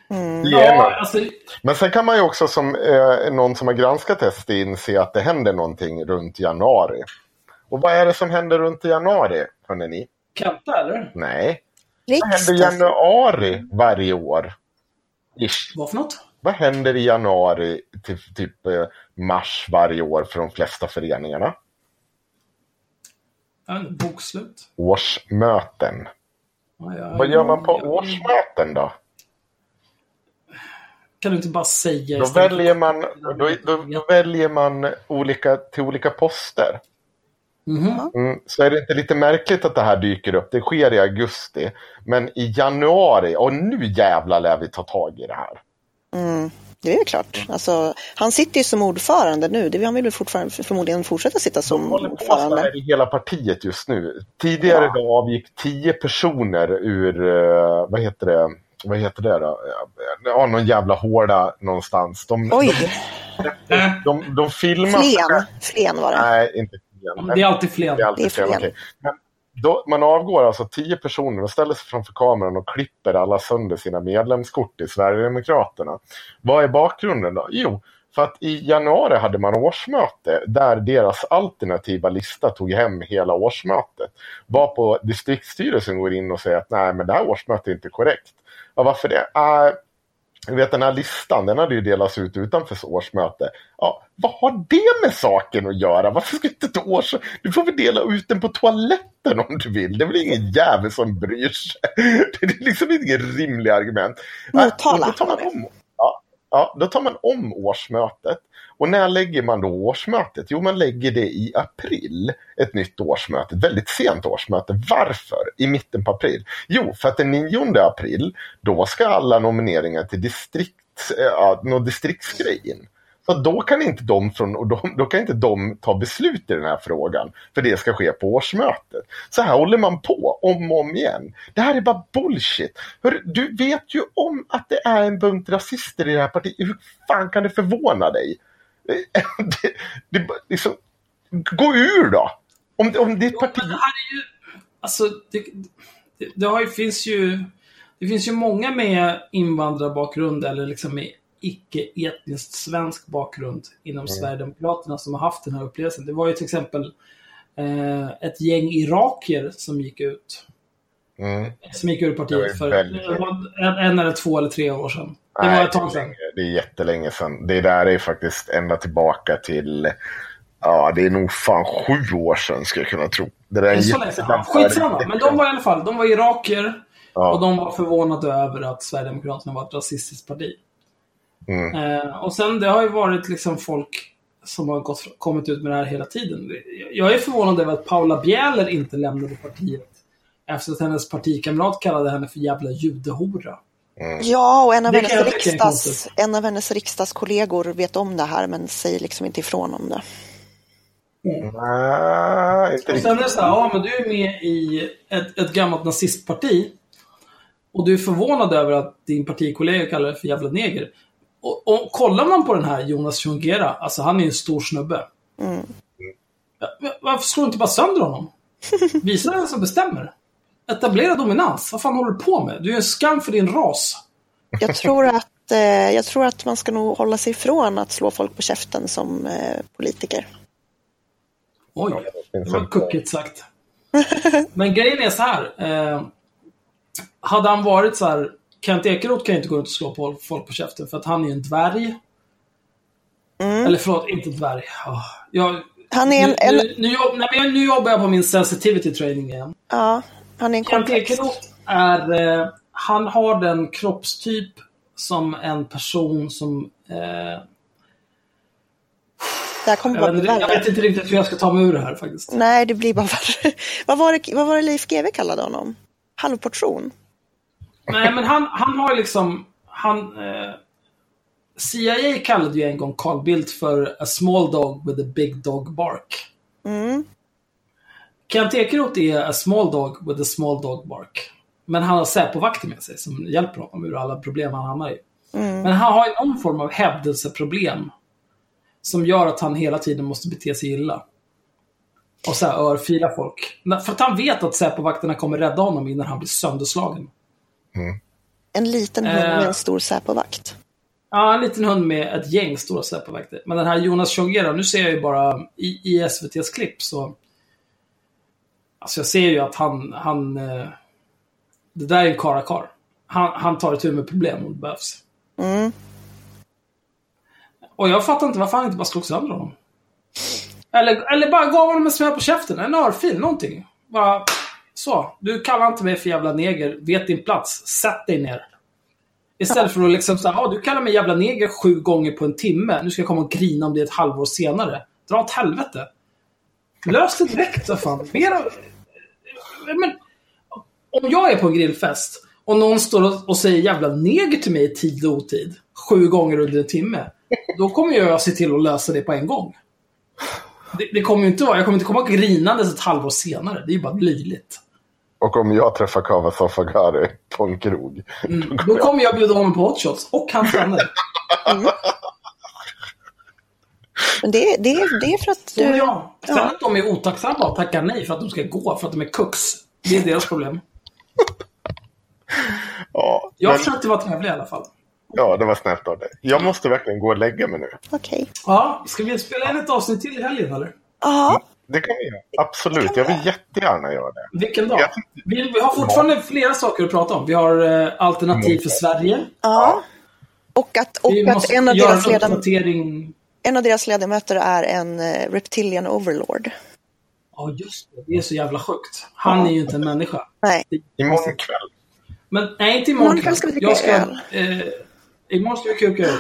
Är Ja, alltså, Men sen kan man ju också som eh, någon som har granskat SD inse att det händer någonting runt januari. Och vad är det som händer runt januari, hörni ni? Kenta eller? Nej, vad händer i Riksdags... januari varje år? Ish. Vad för något? Vad händer i januari till typ eh, mars varje år för de flesta föreningarna? Inte, Bokslut? Årsmöten. Ja, ja, Vad gör man på årsmöten då? Kan du inte bara säga Då väljer man, då, då, då väljer man olika, till olika poster. Mhm. Mm, så är det inte lite märkligt att det här dyker upp? Det sker i augusti. Men i januari, och nu jävlar lär vi ta tag i det här. Mm, det är klart. Alltså, han sitter ju som ordförande nu. Det, han vill väl fortfarande, förmodligen fortsätta sitta som håller på ordförande. i hela partiet just nu. Tidigare Ja. idag avgick tio personer ur, eh, vad heter det, vad heter det då? Ja, någon jävla hårda någonstans. De, Oj, de, de, de filmar... Flen. Flen var det. Nej, inte Flen. Det är alltid fler. Det är alltid Det är fel, fel. okej. Men då, man avgår alltså tio personer och ställer sig framför kameran och klipper alla sönder sina medlemskort i Sverigedemokraterna. Vad är bakgrunden då? Jo, för att i januari hade man årsmöte där deras alternativa lista tog hem hela årsmötet. Var på distriktsstyrelsen går in och säger att nej, men det här årsmötet är inte korrekt. Ja, varför det? Äh, jag vet den här listan, den hade ju delats ut utanför årsmöte. Ja, vad har det med saken att göra? Varför ska inte ett års... Du får väl dela ut den på toaletten om du vill. Det är väl ingen jävel som bryr sig. Det är liksom ingen rimlig argument. Motala. Ja, då tar man om, ja, ja, då tar man om årsmötet. Och när lägger man då årsmötet? Jo, man lägger det i april. Ett nytt årsmöte. Ett väldigt sent årsmöte. Varför? I mitten på april? Jo, för att den 9 april, då ska alla nomineringar till distrikt, äh, eh, ja, någon distriktsgrej in. Så då kan inte de från, och de, då kan inte de ta beslut i den här frågan. För det ska ske på årsmötet. Så här håller man på om och om igen. Det här är bara bullshit. Hör, du vet ju om att det är en bunt rasister i det här partiet. Hur fan kan det förvåna dig? det, det, liksom, gå ur då! Om, om ditt parti... Men det här är ju... Alltså, det, det, det har ju, finns ju... Det finns ju många med invandrarbakgrund eller liksom med icke-etniskt svensk bakgrund inom Sverigedemokraterna som har haft den här upplevelsen. Det var ju till exempel eh, ett gäng irakier som gick ut. Mm. Som gick ur partiet för en, en eller två eller tre år sedan. Det var ett tag sedan. Det är jättelänge sedan. Det där är faktiskt ända tillbaka till... Ja, det är nog fan sju år sedan skulle jag kunna tro. Det där Det är är så länge sedan. Skitsamma. Men de var i alla fall, de var irakier. Ja. Och de var förvånade över att Sverigedemokraterna var ett rasistiskt parti. Mm. Eh, och sen det har ju varit liksom folk som har gått, kommit ut med det här hela tiden. Jag är förvånad över att Paula Bjäler inte lämnade partiet. Efter att hennes partikamrat kallade henne för jävla judehora. Ja, och en av, hennes riksdags, en av hennes riksdagskollegor vet om det här men säger liksom inte ifrån om det. Nej, inte Och sen är det så här, ja men du är med i ett, ett gammalt nazistparti. Och du är förvånad över att din partikollega kallar dig för jävla neger. Och, och kollar man på den här Jonas Tjongera, alltså han är en stor snubbe. Ja, men Varför slår du inte bara sönder honom? Visa vem som bestämmer. Etablera dominans. Vad fan håller du på med? Du är en skam för din ras. Jag tror att eh, jag tror att man ska nog hålla sig ifrån att slå folk på käften som eh, politiker. Oj, det var kuckigt sagt. Men grejen är så här. Eh, hade han varit så här. Kent Ekeroth kan ju inte gå runt och slå på folk på käften för att han är en dvärg. Eller förlåt, inte dvärg. Oh, jag, Han är en, nu, en, nu, nu, jobb, nej, nu jobbar jag på min sensitivity training igen. ja, han är en Kent komplex. Ekeroth är... Eh, han har den kroppstyp som en person som... Eh, jag, vet, jag vet inte riktigt hur jag ska ta mig ur det här faktiskt. Nej, det blir bara värre. vad, var det, vad var det Leif GW kallade honom? Halvportion? Nej, men han, han har liksom... Han, eh, CIA kallade ju en gång Carl Bildt för a small dog with a big dog bark. Mm. Kent Ekeroth är a small dog with a small dog bark. Men han har Säpo-vakter med sig som hjälper honom ur alla problem han hamnar i. Men han har ju någon form av hävdelseproblem. Som gör att han hela tiden måste bete sig illa. Och så här örfila folk. För att han vet att Säpo-vakterna kommer rädda honom innan han blir sönderslagen. En liten hund med Eh. en stor Säpovakt. Ja, en liten hund med ett gäng stora Säpo-vakter. Men den här Jonas Tjongera, nu ser jag ju bara i, i SVTs klipp så... Alltså jag ser ju att han... han eh, det där är en karakar. Han, han tar itu med problem om det behövs. Mm. Och jag fattar inte varför han inte bara slog sönder honom. Eller, eller bara gav honom en smäll på käften, en örfil, någonting. Bara, så. Du kallar inte mig för jävla neger, vet din plats, sätt dig ner. Istället för att liksom säga, ah, du kallar mig jävla neger sju gånger på en timme, nu ska jag komma och grina om det ett halvår senare. Dra åt helvete. Lös det direkt, vad fan. Mera... Men, om jag är på en grillfest och någon står och, säger jävla neger till mig i tid och otid, sju gånger under en timme, då kommer jag se till att lösa det på en gång. Det, det kommer ju inte vara, jag kommer inte komma grinandes ett halvår senare. Det är ju bara löjligt. Och om jag träffar Kava Sofagari på en krog. Mm. Då kommer jag bjuda honom på hotshots och hans vänner. Men det, det, det är för att Så du... ja. Sen Ja. att de är otacksamma och tackar nej för att de ska gå för att de är kux. Det är deras problem. Ja, Jag men, försökte vara trevlig i alla fall. ja, det var snällt av dig. Jag måste verkligen gå och lägga mig nu. Okej. Ja, ska vi spela in ett avsnitt till i helgen eller? Ja, Det kan vi göra. Absolut, jag vill jättegärna göra det. Vilken dag? Vi, vi har fortfarande flera saker att prata om. Vi har eh, Alternativ för Sverige. ja. Och att, och Vi att måste en, av deras en ledam- uppdatering. En av deras ledamöter är en eh, reptilian overlord. Ja, just det. Det är så jävla sjukt. Han är ju inte en människa. Nej. Imorgon kväll. Men nej, inte imorgon kväll ska vi dricka ska, öl. eh, Imorgon ska vi kuka öl.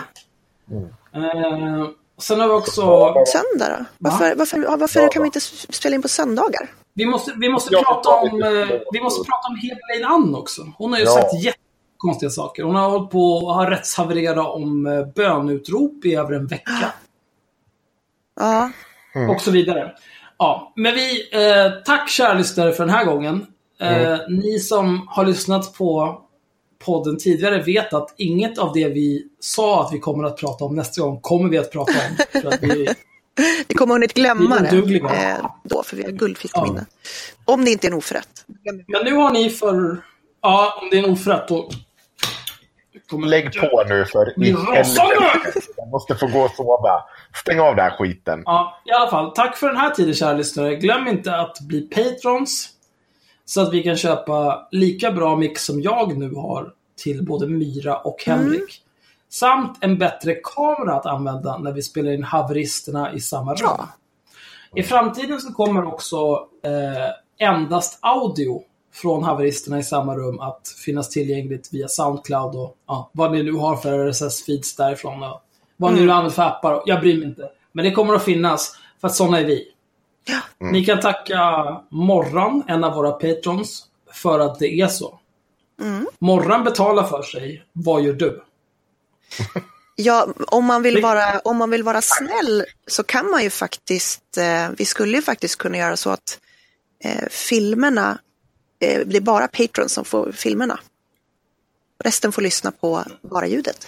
Mm. Eh, sen har vi också... Söndag då? Varför, varför, varför kan vi inte spela in på söndagar? Vi måste, vi måste prata om... Eh, vi måste prata om Helene Ann också. Hon har ju Ja. sagt jättekonstiga saker. Hon har hållit på och har rättshavererat om eh, bönutrop i över en vecka. Ja, Och så vidare. Ja, men vi... Eh, tack kära lyssnare för den här gången. Eh, Ni som har lyssnat på podden tidigare vet att inget av det vi sa att vi kommer att prata om nästa gång kommer vi att prata om. För att vi, vi kommer hunnit glömma det eh, då, för vi har guldfiskminne. Om det inte är en oförrätt. men nu har ni för... Ja, om det är en oförrätt då... kommer- Lägg på nu för i Blir rasande! helvete. Jag måste få gå och sova. Stäng av den här skiten. Ja, i alla fall. Tack för den här tiden kära lyssnare. Glöm inte att bli patrons. Så att vi kan köpa lika bra mix som jag nu har till både Myra och Henrik. Samt en bättre kamera att använda när vi spelar in haveristerna i samma rum. Ja. I framtiden så kommer också eh, endast audio från haveristerna i samma rum att finnas tillgängligt via Soundcloud och ja, vad ni nu har för RSS-feeds därifrån. Och vad ni nu använder för appar. Jag bryr mig inte. Men det kommer att finnas, för att sådana är vi. Ni kan tacka Morran, en av våra patrons, för att det är så. Morran betalar för sig. Vad gör du? Ja, om man, vill vara, om man vill vara snäll så kan man ju faktiskt, eh, vi skulle ju faktiskt kunna göra så att eh, filmerna, det är bara Patreon som får filmerna. Resten får lyssna på bara ljudet.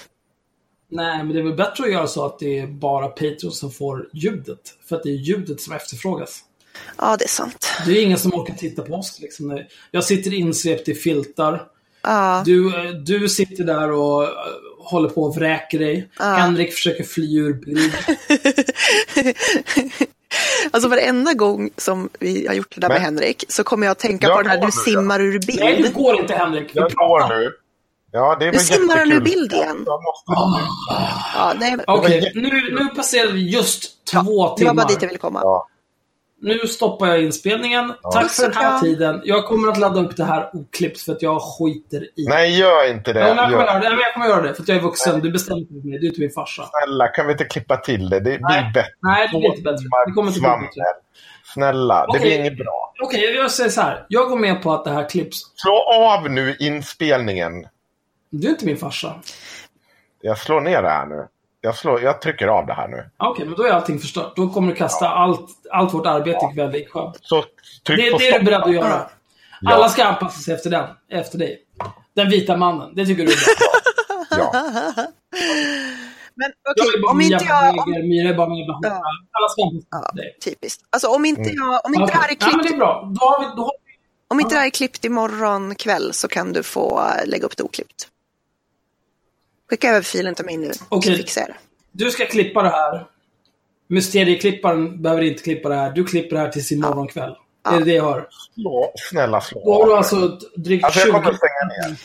Nej, men det är väl bättre att göra så att det är bara Patreon som får ljudet. För att det är ljudet som efterfrågas. Ja, det är sant. Det är ingen som orkar titta på oss. Liksom. Jag sitter insvept i filtar. Ja, Du, eh, du sitter där och eh, håller på och vräker dig. Henrik försöker fly ur bild. Alltså varenda gång som vi har gjort det där med Men- Henrik så kommer jag att tänka Jag på den här du nu, simmar ur Nej, det bild. går inte Henrik. Jag går nu. Ja, det är väl simmar han ur bild igen? Måste... Ja, nej, Okej, nu, nu passerar vi just två det var timmar. bara dit jag ville komma. Ja. Nu stoppar jag inspelningen. Tack för den här Ja. tiden. Jag kommer att ladda upp det här oklippt för att jag skiter i. Nej, gör inte det. Ja, men jag, kommer Gör. göra det. jag kommer göra det för att jag är vuxen. Du bestämmer inte mig. Du är inte min farsa. Snälla, kan vi inte klippa till det? Det blir Nej. bättre. Nej, det blir inte bättre. Det kommer inte bli bättre. Snälla, det Okej. blir inget bra. Okej, jag säger så här. Jag går med på att det här klipps. Slå av nu inspelningen. Du är inte min farsa. Jag slår ner det här nu. Jag, slår, jag trycker av det här nu. Okej, men då är allting förstört. Då kommer du kasta allt, allt vårt arbete ikväll i sjön. Så tryck Det, på det är du beredd att göra. Ja. Alla ska anpassa sig efter den. Efter dig. Den vita mannen. Det tycker du är bra. Ja. Men Jag okej, bara om inte jag... Om, Myra är bara jävla Ja. Alla ska anpassa sig ja, efter dig. typiskt. Alltså om inte, jag, om inte det här är Okej. Ja, men det är klippt, bra. Då har vi, då har vi om inte det här är klippt imorgon kväll så kan du få eh, lägga upp det oklippt. Skicka över filen till mig nu Okej. så fixar jag det. Du ska klippa det här. Mysterieklipparen behöver inte klippa det här. Du klipper det här tills imorgon kväll. Det är det jag har. Slå, snälla slå Då har du alltså drygt Alltså, jag 20... kommer att stänga ner.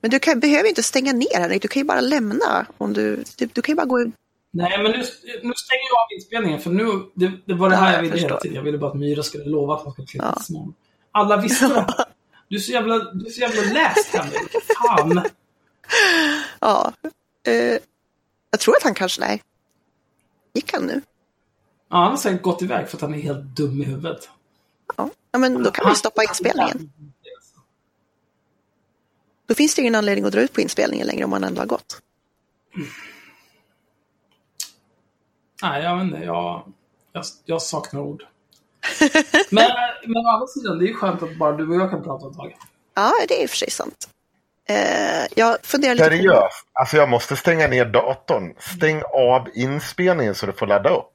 Men du kan, behöver inte stänga ner Henrik, du kan ju bara lämna. Om du, du, du kan ju bara gå ut. Nej, men nu, nu stänger jag av inspelningen. För nu, det, det var det här Ja, jag jag ville hela förstår. tiden. Jag ville bara att Myra skulle lova att hon skulle klippa Ja. imorgon. Alla visste det här. Du är så jävla, du är så jävla läst, Henrik. Fan. Ja. Eh, jag tror att han kanske, nej. Gick han nu? Ja, han har säkert gått iväg för att han är helt dum i huvudet. Ja, ja men då kan vi stoppa inspelningen. Då finns det ingen anledning att dra ut på inspelningen längre om man ändå har gått. Nej, jag vet inte. Jag, jag, jag saknar ord. Men, men å andra sidan, det är ju skönt att bara du och jag kan prata ett tag. Ja, det är i och för sig sant. Eh, jag funderar lite på... Seriöst. Alltså jag måste stänga ner datorn. Stäng av inspelningen så du får ladda upp.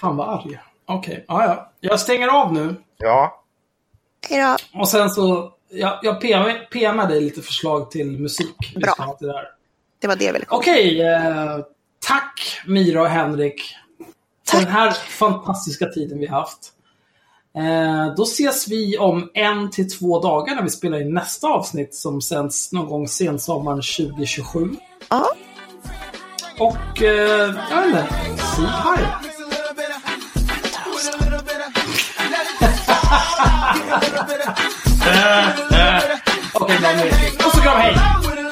Fan vad arg. Okej, ja, ja. Jag stänger av nu. Ja. Hej då. Och sen så, jag, jag PM, PMar dig lite förslag till musik. Bra. det här. Det var det jag ville komma Okej, eh, tack Mira och Henrik. För den här fantastiska tiden vi haft. Eh, då ses vi om en till två dagar när vi spelar in nästa avsnitt som sänds någon gång sensommaren 2027. Ja. Och eh, jag vet inte, si hej. Eh, eh. Okej, okay, Och så kram hej.